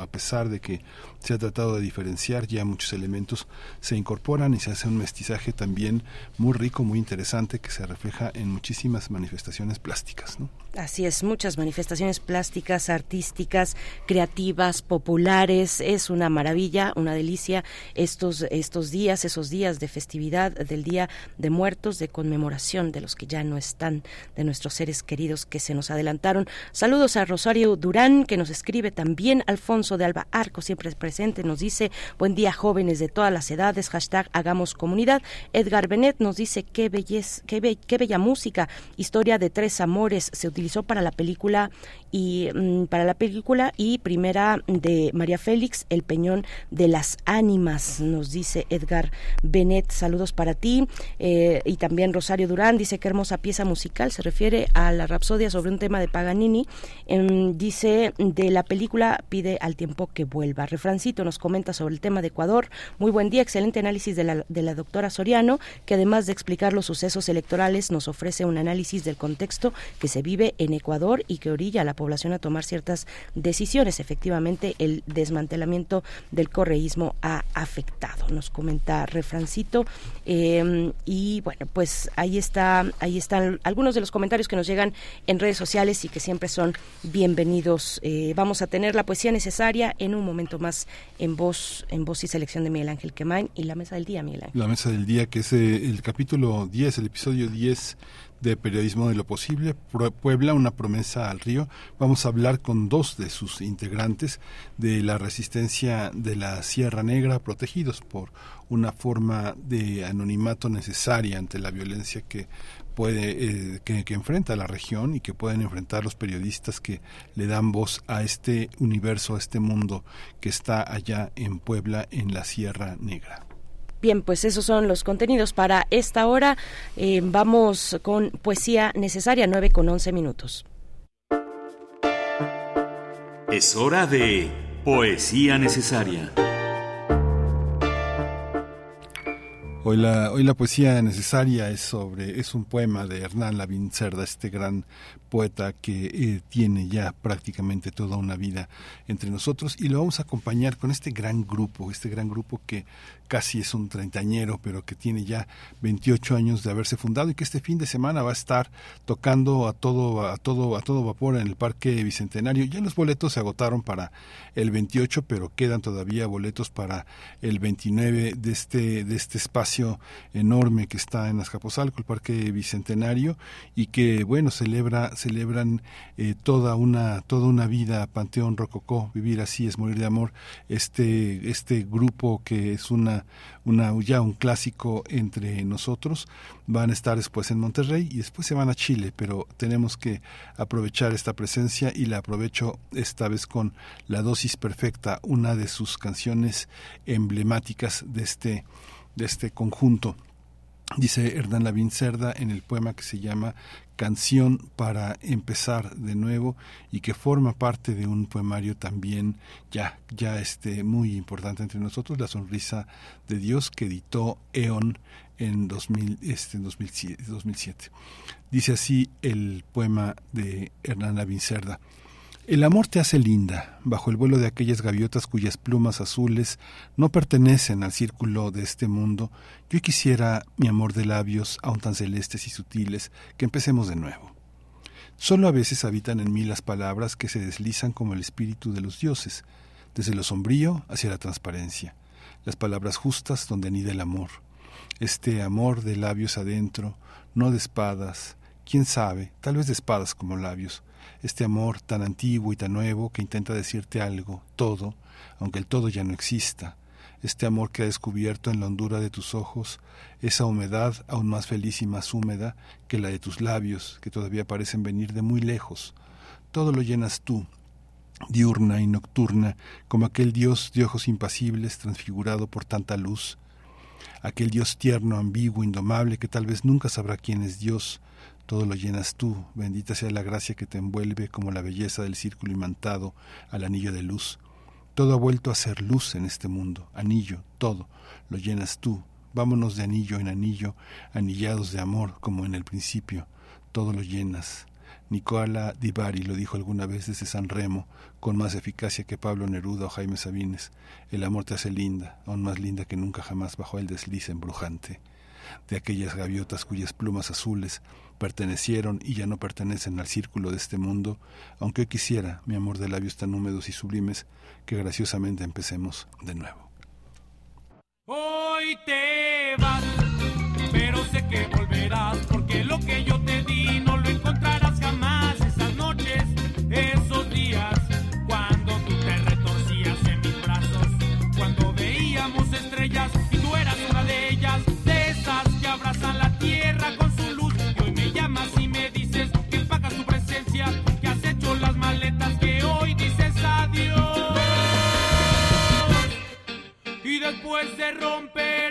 a pesar de que se ha tratado de diferenciar, ya muchos elementos se incorporan y se hace un mestizaje también muy rico, muy interesante, que se refleja en muchísimas manifestaciones plásticas. Así es, muchas manifestaciones plásticas, artísticas, creativas, populares. Es una maravilla, una delicia estos, estos días, esos días de festividad, del Día de Muertos, de conmemoración de los que ya no están, de nuestros seres queridos que se nos adelantaron. Saludos a Rosario Durán, que nos escribe también al Alfonso de Alba Arco, siempre presente, nos dice, buen día jóvenes de todas las edades, hashtag hagamos comunidad. Edgar Benet nos dice, qué, belleza, qué, qué bella música, historia de tres amores, se para la película y mm, para la película y primera de María Félix, El Peñón de las Ánimas, nos dice Edgar Benet, saludos para ti. Eh, y también Rosario Durán dice qué hermosa pieza musical, se refiere a la Rapsodia sobre un tema de Paganini. Em, dice de la película pide al tiempo que vuelva. Refrancito nos comenta sobre el tema de Ecuador. Muy buen día, excelente análisis de la, de la doctora Soriano, que además de explicar los sucesos electorales, nos ofrece un análisis del contexto que se vive en Ecuador y que orilla a la población a tomar ciertas decisiones. Efectivamente, el desmantelamiento del correísmo ha afectado, nos comenta Refrancito. Em, y bueno, pues ahí está, ahí están algunos de los comentarios que nos llegan en redes sociales y que siempre son bienvenidos. Eh, vamos a tener la poesía necesaria en un momento más en voz, en voz y selección de Miguel Ángel Quemain y la mesa del día, Miguel Ángel. La mesa del día, que es eh, el capítulo 10, el episodio 10 de Periodismo de lo Posible, Puebla, una promesa al río. Vamos a hablar con dos de sus integrantes de la resistencia de la Sierra Negra, protegidos por una forma de anonimato necesaria ante la violencia que puede eh, que, enfrenta la región y que pueden enfrentar los periodistas que le dan voz a este universo, a este mundo que está allá en Puebla, en la Sierra Negra. Bien, pues esos son los contenidos para esta hora. Eh, vamos con poesía necesaria, 9 con 11 minutos. Es hora de poesía necesaria. Hoy la, hoy la poesía necesaria es sobre es un poema de Hernán Lavín Cerda, este gran poeta que eh, tiene ya prácticamente toda una vida entre nosotros y lo vamos a acompañar con este gran grupo, este gran grupo que casi es un treintañero, pero que tiene ya 28 años de haberse fundado y que este fin de semana va a estar tocando a todo a todo a todo vapor en el Parque Bicentenario. Ya los boletos se agotaron para el 28, pero quedan todavía boletos para el 29 de este de este espacio enorme que está en Azcapotzalco, el Parque Bicentenario y que bueno, celebra celebran eh, toda una toda una vida Panteón Rococó, vivir así es morir de amor. Este este grupo que es una una ya un clásico entre nosotros van a estar después en Monterrey y después se van a Chile, pero tenemos que aprovechar esta presencia y la aprovecho esta vez con La dosis perfecta, una de sus canciones emblemáticas de este de este conjunto. Dice Hernán Lavín Cerda en el poema que se llama Canción para empezar de nuevo y que forma parte de un poemario también ya, ya este, muy importante entre nosotros, La Sonrisa de Dios, que editó Eon en 2000, este, 2007, 2007. Dice así el poema de Hernán Lavín Cerda. El amor te hace linda, bajo el vuelo de aquellas gaviotas cuyas plumas azules no pertenecen al círculo de este mundo. Yo quisiera, mi amor de labios, aún tan celestes y sutiles, que empecemos de nuevo. Solo a veces habitan en mí las palabras que se deslizan como el espíritu de los dioses, desde lo sombrío hacia la transparencia, las palabras justas donde anida el amor. Este amor de labios adentro, no de espadas, quién sabe, tal vez de espadas como labios, este amor tan antiguo y tan nuevo que intenta decirte algo, todo, aunque el todo ya no exista, este amor que ha descubierto en la hondura de tus ojos esa humedad aún más feliz y más húmeda que la de tus labios, que todavía parecen venir de muy lejos. Todo lo llenas tú, diurna y nocturna, como aquel Dios de ojos impasibles transfigurado por tanta luz, aquel Dios tierno, ambiguo, indomable, que tal vez nunca sabrá quién es Dios, todo lo llenas tú, bendita sea la gracia que te envuelve como la belleza del círculo imantado al anillo de luz. Todo ha vuelto a ser luz en este mundo, anillo, todo, lo llenas tú. Vámonos de anillo en anillo, anillados de amor como en el principio, todo lo llenas. Nicola Di Bari lo dijo alguna vez desde San Remo, con más eficacia que Pablo Neruda o Jaime Sabines. El amor te hace linda, aún más linda que nunca jamás bajo el desliz embrujante de aquellas gaviotas cuyas plumas azules pertenecieron y ya no pertenecen al círculo de este mundo, aunque quisiera, mi amor de labios tan húmedos y sublimes, que graciosamente empecemos de nuevo. Hoy te vas, pero sé que volverás, porque lo que yo te di no después de romper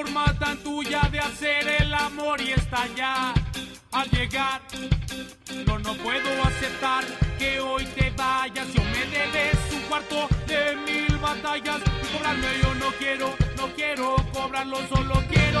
forma tan tuya de hacer el amor y estallar al llegar. No, no puedo aceptar que hoy te vayas. Yo me debes un cuarto de mil batallas. Y cobrarme yo no quiero, no quiero cobrarlo, solo quiero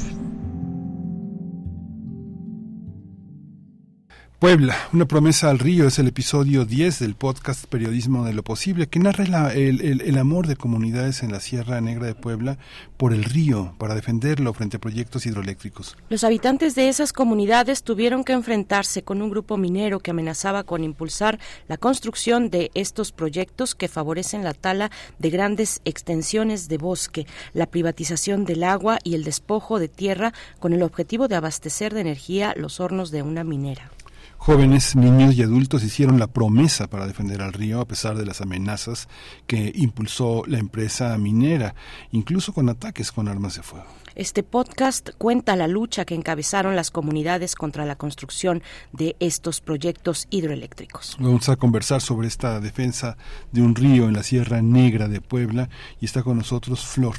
Puebla, una promesa al río es el episodio 10 del podcast Periodismo de lo Posible, que narra el, el- el amor de comunidades en la Sierra Negra de Puebla por el río, para defenderlo frente a proyectos hidroeléctricos. Los habitantes de esas comunidades tuvieron que enfrentarse con un grupo minero que amenazaba con impulsar la construcción de estos proyectos que favorecen la tala de grandes extensiones de bosque, la privatización del agua y el despojo de tierra con el objetivo de abastecer de energía los hornos de una minera. Jóvenes, niños y adultos hicieron la promesa para defender al río a pesar de las amenazas que impulsó la empresa minera, incluso con ataques con armas de fuego. Este podcast cuenta la lucha que encabezaron las comunidades contra la construcción de estos proyectos hidroeléctricos. Vamos a conversar sobre esta defensa de un río en la Sierra Negra de Puebla y está con nosotros Flor.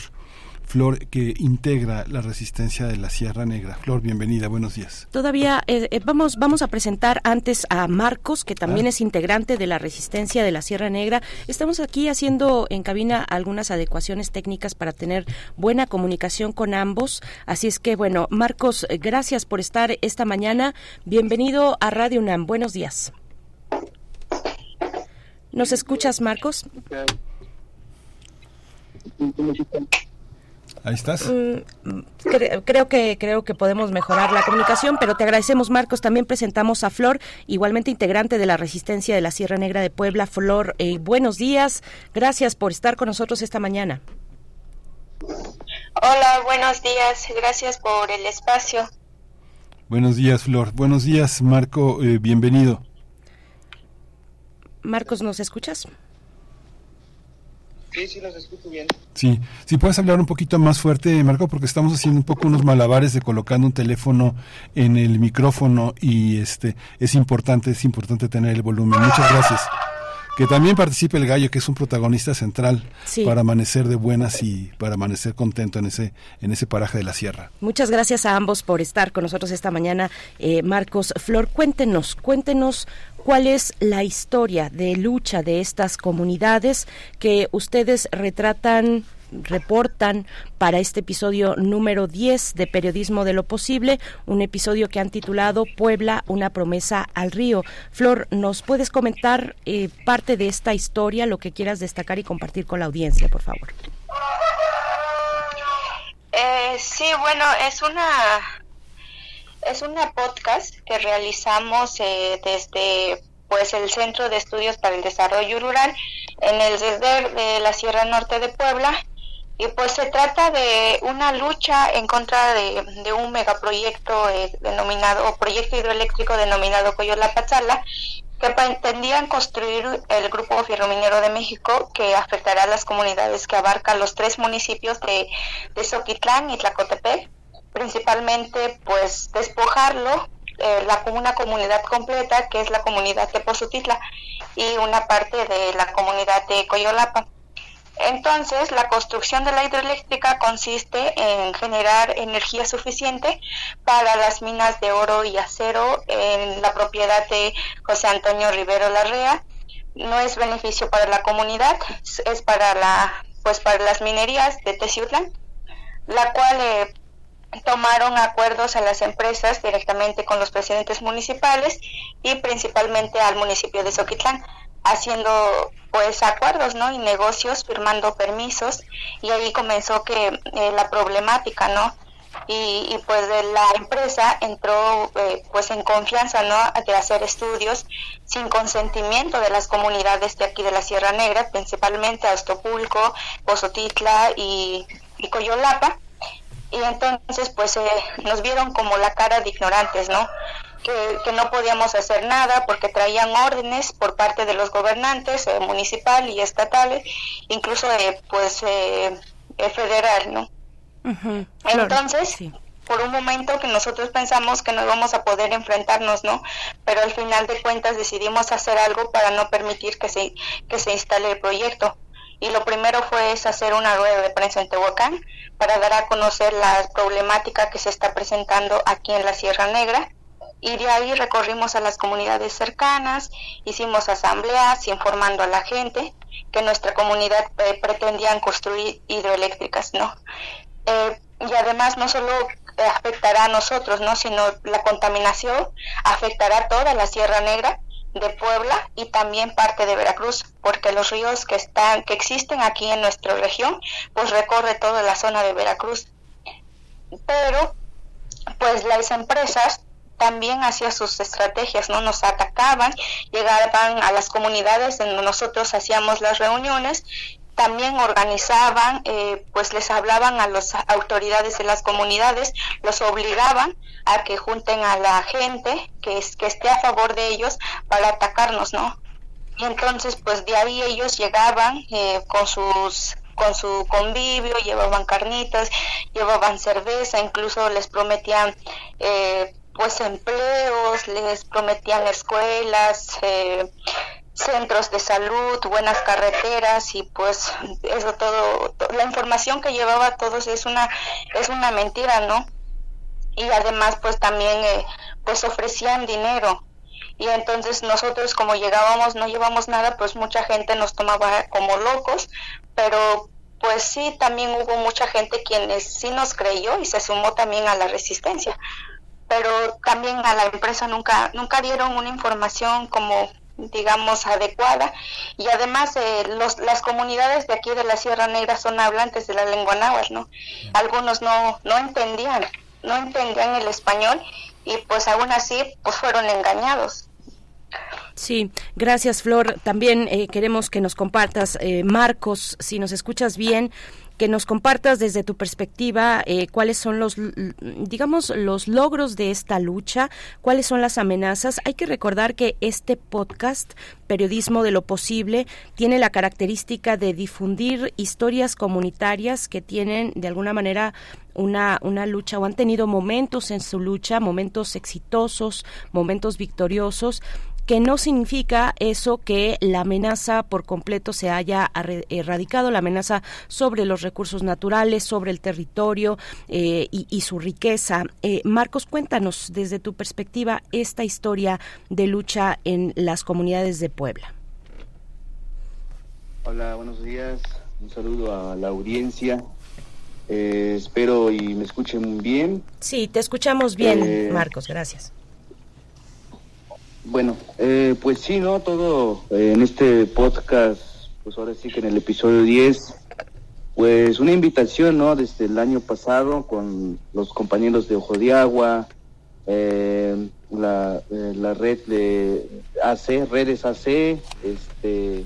Flor, que integra la resistencia de la Sierra Negra. Flor, bienvenida, buenos días. Todavía eh, eh, vamos, vamos a presentar antes a Marcos, que también es integrante de la resistencia de la Sierra Negra. Estamos aquí haciendo en cabina algunas adecuaciones técnicas para tener buena comunicación con ambos. Así es que, bueno, Marcos, gracias por estar esta mañana. Bienvenido a Radio UNAM. Buenos días. ¿Nos escuchas, Marcos? Ahí estás. Mm, cre- creo que creo que podemos mejorar la comunicación, pero te agradecemos, Marcos. También presentamos a Flor, igualmente integrante de la Resistencia de la Sierra Negra de Puebla. Flor, eh, buenos días. Gracias por estar con nosotros esta mañana. Hola, buenos días. Gracias por el espacio. Buenos días, Flor. Buenos días, Marco. eh, bienvenido. Marcos, ¿nos escuchas? Sí, sí, los escucho bien. Sí, si puedes hablar un poquito más fuerte, Marco, porque estamos haciendo un poco unos malabares de colocando un teléfono en el micrófono y este es importante, es importante tener el volumen. Muchas gracias. Que también participe el gallo, que es un protagonista central Sí. para amanecer de buenas y para amanecer contento en ese en ese paraje de la sierra. Muchas gracias a ambos por estar con nosotros esta mañana. Eh, Marcos, Flor, cuéntenos, cuéntenos cuál es la historia de lucha de estas comunidades que ustedes retratan reportan para este episodio número 10 de Periodismo de lo Posible, un episodio que han titulado Puebla, una promesa al río. Flor, ¿nos puedes comentar eh, parte de esta historia, lo que quieras destacar y compartir con la audiencia, por favor? Eh, sí, bueno, es una es una podcast que realizamos eh, desde pues el Centro de Estudios para el Desarrollo Rural en el CESDER de la Sierra Norte de Puebla. Y pues se trata de una lucha en contra de, un megaproyecto eh, denominado o proyecto hidroeléctrico denominado Coyolapatzala que pretendían construir el Grupo Ferrominero de México que afectará a las comunidades que abarcan los tres municipios de, de Soquitlán y Tlacotepec, principalmente pues despojarlo, eh, la, una comunidad completa que es la comunidad de Pozutitla y una parte de la comunidad de Coyolapa. Entonces, la construcción de la hidroeléctrica consiste en generar energía suficiente para las minas de oro y acero en la propiedad de José Antonio Rivero Larrea. No es beneficio para la comunidad, es- para la pues para las minerías de Teciutlán, la cual eh, tomaron acuerdos a las empresas directamente con los presidentes municipales y principalmente al municipio de Soquitlán, haciendo pues acuerdos, ¿no? Y negocios, firmando permisos y ahí comenzó que eh, la problemática, ¿no? Y, y, pues de la empresa entró eh, pues en confianza, ¿no? De hacer estudios sin consentimiento de las comunidades de aquí de la Sierra Negra, principalmente Astopulco, Pozotitla y, y Coyolapa y entonces pues eh, nos vieron como la cara de ignorantes, ¿no? Que, que no podíamos hacer nada porque traían órdenes por parte de los gobernantes eh, municipal y estatales, incluso eh, pues eh, eh, federal, ¿no? Entonces, por un momento que nosotros pensamos que no íbamos a poder enfrentarnos, ¿no? Pero al final de cuentas decidimos hacer algo para no permitir que se, que se instale el proyecto. Y lo primero fue es hacer una rueda de prensa en Tehuacán para dar a conocer la problemática que se está presentando aquí en la Sierra Negra. Y de ahí recorrimos a las comunidades cercanas, hicimos asambleas informando a la gente que nuestra comunidad eh, pretendían construir hidroeléctricas, ¿no? Eh, y además no solo afectará a nosotros, ¿no? Sino la contaminación afectará a toda la Sierra Negra de Puebla y también parte de Veracruz, porque los ríos que están que existen aquí en nuestra región, pues recorre toda la zona de Veracruz. Pero pues las empresas también hacían sus estrategias, ¿no? Nos atacaban, llegaban a las comunidades en donde nosotros hacíamos las reuniones, también organizaban, eh, pues les hablaban a las autoridades de las comunidades, los obligaban a que junten a la gente que, es, que esté a favor de ellos para atacarnos, ¿no? Y entonces, pues de ahí ellos llegaban eh, con sus con su convivio, llevaban carnitas, llevaban cerveza, incluso les prometían eh, pues empleos, les prometían escuelas, eh, centros de salud, buenas carreteras y pues eso todo, to- la información que llevaba todos es una es una mentira, ¿no? Y además pues también eh, pues ofrecían dinero. Y entonces nosotros como llegábamos no llevamos nada, pues mucha gente nos tomaba como locos, pero pues sí también hubo mucha gente quienes sí nos creyó y se sumó también a la resistencia. Pero también a la empresa nunca nunca dieron una información como digamos adecuada y además eh, los, las comunidades de aquí de la Sierra Negra son hablantes de la lengua náhuatl, ¿no? Algunos no no entendían, no entendían el español y pues aún así pues fueron engañados. Sí, gracias Flor. También eh, queremos que nos compartas, eh, Marcos, si nos escuchas bien, que nos compartas desde tu perspectiva eh, cuáles son los, digamos, los logros de esta lucha, cuáles son las amenazas. Hay que recordar que este podcast, Periodismo de lo Posible, tiene la característica de difundir historias comunitarias que tienen de alguna manera una, una lucha o han tenido momentos en su lucha, momentos exitosos, momentos victoriosos que no significa eso que la amenaza por completo se haya erradicado, la amenaza sobre los recursos naturales, sobre el territorio eh, y, y su riqueza. Eh, Marcos, cuéntanos desde tu perspectiva esta historia de lucha en las comunidades de Puebla. Hola, buenos días. Un saludo a la audiencia. Eh, espero y me escuchen bien. Sí, te escuchamos bien, Marcos, gracias. Bueno, eh, pues sí, ¿no? Todo eh, en este podcast, pues ahora sí que en el episodio 10, pues una invitación, ¿no? Desde el año pasado con los compañeros de Ojo de Agua, eh, la, eh, la red de AC, redes AC, este,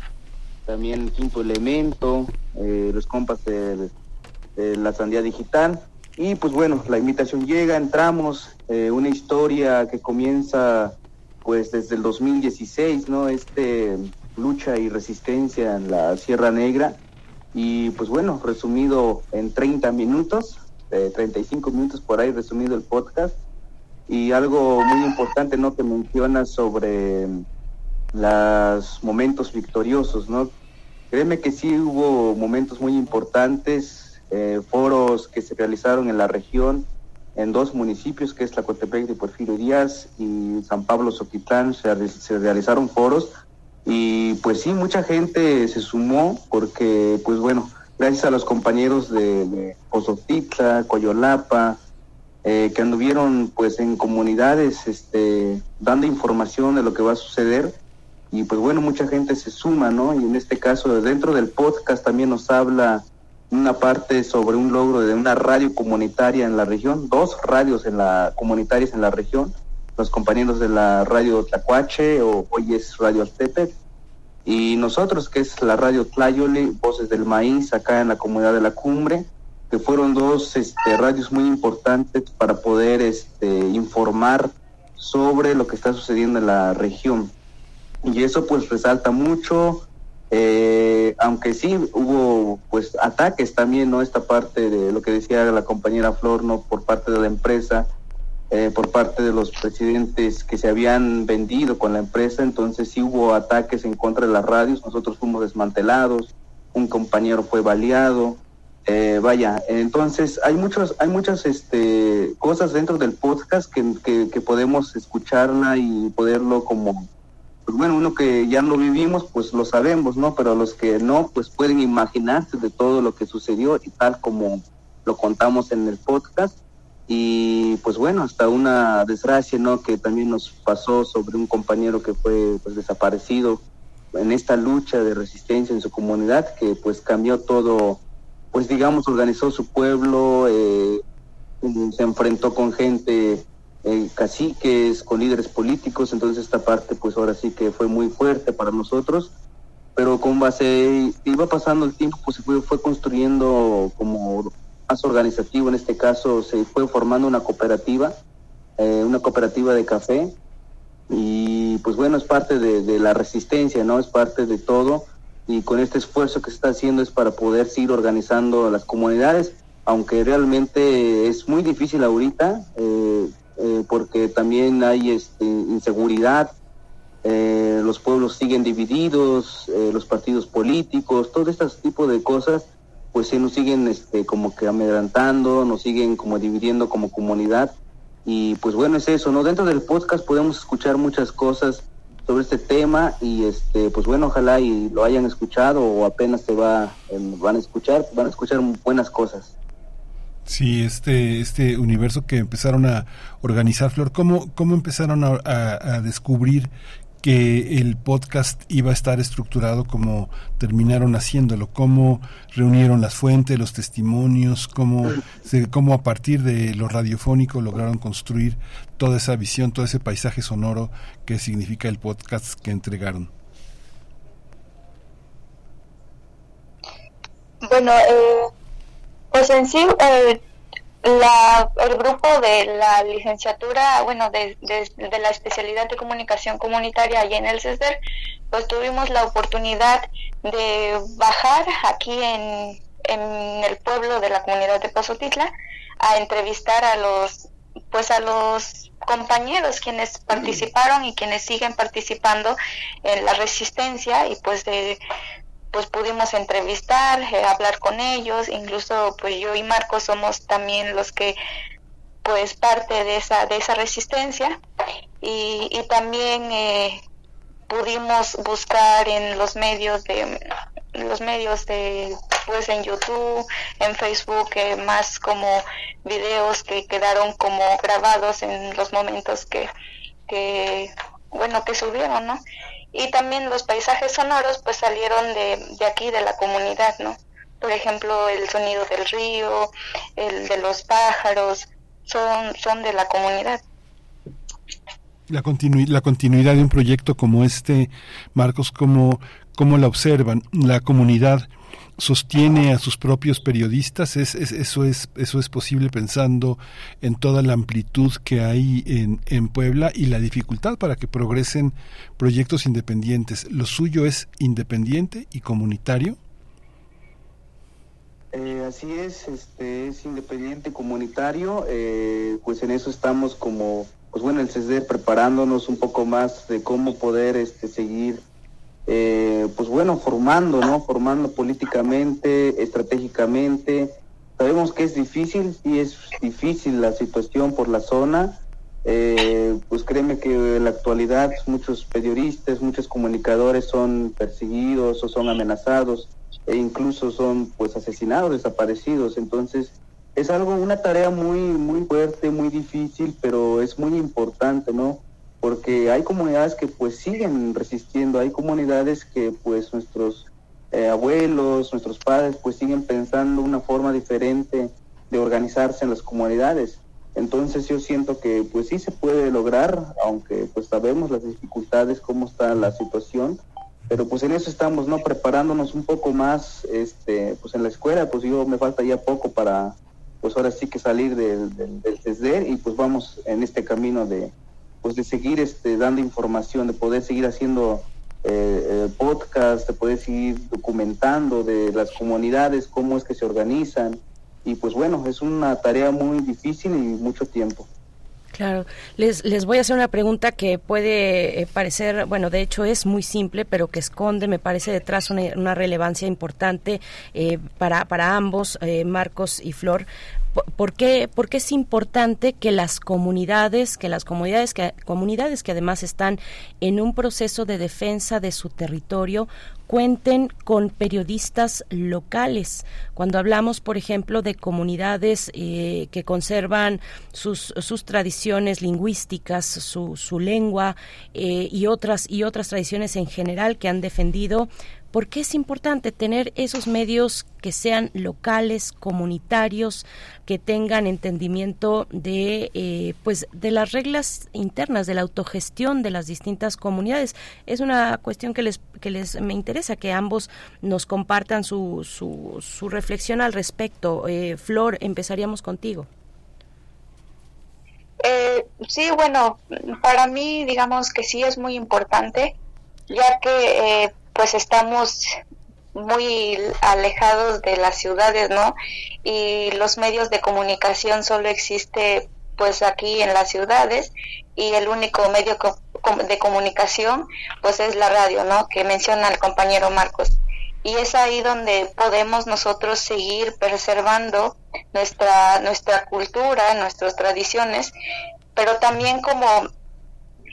también Quinto Elemento, eh, los compas de, de la Sandía Digital. Y pues bueno, la invitación llega, entramos, una historia que comienza pues desde el 2016, ¿no? Este lucha y resistencia en la Sierra Negra. Y pues bueno, resumido en 30 minutos, eh, 35 minutos por ahí resumido el podcast. Y algo muy importante, ¿no? Que menciona sobre los momentos victoriosos, ¿no? Créeme que sí hubo momentos muy importantes, eh, foros que se realizaron en la región, en dos municipios, que es Tlacotepec de Porfirio Díaz y San Pablo Soquitlán, se, re- se realizaron foros y pues sí, mucha gente se sumó porque, pues bueno, gracias a los compañeros de, de Pozotitla, Coyolapa, eh, que anduvieron pues en comunidades este, dando información de lo que va a suceder y pues bueno, mucha gente se suma, ¿no? Y en este caso, dentro del podcast también nos habla una parte sobre un logro de una radio comunitaria en la región, dos radios en la comunitarias en la región, los compañeros de la radio Tlacuache o hoy es Radio Aztepec y nosotros que es la radio Tlayoli, Voces del Maíz acá en la comunidad de la Cumbre, que fueron dos este, radios muy importantes para poder este, informar sobre lo que está sucediendo en la región. Y eso pues resalta mucho, eh, aunque sí hubo pues ataques también, ¿no? Esta parte de lo que decía la compañera Flor, ¿no? Por parte de la empresa, eh, por parte de los presidentes que se habían vendido con la empresa, entonces sí hubo ataques en contra de las radios, nosotros fuimos desmantelados, un compañero fue baleado, eh, vaya, entonces hay muchos, hay muchas este, cosas dentro del podcast que, que, que podemos escucharla y poderlo como pues bueno, uno que ya lo vivimos, pues lo sabemos, ¿no? Pero los que no, pues pueden imaginarse de todo lo que sucedió y tal como lo contamos en el podcast. Y pues bueno, hasta una desgracia, ¿no? Que también nos pasó sobre un compañero que fue pues desaparecido en esta lucha de resistencia en su comunidad, que pues cambió todo, pues digamos, organizó su pueblo, eh, se enfrentó con gente eh, caciques, con líderes políticos, entonces esta parte pues ahora sí que fue muy fuerte para nosotros, pero con base, iba pasando el tiempo, pues fue, fue construyendo como más organizativo, en este caso se fue formando una cooperativa, eh, una cooperativa de café, y pues bueno, es parte de, de la resistencia, ¿no? Es parte de todo, y con este esfuerzo que se está haciendo es para poder seguir organizando las comunidades, aunque realmente es muy difícil ahorita, eh, eh, porque también hay este, inseguridad, eh, los pueblos siguen divididos, eh, los partidos políticos, todo este tipo de cosas, pues sí nos siguen este, como que amedrantando, nos siguen como dividiendo como comunidad. Y pues bueno, es eso, ¿no? Dentro del podcast podemos escuchar muchas cosas sobre este tema y este pues bueno ojalá y lo hayan escuchado o apenas se va em, van a escuchar van a escuchar buenas cosas Sí, este, este universo que empezaron a organizar, Flor, ¿cómo, cómo empezaron a, descubrir que el podcast iba a estar estructurado como terminaron haciéndolo? ¿Cómo reunieron las fuentes, los testimonios? ¿Cómo, se- cómo a partir de lo radiofónico lograron construir toda esa visión, todo ese paisaje sonoro que significa el podcast que entregaron? Bueno, eh, pues en sí, eh, la, el grupo de la licenciatura, bueno, de, de- de la especialidad de comunicación comunitaria allí en el CESDER, pues tuvimos la oportunidad de bajar aquí en, en el pueblo de la comunidad de Pozotitla a entrevistar a los pues a los compañeros quienes participaron y quienes siguen participando en la resistencia y pues de pues pudimos entrevistar, eh, hablar con ellos, incluso pues yo y Marco somos también los que pues parte de esa de esa resistencia y, y también eh, pudimos buscar en los medios de los medios de pues en YouTube, en Facebook, eh, más como videos que quedaron como grabados en los momentos que, que bueno que subieron, ¿no? Y también los paisajes sonoros pues salieron de, de aquí de la comunidad, ¿no? Por ejemplo, el sonido del río, el de los pájaros, son, son de la comunidad. La, continui- la continuidad de un proyecto como este, Marcos, ¿cómo, cómo la observan? ¿La comunidad sostiene a sus propios periodistas? ¿Es, es- eso, es, ¿Eso es posible pensando en toda la amplitud que hay en, en Puebla y la dificultad para que progresen proyectos independientes? ¿Lo suyo es independiente y comunitario? Eh, así es, este es independiente comunitario, eh, pues en eso estamos como, pues bueno, el CESDER preparándonos un poco más de cómo poder este, seguir, eh, pues bueno, formando, ¿no? Formando políticamente, estratégicamente. Sabemos que es difícil, sí es difícil la situación por la zona, eh, pues créeme que en la actualidad muchos periodistas, muchos comunicadores son perseguidos o son amenazados e incluso son pues asesinados, desaparecidos. Entonces es algo, una tarea muy, muy fuerte, muy difícil, pero es muy importante, ¿no? Porque hay comunidades que pues siguen resistiendo, hay comunidades que pues nuestros eh, abuelos, nuestros padres pues siguen pensando una forma diferente de organizarse en las comunidades. Entonces yo siento que pues sí se puede lograr, aunque pues sabemos las dificultades, cómo está la situación, pero pues en eso estamos, ¿no? Preparándonos un poco más, este, pues en la escuela, pues yo me falta ya poco para, pues ahora sí que salir del, del, del CESDER y pues vamos en este camino de, pues de seguir este, dando información, de poder seguir haciendo eh, eh, podcast, de poder seguir documentando de las comunidades, cómo es que se organizan y pues bueno, es una tarea muy difícil y mucho tiempo. Claro, les, les voy a hacer una pregunta que puede eh, parecer, bueno, de hecho es muy simple, pero que esconde, me parece, detrás una, una relevancia importante eh, para, para ambos, eh, Marcos y Flor. ¿Por- ¿Por qué, por qué es importante que las comunidades, que las comunidades que, comunidades que además están en un proceso de defensa de su territorio, cuenten con periodistas locales. Cuando hablamos, por ejemplo, de comunidades eh, que conservan sus, sus tradiciones lingüísticas, su, su lengua eh, y otras y otras tradiciones en general que han defendido. ¿Por qué es importante tener esos medios que sean locales, comunitarios, que tengan entendimiento de, eh, pues, de las reglas internas, de la autogestión de las distintas comunidades? Es una cuestión que les, que les me interesa que ambos nos compartan su, su, su reflexión al respecto. Eh, Flor, empezaríamos contigo. Eh, sí, bueno, para mí digamos que sí es muy importante, ya que eh, pues estamos muy alejados de las ciudades, ¿no? Y los medios de comunicación solo existe pues aquí en las ciudades y el único medio de comunicación, pues es la radio, ¿no? Que menciona el compañero Marcos. Y es ahí donde podemos nosotros seguir preservando nuestra, nuestra cultura, nuestras tradiciones, pero también como,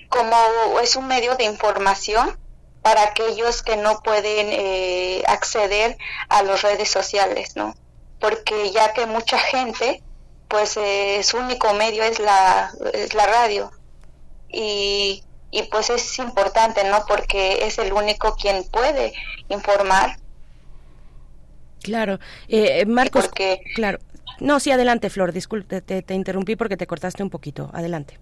como es un medio de información para aquellos que no pueden eh, acceder a las redes sociales, ¿no? Porque ya que mucha gente, pues eh, su único medio es la, es la radio. Y, y pues es importante, ¿no? Porque es el único quien puede informar. Claro. Eh, eh, Marcos, claro. No, sí, adelante, Flor. Disculpe, te, te interrumpí porque te cortaste un poquito. Adelante.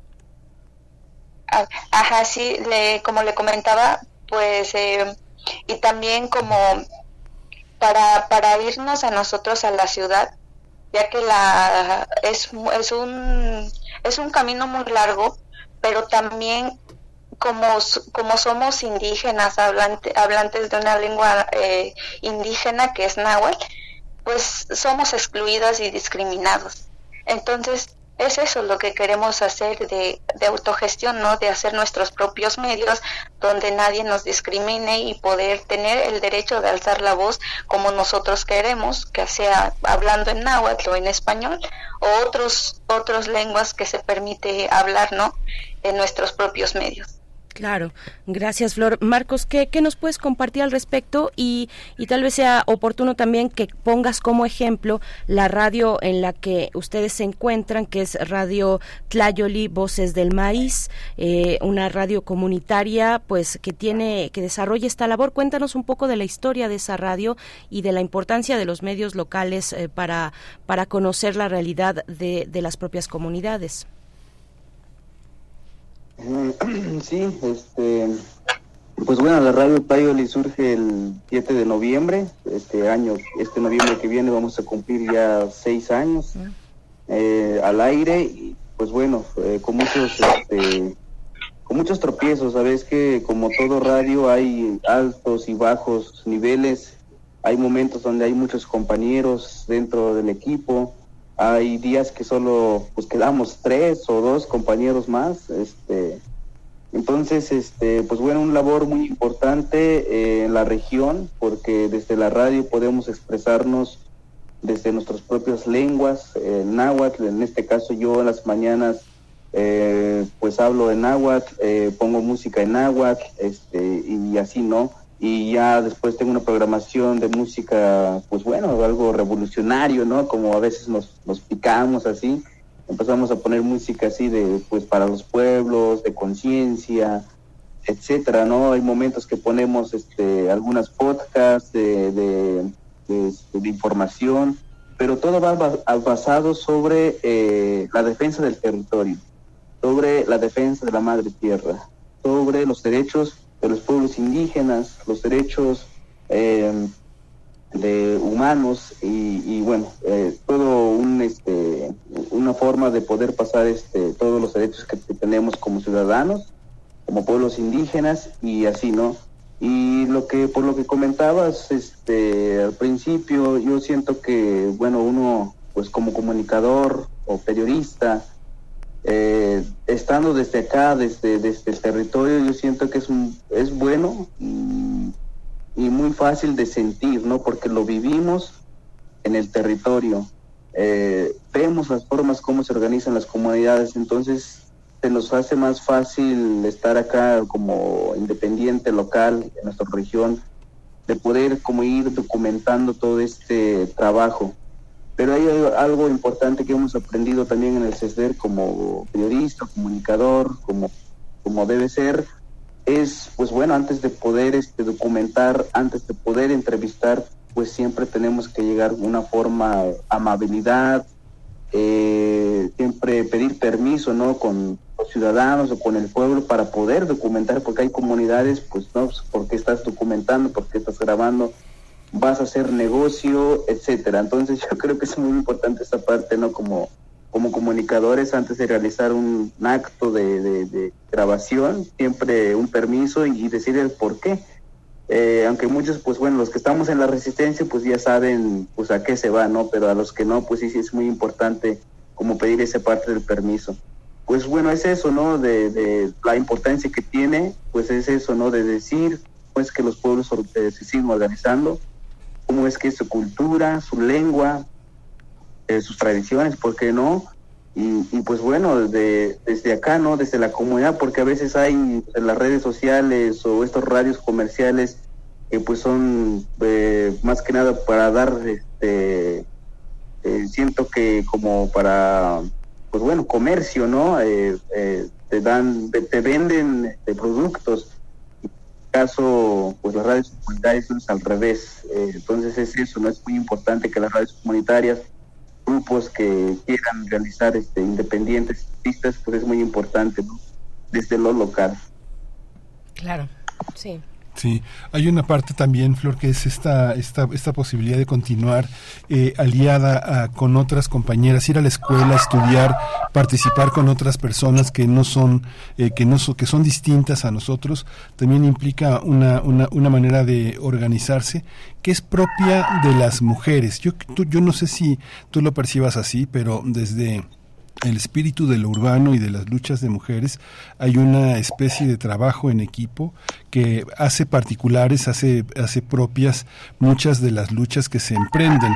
Ah, Ajá, sí, le, como le comentaba, pues, eh, y también como para, para irnos a nosotros a la ciudad, ya que la es, es un es un camino muy largo, pero también como, como somos indígenas, hablante- hablantes de una lengua eh, indígena que es náhuatl, pues somos excluidos y discriminados. Entonces, es eso lo que queremos hacer de, de autogestión, ¿no? De hacer nuestros propios medios donde nadie nos discrimine y poder tener el derecho de alzar la voz como nosotros queremos, que sea hablando en náhuatl o en español o otros otras lenguas que se permite hablar, ¿no? En nuestros propios medios. Claro, gracias Flor. Marcos, ¿qué, qué nos puedes compartir al respecto? Y, y tal vez sea oportuno también que pongas como ejemplo la radio en la que ustedes se encuentran, que es Radio Tlayoli Voces del Maíz, eh, una radio comunitaria pues que tiene, que desarrolla esta labor. Cuéntanos un poco de la historia de esa radio y de la importancia de los medios locales eh, para, para conocer la realidad de, de las propias comunidades. Sí, este, pues bueno, la radio Tayoli surge el 7 de noviembre, este año, este noviembre que viene vamos a cumplir ya seis años eh, al aire y pues bueno, eh, con muchos, este, con muchos tropiezos, sabes que como todo radio hay altos y bajos niveles, hay momentos donde hay muchos compañeros dentro del equipo, hay días que solo pues quedamos tres o dos compañeros más, este entonces este pues bueno un labor muy importante eh, en la región porque desde la radio podemos expresarnos desde nuestras propias lenguas, el náhuatl, en este caso yo en las mañanas eh, pues hablo en náhuatl, eh, pongo música en náhuatl, este, y así, ¿no? Y ya después tengo una programación de música, pues bueno, algo revolucionario, ¿no? Como a veces nos, nos picamos así, empezamos a poner música así de, pues para los pueblos, de conciencia, etcétera, ¿no? Hay momentos que ponemos este, algunas podcasts de, de, este, información, pero todo va ba- basado sobre eh, la defensa del territorio, sobre la defensa de la madre tierra, sobre los derechos de los pueblos indígenas, los derechos eh, de humanos y, y bueno, eh, todo un este una forma de poder pasar este todos los derechos que, tenemos como ciudadanos, como pueblos indígenas y así, ¿no? Y lo que por lo que comentabas este al principio, yo siento que bueno, uno pues como comunicador o periodista eh, estando desde acá, desde, desde el territorio, yo siento que es, un, es bueno y, y muy fácil de sentir, ¿no? Porque lo vivimos en el territorio. Eh, vemos las formas como se organizan las comunidades, entonces se nos hace más fácil estar acá como independiente local en nuestra región, de poder como ir documentando todo este trabajo. Pero hay algo importante que hemos aprendido también en el CESDER como periodista, comunicador, como, como debe ser, es, pues bueno, antes de poder este, documentar, antes de poder entrevistar, pues siempre tenemos que llegar de una forma amabilidad, eh, siempre pedir permiso, ¿no? Con los ciudadanos o con el pueblo para poder documentar, porque hay comunidades, pues no, pues, porque estás documentando, porque estás grabando, vas a hacer negocio, etcétera. Entonces yo creo que es muy importante esta parte, ¿no? Como, como comunicadores, antes de realizar un acto de, de- grabación, siempre un permiso y decir el por qué. Eh, aunque muchos, pues bueno, los que estamos en la resistencia, pues ya saben, pues a qué se va, ¿no? Pero a los que no, pues sí, es muy importante como pedir esa parte del permiso. pues bueno, es eso, ¿no? De, de la importancia que tiene, pues es eso, ¿no? De decir, pues que los pueblos se siguen organizando, cómo es que su cultura, su lengua, eh, sus tradiciones, ¿por qué no? Y, y pues bueno, desde, desde acá, ¿no? Desde la comunidad, porque a veces hay las redes sociales o estos radios comerciales que pues son eh, más que nada para dar, este, eh, siento que como para, pues bueno, comercio, ¿no? Eh, te dan, te, te venden de productos. Caso, pues las radios comunitarias son al revés. Eh, entonces es eso, ¿no? Es muy importante que las radios comunitarias, grupos que quieran realizar este independientes, artistas, pues es muy importante, ¿no? Desde lo local. Claro, sí. Sí, hay una parte también, Flor, que es esta, esta, esta posibilidad de continuar eh, aliada a- con otras compañeras, ir a la escuela, estudiar, participar con otras personas que no son, eh, que no so- que son distintas a nosotros, también implica una, una, una manera de organizarse que es propia de las mujeres. Yo, yo no sé si tú lo percibas así, pero desde el espíritu de lo urbano y de las luchas de mujeres, hay una especie de trabajo en equipo que hace particulares, hace, hace propias muchas de las luchas que se emprenden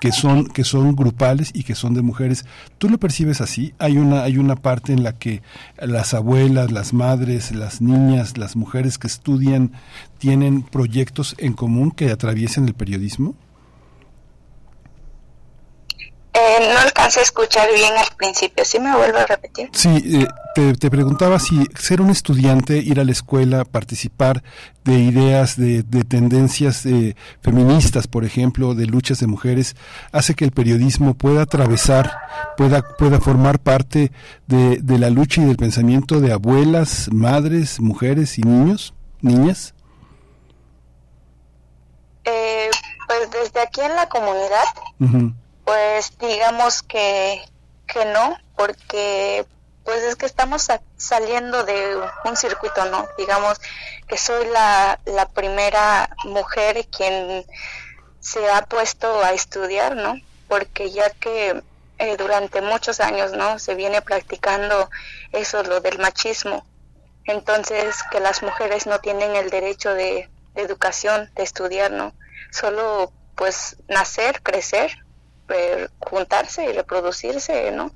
que son que son grupales y que son de mujeres. ¿Tú lo percibes así? Hay una hay una parte en la que las abuelas, las madres, las niñas, las mujeres que estudian tienen proyectos en común que atraviesen el periodismo? Eh, no alcancé a escuchar bien al principio. ¿Sí me vuelvo a repetir? Sí, eh, te, te preguntaba si ser un estudiante, ir a la escuela, participar de ideas, de, de tendencias eh, feministas, por ejemplo, de luchas de mujeres, hace que el periodismo pueda atravesar, pueda, pueda formar parte de, de la lucha y del pensamiento de abuelas, madres, mujeres y niños, niñas. Eh, pues desde aquí en la comunidad. Pues digamos que, que no, porque pues es que estamos sa- saliendo de un circuito, ¿no? Digamos que soy la, la primera mujer quien se ha puesto a estudiar, ¿no? Porque ya que eh, durante muchos años, ¿no? Se viene practicando eso, lo del machismo. Entonces, que las mujeres no tienen el derecho de, de educación, de estudiar, ¿no? Solo, pues, nacer, crecer, eh, juntarse y reproducirse, ¿no?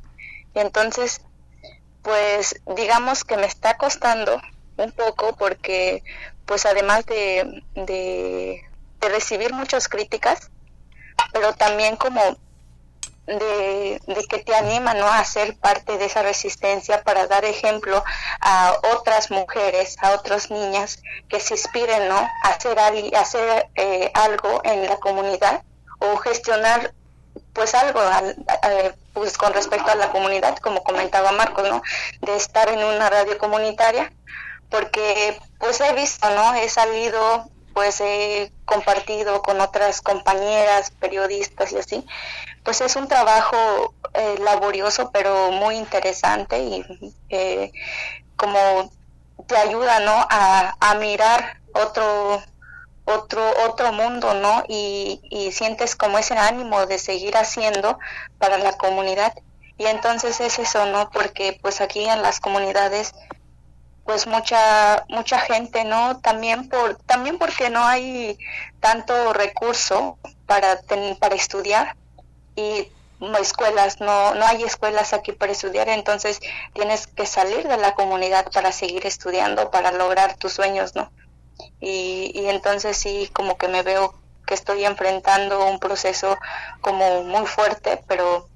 Y entonces, pues, digamos que me está costando un poco porque, pues, además de, de, recibir muchas críticas, pero también como de, de que te anima ¿no? a ser parte de esa resistencia para dar ejemplo a otras mujeres, a otras niñas que se inspiren ¿no? a hacer, hacer eh, algo en la comunidad o gestionar pues algo al- a- pues con respecto a la comunidad, como comentaba Marcos, ¿no? de estar en una radio comunitaria, porque pues he visto, ¿no? He salido, pues he compartido con otras compañeras, periodistas y así, pues es un trabajo eh, laborioso pero muy interesante y eh, como te ayuda no a, a mirar otro otro otro mundo no y, y sientes como ese ánimo de seguir haciendo para la comunidad. Y entonces es eso no porque pues aquí en las comunidades pues mucha mucha gente no también por también porque no hay tanto recurso para ten- para estudiar y escuelas no no hay escuelas aquí para estudiar entonces tienes que salir de la comunidad para seguir estudiando para lograr tus sueños no y, y entonces sí como que me veo que estoy enfrentando un proceso como muy fuerte pero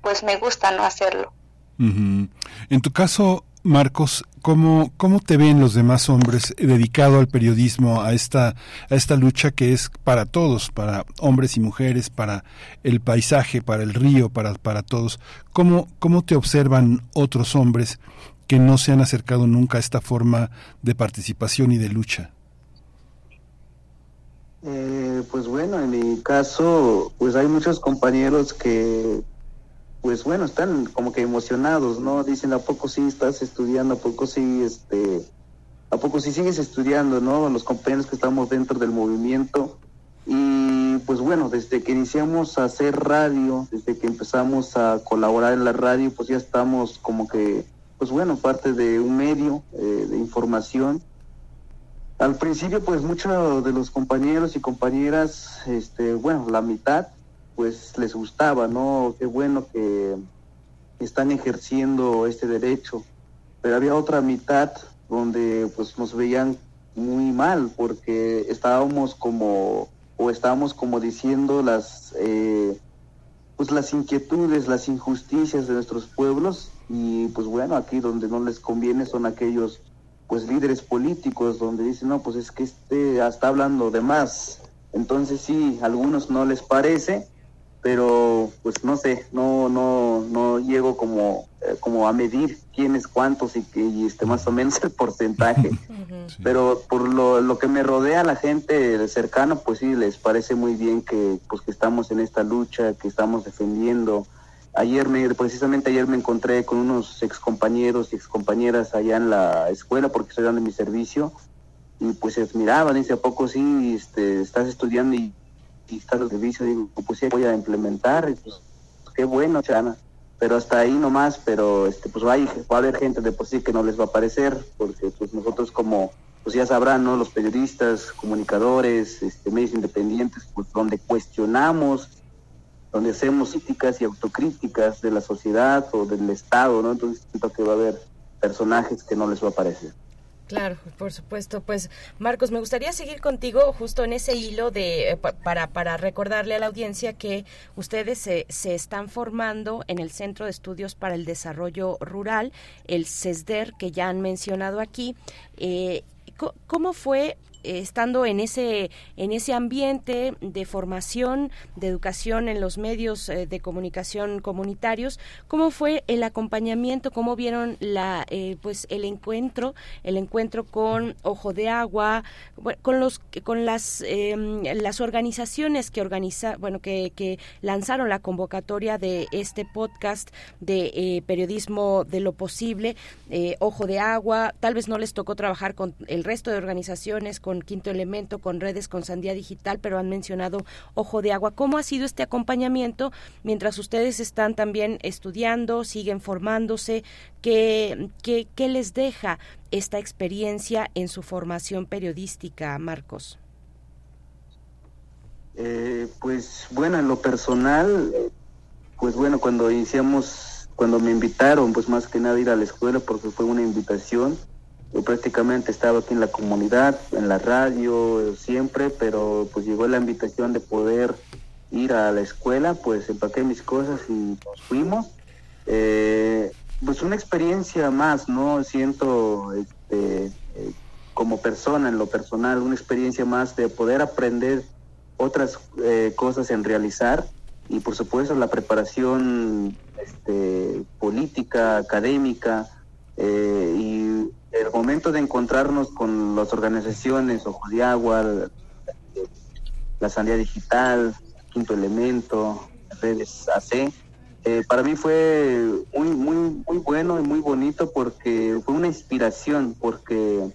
pues me gusta no hacerlo. En tu caso, Marcos, ¿cómo, ¿cómo te ven los demás hombres dedicado al periodismo, a esta, a esta lucha que es para todos, para hombres y mujeres, para el paisaje, para el río, para, para todos? ¿Cómo, ¿Cómo te observan otros hombres que no se han acercado nunca a esta forma de participación y de lucha? Eh, pues bueno, en mi caso, pues hay muchos compañeros que, pues bueno, están como que emocionados, ¿no? Dicen, ¿a poco sí estás estudiando? ¿A poco sí, este, a poco sí sigues estudiando, ¿no? Los compañeros que estamos dentro del movimiento. Y pues bueno, desde que iniciamos a hacer radio, desde que empezamos a colaborar en la radio, pues ya estamos como que pues bueno, parte de un medio eh, de información. Al principio, pues muchos de los compañeros y compañeras, este, bueno, la mitad, pues les gustaba, ¿no? Qué bueno que están ejerciendo este derecho. Pero había otra mitad donde pues nos veían muy mal porque estábamos como o estábamos como diciendo las eh, pues las inquietudes, las injusticias de nuestros pueblos y pues bueno, aquí donde no les conviene son aquellos pues líderes políticos donde dicen, no, pues es que este está hablando de más. Entonces sí, a algunos no les parece, pero pues no sé, no no no llego como eh, como a medir quiénes cuántos y que y este más o menos el porcentaje. Pero por lo, lo que me rodea la gente cercana, pues sí les parece muy bien que pues que estamos en esta lucha, que estamos defendiendo. Ayer me precisamente ayer me encontré con unos excompañeros y excompañeras allá en la escuela porque estoy dando mi servicio y pues se admiraban, dice, ¿a poco sí este, estás estudiando y y está el servicio, digo, pues sí, voy a implementar, y pues qué bueno, Chana. Pero hasta ahí nomás, pero este pues va a, va a haber gente de por sí que no les va a parecer, porque pues nosotros como, pues ya sabrán, ¿no? Los periodistas, comunicadores, este, medios independientes, pues donde cuestionamos, donde hacemos críticas y autocríticas de la sociedad o del Estado, ¿no? Entonces siento que va a haber personajes que no les va a parecer. Claro, por supuesto. Pues Marcos, me gustaría seguir contigo justo en ese hilo de eh, pa- para para recordarle a la audiencia que ustedes se, se están formando en el Centro de Estudios para el Desarrollo Rural, el CESDER que ya han mencionado aquí. Eh, ¿Cómo fue estando en ese en ese ambiente de formación de educación en los medios eh, de comunicación comunitarios cómo fue el acompañamiento cómo vieron la eh, pues el encuentro el encuentro con ojo de agua con los con las eh, las organizaciones que organiza bueno que, que lanzaron la convocatoria de este podcast de eh, periodismo de lo posible eh, ojo de agua tal vez no les tocó trabajar con el resto de organizaciones con Quinto Elemento, con redes, con Sandía Digital, pero han mencionado Ojo de Agua. ¿Cómo ha sido este acompañamiento mientras ustedes están también estudiando, siguen formándose? ¿Qué, qué, qué les deja esta experiencia en su formación periodística, Marcos? Eh, pues bueno, en lo personal, pues bueno, cuando iniciamos, cuando me invitaron, pues más que nada ir a la escuela porque fue una invitación. Yo prácticamente estaba aquí en la comunidad, en la radio, siempre, pero pues llegó la invitación de poder ir a la escuela, pues empaqué mis cosas y nos fuimos. Eh, pues una experiencia más, ¿no? Siento este, eh, como persona, en lo personal, una experiencia más de poder aprender otras eh, cosas en realizar y por supuesto la preparación este, política, académica eh, y el momento de encontrarnos con las organizaciones Ojo de Agua, la, la Sandía Digital, Quinto Elemento, redes AC, eh, para mí fue muy, muy, muy bueno y muy bonito porque fue una inspiración, porque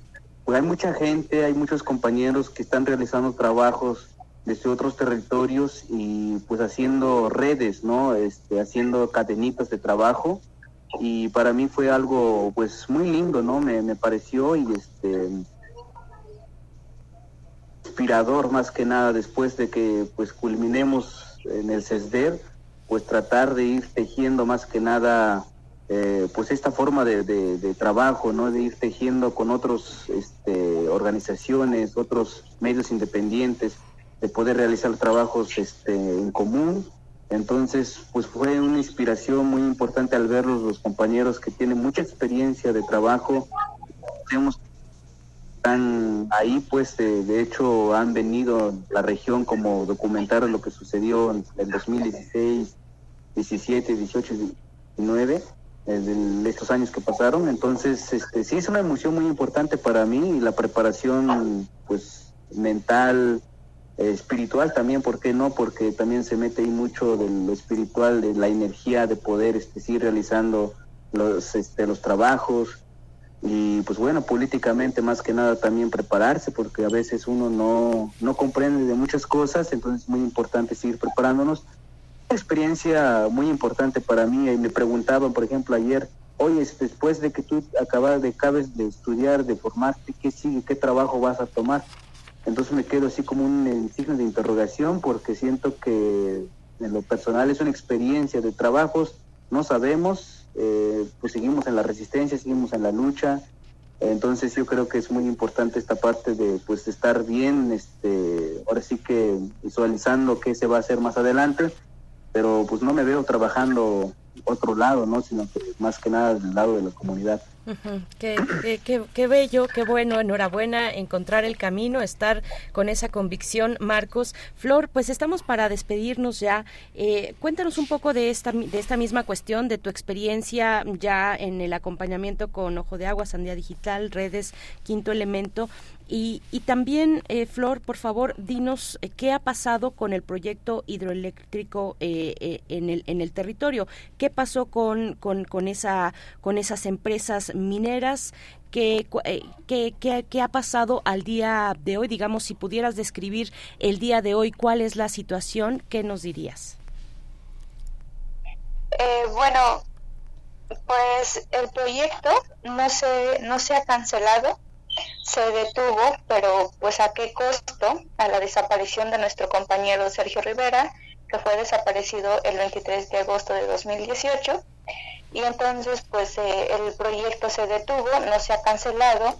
pues, hay mucha gente, hay muchos compañeros que están realizando trabajos desde otros territorios y pues haciendo redes, ¿no? Este, haciendo cadenitas de trabajo y para mí fue algo pues muy lindo, ¿no? Me, me pareció y este inspirador más que nada después de que pues culminemos en el CESDER, pues tratar de ir tejiendo más que nada eh, pues esta forma de, de- de trabajo, ¿no? De ir tejiendo con otros este, organizaciones, otros medios independientes, de poder realizar trabajos este, en común. Entonces, pues fue una inspiración muy importante al verlos los compañeros que tienen mucha experiencia de trabajo. Tenemos están ahí, pues de, de hecho han venido a la región como documentar lo que sucedió en el 2016, 17, 18, 19, eh, de estos años que pasaron. Entonces, este, sí es una emoción muy importante para mí y la preparación, pues mental, eh, espiritual también, ¿por qué no? Porque también se mete ahí mucho de lo espiritual, de la energía de poder este, seguir realizando los, este, los trabajos y pues bueno, políticamente más que nada también prepararse, porque a veces uno no, no comprende de muchas cosas, entonces es muy importante seguir preparándonos. Una experiencia muy importante para mí, y me preguntaban, por ejemplo, ayer, oye, este, después de que tú acabas de, acabes de estudiar, de formarte, ¿qué sigue? ¿Qué trabajo vas a tomar? Entonces me quedo así como un signo de interrogación porque siento que en lo personal es una experiencia de trabajos, no sabemos, eh, pues seguimos en la resistencia, seguimos en la lucha, entonces yo creo que es muy importante esta parte de pues estar bien, este, ahora sí que visualizando qué se va a hacer más adelante, pero pues no me veo trabajando otro lado, ¿no? Sino que más que nada del lado de la comunidad. Qué, qué- qué- bello, qué bueno, enhorabuena encontrar el camino, estar con esa convicción, Marcos. Flor, pues estamos para despedirnos ya. Eh, cuéntanos un poco de esta, de esta misma cuestión, de tu experiencia ya en el acompañamiento con Ojo de Agua, Sandía Digital, Redes, Quinto Elemento. Y, y también, eh, Flor, por favor, dinos eh, qué ha pasado con el proyecto hidroeléctrico eh, eh, en, el, en el territorio. ¿Qué pasó con, con, con, esa, con esas empresas mineras? ¿Qué, eh, qué, qué- qué ha pasado al día de hoy? Digamos, si pudieras describir el día de hoy, ¿cuál es la situación? ¿Qué nos dirías? Bueno, pues el proyecto no se, no se ha cancelado, se detuvo, pero pues a qué costo, a la desaparición de nuestro compañero Sergio Rivera, que fue desaparecido el 23 de agosto de 2018. Y entonces pues eh, el proyecto se detuvo, no se ha cancelado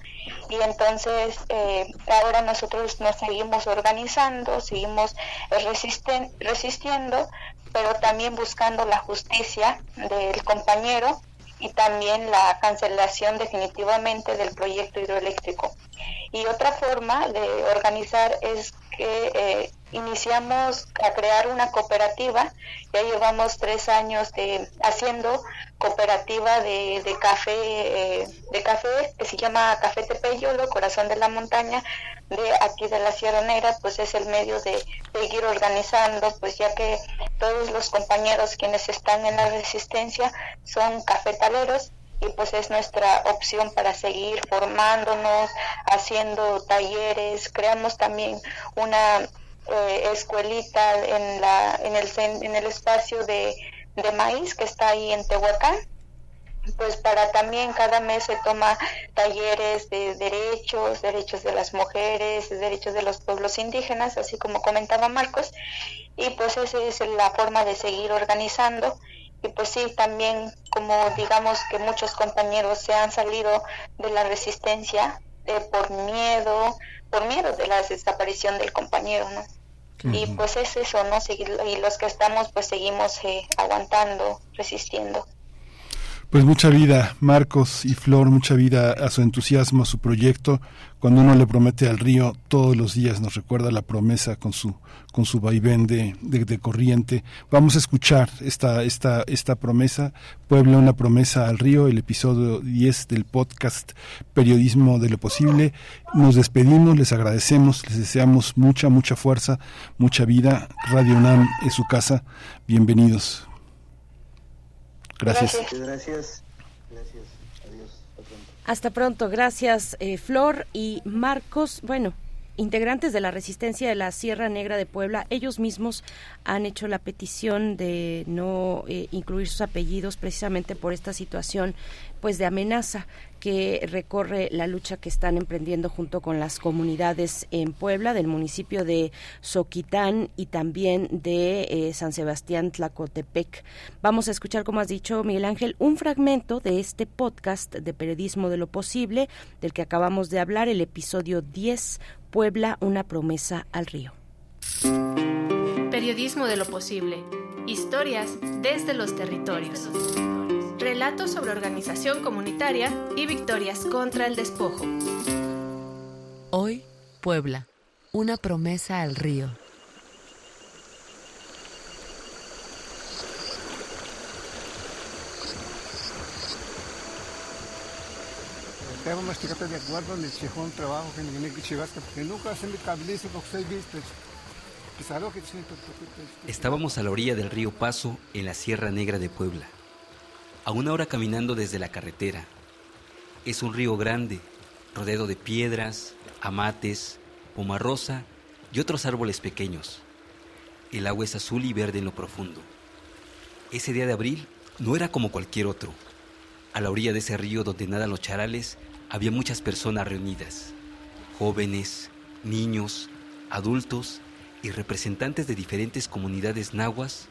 y entonces eh, ahora nosotros nos seguimos organizando, seguimos resisten- resistiendo, pero también buscando la justicia del compañero y también la cancelación definitivamente del proyecto hidroeléctrico. Y otra forma de organizar es que eh, iniciamos a crear una cooperativa, ya llevamos tres años de haciendo cooperativa de, de café, eh, de café que se llama Café Tepeyolo, Corazón de la Montaña, de aquí de la Sierra Negra, pues es el medio de seguir organizando, pues ya que todos los compañeros quienes están en la resistencia son cafetaleros y pues es nuestra opción para seguir formándonos, haciendo talleres, creamos también una eh, escuelita en la en el en el espacio de, de maíz que está ahí en Tehuacán pues para también cada mes se toma talleres de derechos, derechos de las mujeres, derechos de los pueblos indígenas, así como comentaba Marcos, y pues esa es la forma de seguir organizando. Y pues sí, también como digamos que muchos compañeros se han salido de la resistencia eh, por miedo, por miedo de la desaparición del compañero, ¿no? Y pues es eso, ¿no? Y los que estamos pues seguimos eh, aguantando, resistiendo. Pues mucha vida, Marcos y Flor, mucha vida a su entusiasmo, a su proyecto. Cuando uno le promete al río, todos los días nos recuerda la promesa con su, con su vaivén de, de, de corriente. Vamos a escuchar esta, esta, esta promesa, Puebla, una promesa al río, el episodio 10 del podcast Periodismo de lo Posible. Nos despedimos, les agradecemos, les deseamos mucha, mucha fuerza, mucha vida. Radio UNAM es su casa. Bienvenidos. Gracias. Gracias. Hasta pronto, gracias eh, Flor y Marcos. Bueno, integrantes de la resistencia de la Sierra Negra de Puebla, ellos mismos han hecho la petición de no eh, incluir sus apellidos precisamente por esta situación pues de amenaza que recorre la lucha que están emprendiendo junto con las comunidades en Puebla del municipio de Soquitán y también de eh, San Sebastián Tlacotepec. Vamos a escuchar, como has dicho, Miguel Ángel, un fragmento de este podcast de Periodismo de lo Posible, del que acabamos de hablar, el episodio 10, Puebla, una promesa al río. Periodismo de lo posible. Historias desde los territorios. Relatos sobre organización comunitaria y victorias contra el despojo. Hoy, Puebla, una promesa al río. De acuerdo, dejó un trabajo que porque nunca se me. Estábamos a la orilla del río Paso, en la Sierra Negra de Puebla. A una hora caminando desde la carretera. Es un río grande, rodeado de piedras, amates, pomarrosa y otros árboles pequeños. El agua es azul y verde en lo profundo. Ese día de abril no era como cualquier otro. A la orilla de ese río donde nadan los charales había muchas personas reunidas. Jóvenes, niños, adultos y representantes de diferentes comunidades nahuas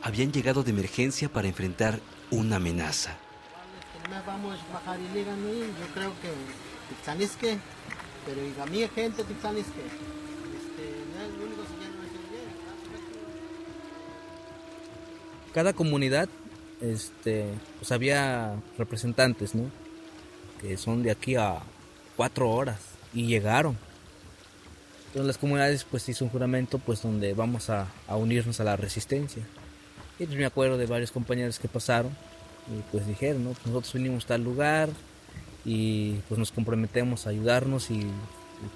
habían llegado de emergencia para enfrentar una amenaza. Yo creo que pero gente este, cada comunidad este pues había representantes no que son de aquí a cuatro horas y llegaron. Entonces las comunidades pues hizo un juramento pues donde vamos a, a unirnos a la resistencia y pues me acuerdo de varios compañeros que pasaron y pues dijeron no Pues nosotros vinimos a tal lugar y pues nos comprometemos a ayudarnos y, y,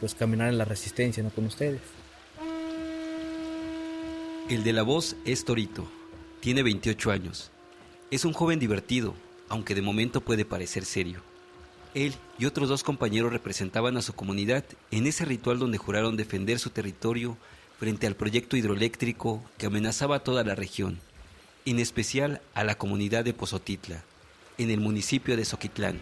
pues caminar en la resistencia no con ustedes El de la voz es Torito. Tiene 28 años. Es un joven divertido, aunque de momento puede parecer serio. Él y otros dos compañeros representaban a su comunidad en ese ritual donde juraron defender su territorio frente al proyecto hidroeléctrico que amenazaba a toda la región, en especial a la comunidad de Pozotitla, en el municipio de Soquitlán.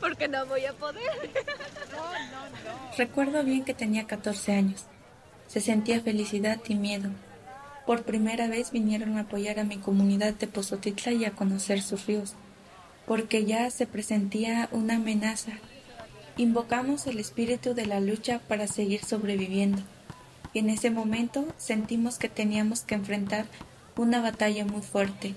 Porque no voy a poder. Recuerdo bien que tenía 14 años. Se sentía felicidad y miedo. Por primera vez vinieron a apoyar a mi comunidad de Pozotitla y a conocer sus ríos, porque ya se presentía una amenaza. Invocamos el espíritu de la lucha para seguir sobreviviendo. Y en ese momento sentimos que teníamos que enfrentar una batalla muy fuerte.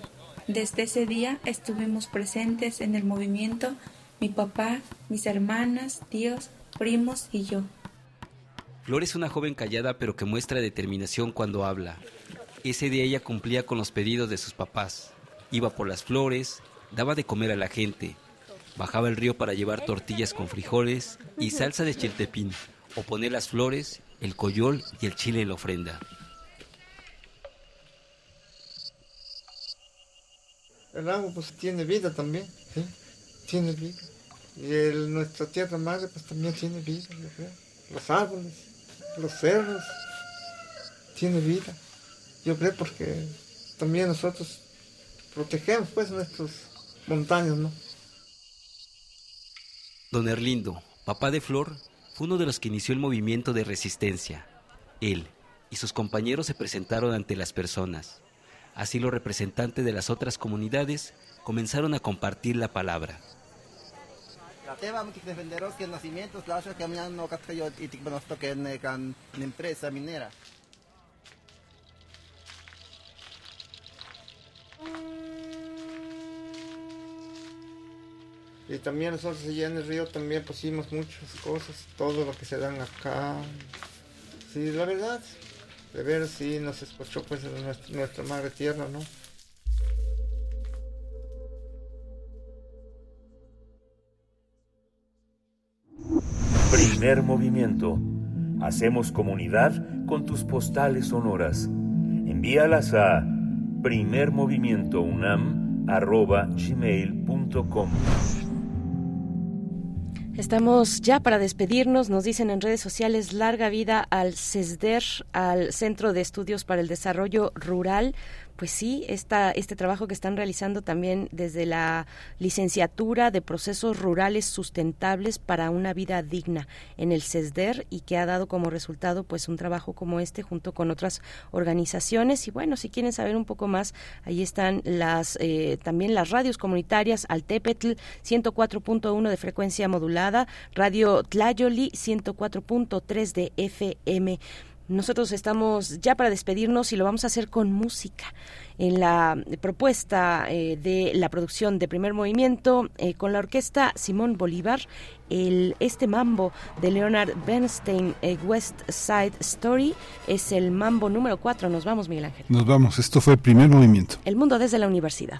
Desde ese día estuvimos presentes en el movimiento mi papá, mis hermanas, tíos, primos y yo. Flor es una joven callada pero que muestra determinación cuando habla. Ese día ella cumplía con los pedidos de sus papás. Iba por las flores, daba de comer a la gente, bajaba el río para llevar tortillas con frijoles y salsa de chiltepín, o poner las flores, el coyol y el chile en la ofrenda. El agua pues tiene vida también, ¿sí? tiene vida. Y el- nuestra tierra madre pues también tiene vida, yo creo. Los árboles, los cerros, tiene vida. Yo creo porque también nosotros protegemos pues nuestras montañas, ¿no? Don Erlindo, papá de Flor, fue uno de los que inició el movimiento de resistencia. Él y sus compañeros se presentaron ante las personas. Así los representantes de las otras comunidades comenzaron a compartir la palabra. Y también nosotros allá en el río también pusimos muchas cosas, todo lo que se dan acá. Sí, la verdad, de ver sí nos escuchó pues nuestra, nuestra madre tierra, ¿no? Primer movimiento. Hacemos comunidad con tus postales sonoras. Envíalas a primermovimientounam.gmail.com Estamos ya para despedirnos. Nos dicen en redes sociales larga vida al CESDER, al Centro de Estudios para el Desarrollo Rural. Pues sí, esta, este trabajo que están realizando también desde la licenciatura de procesos rurales sustentables para una vida digna en el CESDER y que ha dado como resultado pues un trabajo como este junto con otras organizaciones. Y bueno, si quieren saber un poco más, ahí están las eh, también las radios comunitarias Altepetl 104.1 de frecuencia modulada, Radio Tlayoli 104.3 de FM. Nosotros estamos ya para despedirnos y lo vamos a hacer con música. En la propuesta eh, de la producción de primer movimiento eh, con la orquesta Simón Bolívar, el, este mambo de Leonard Bernstein, eh, West Side Story, es el mambo número 4. Nos vamos, Miguel Ángel. Nos vamos, esto fue el primer movimiento. El mundo desde la universidad.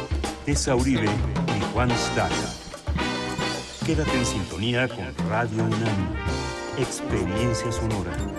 Tessa Uribe y Juan Staca. Quédate en sintonía con Radio UNAM. Experiencia sonora.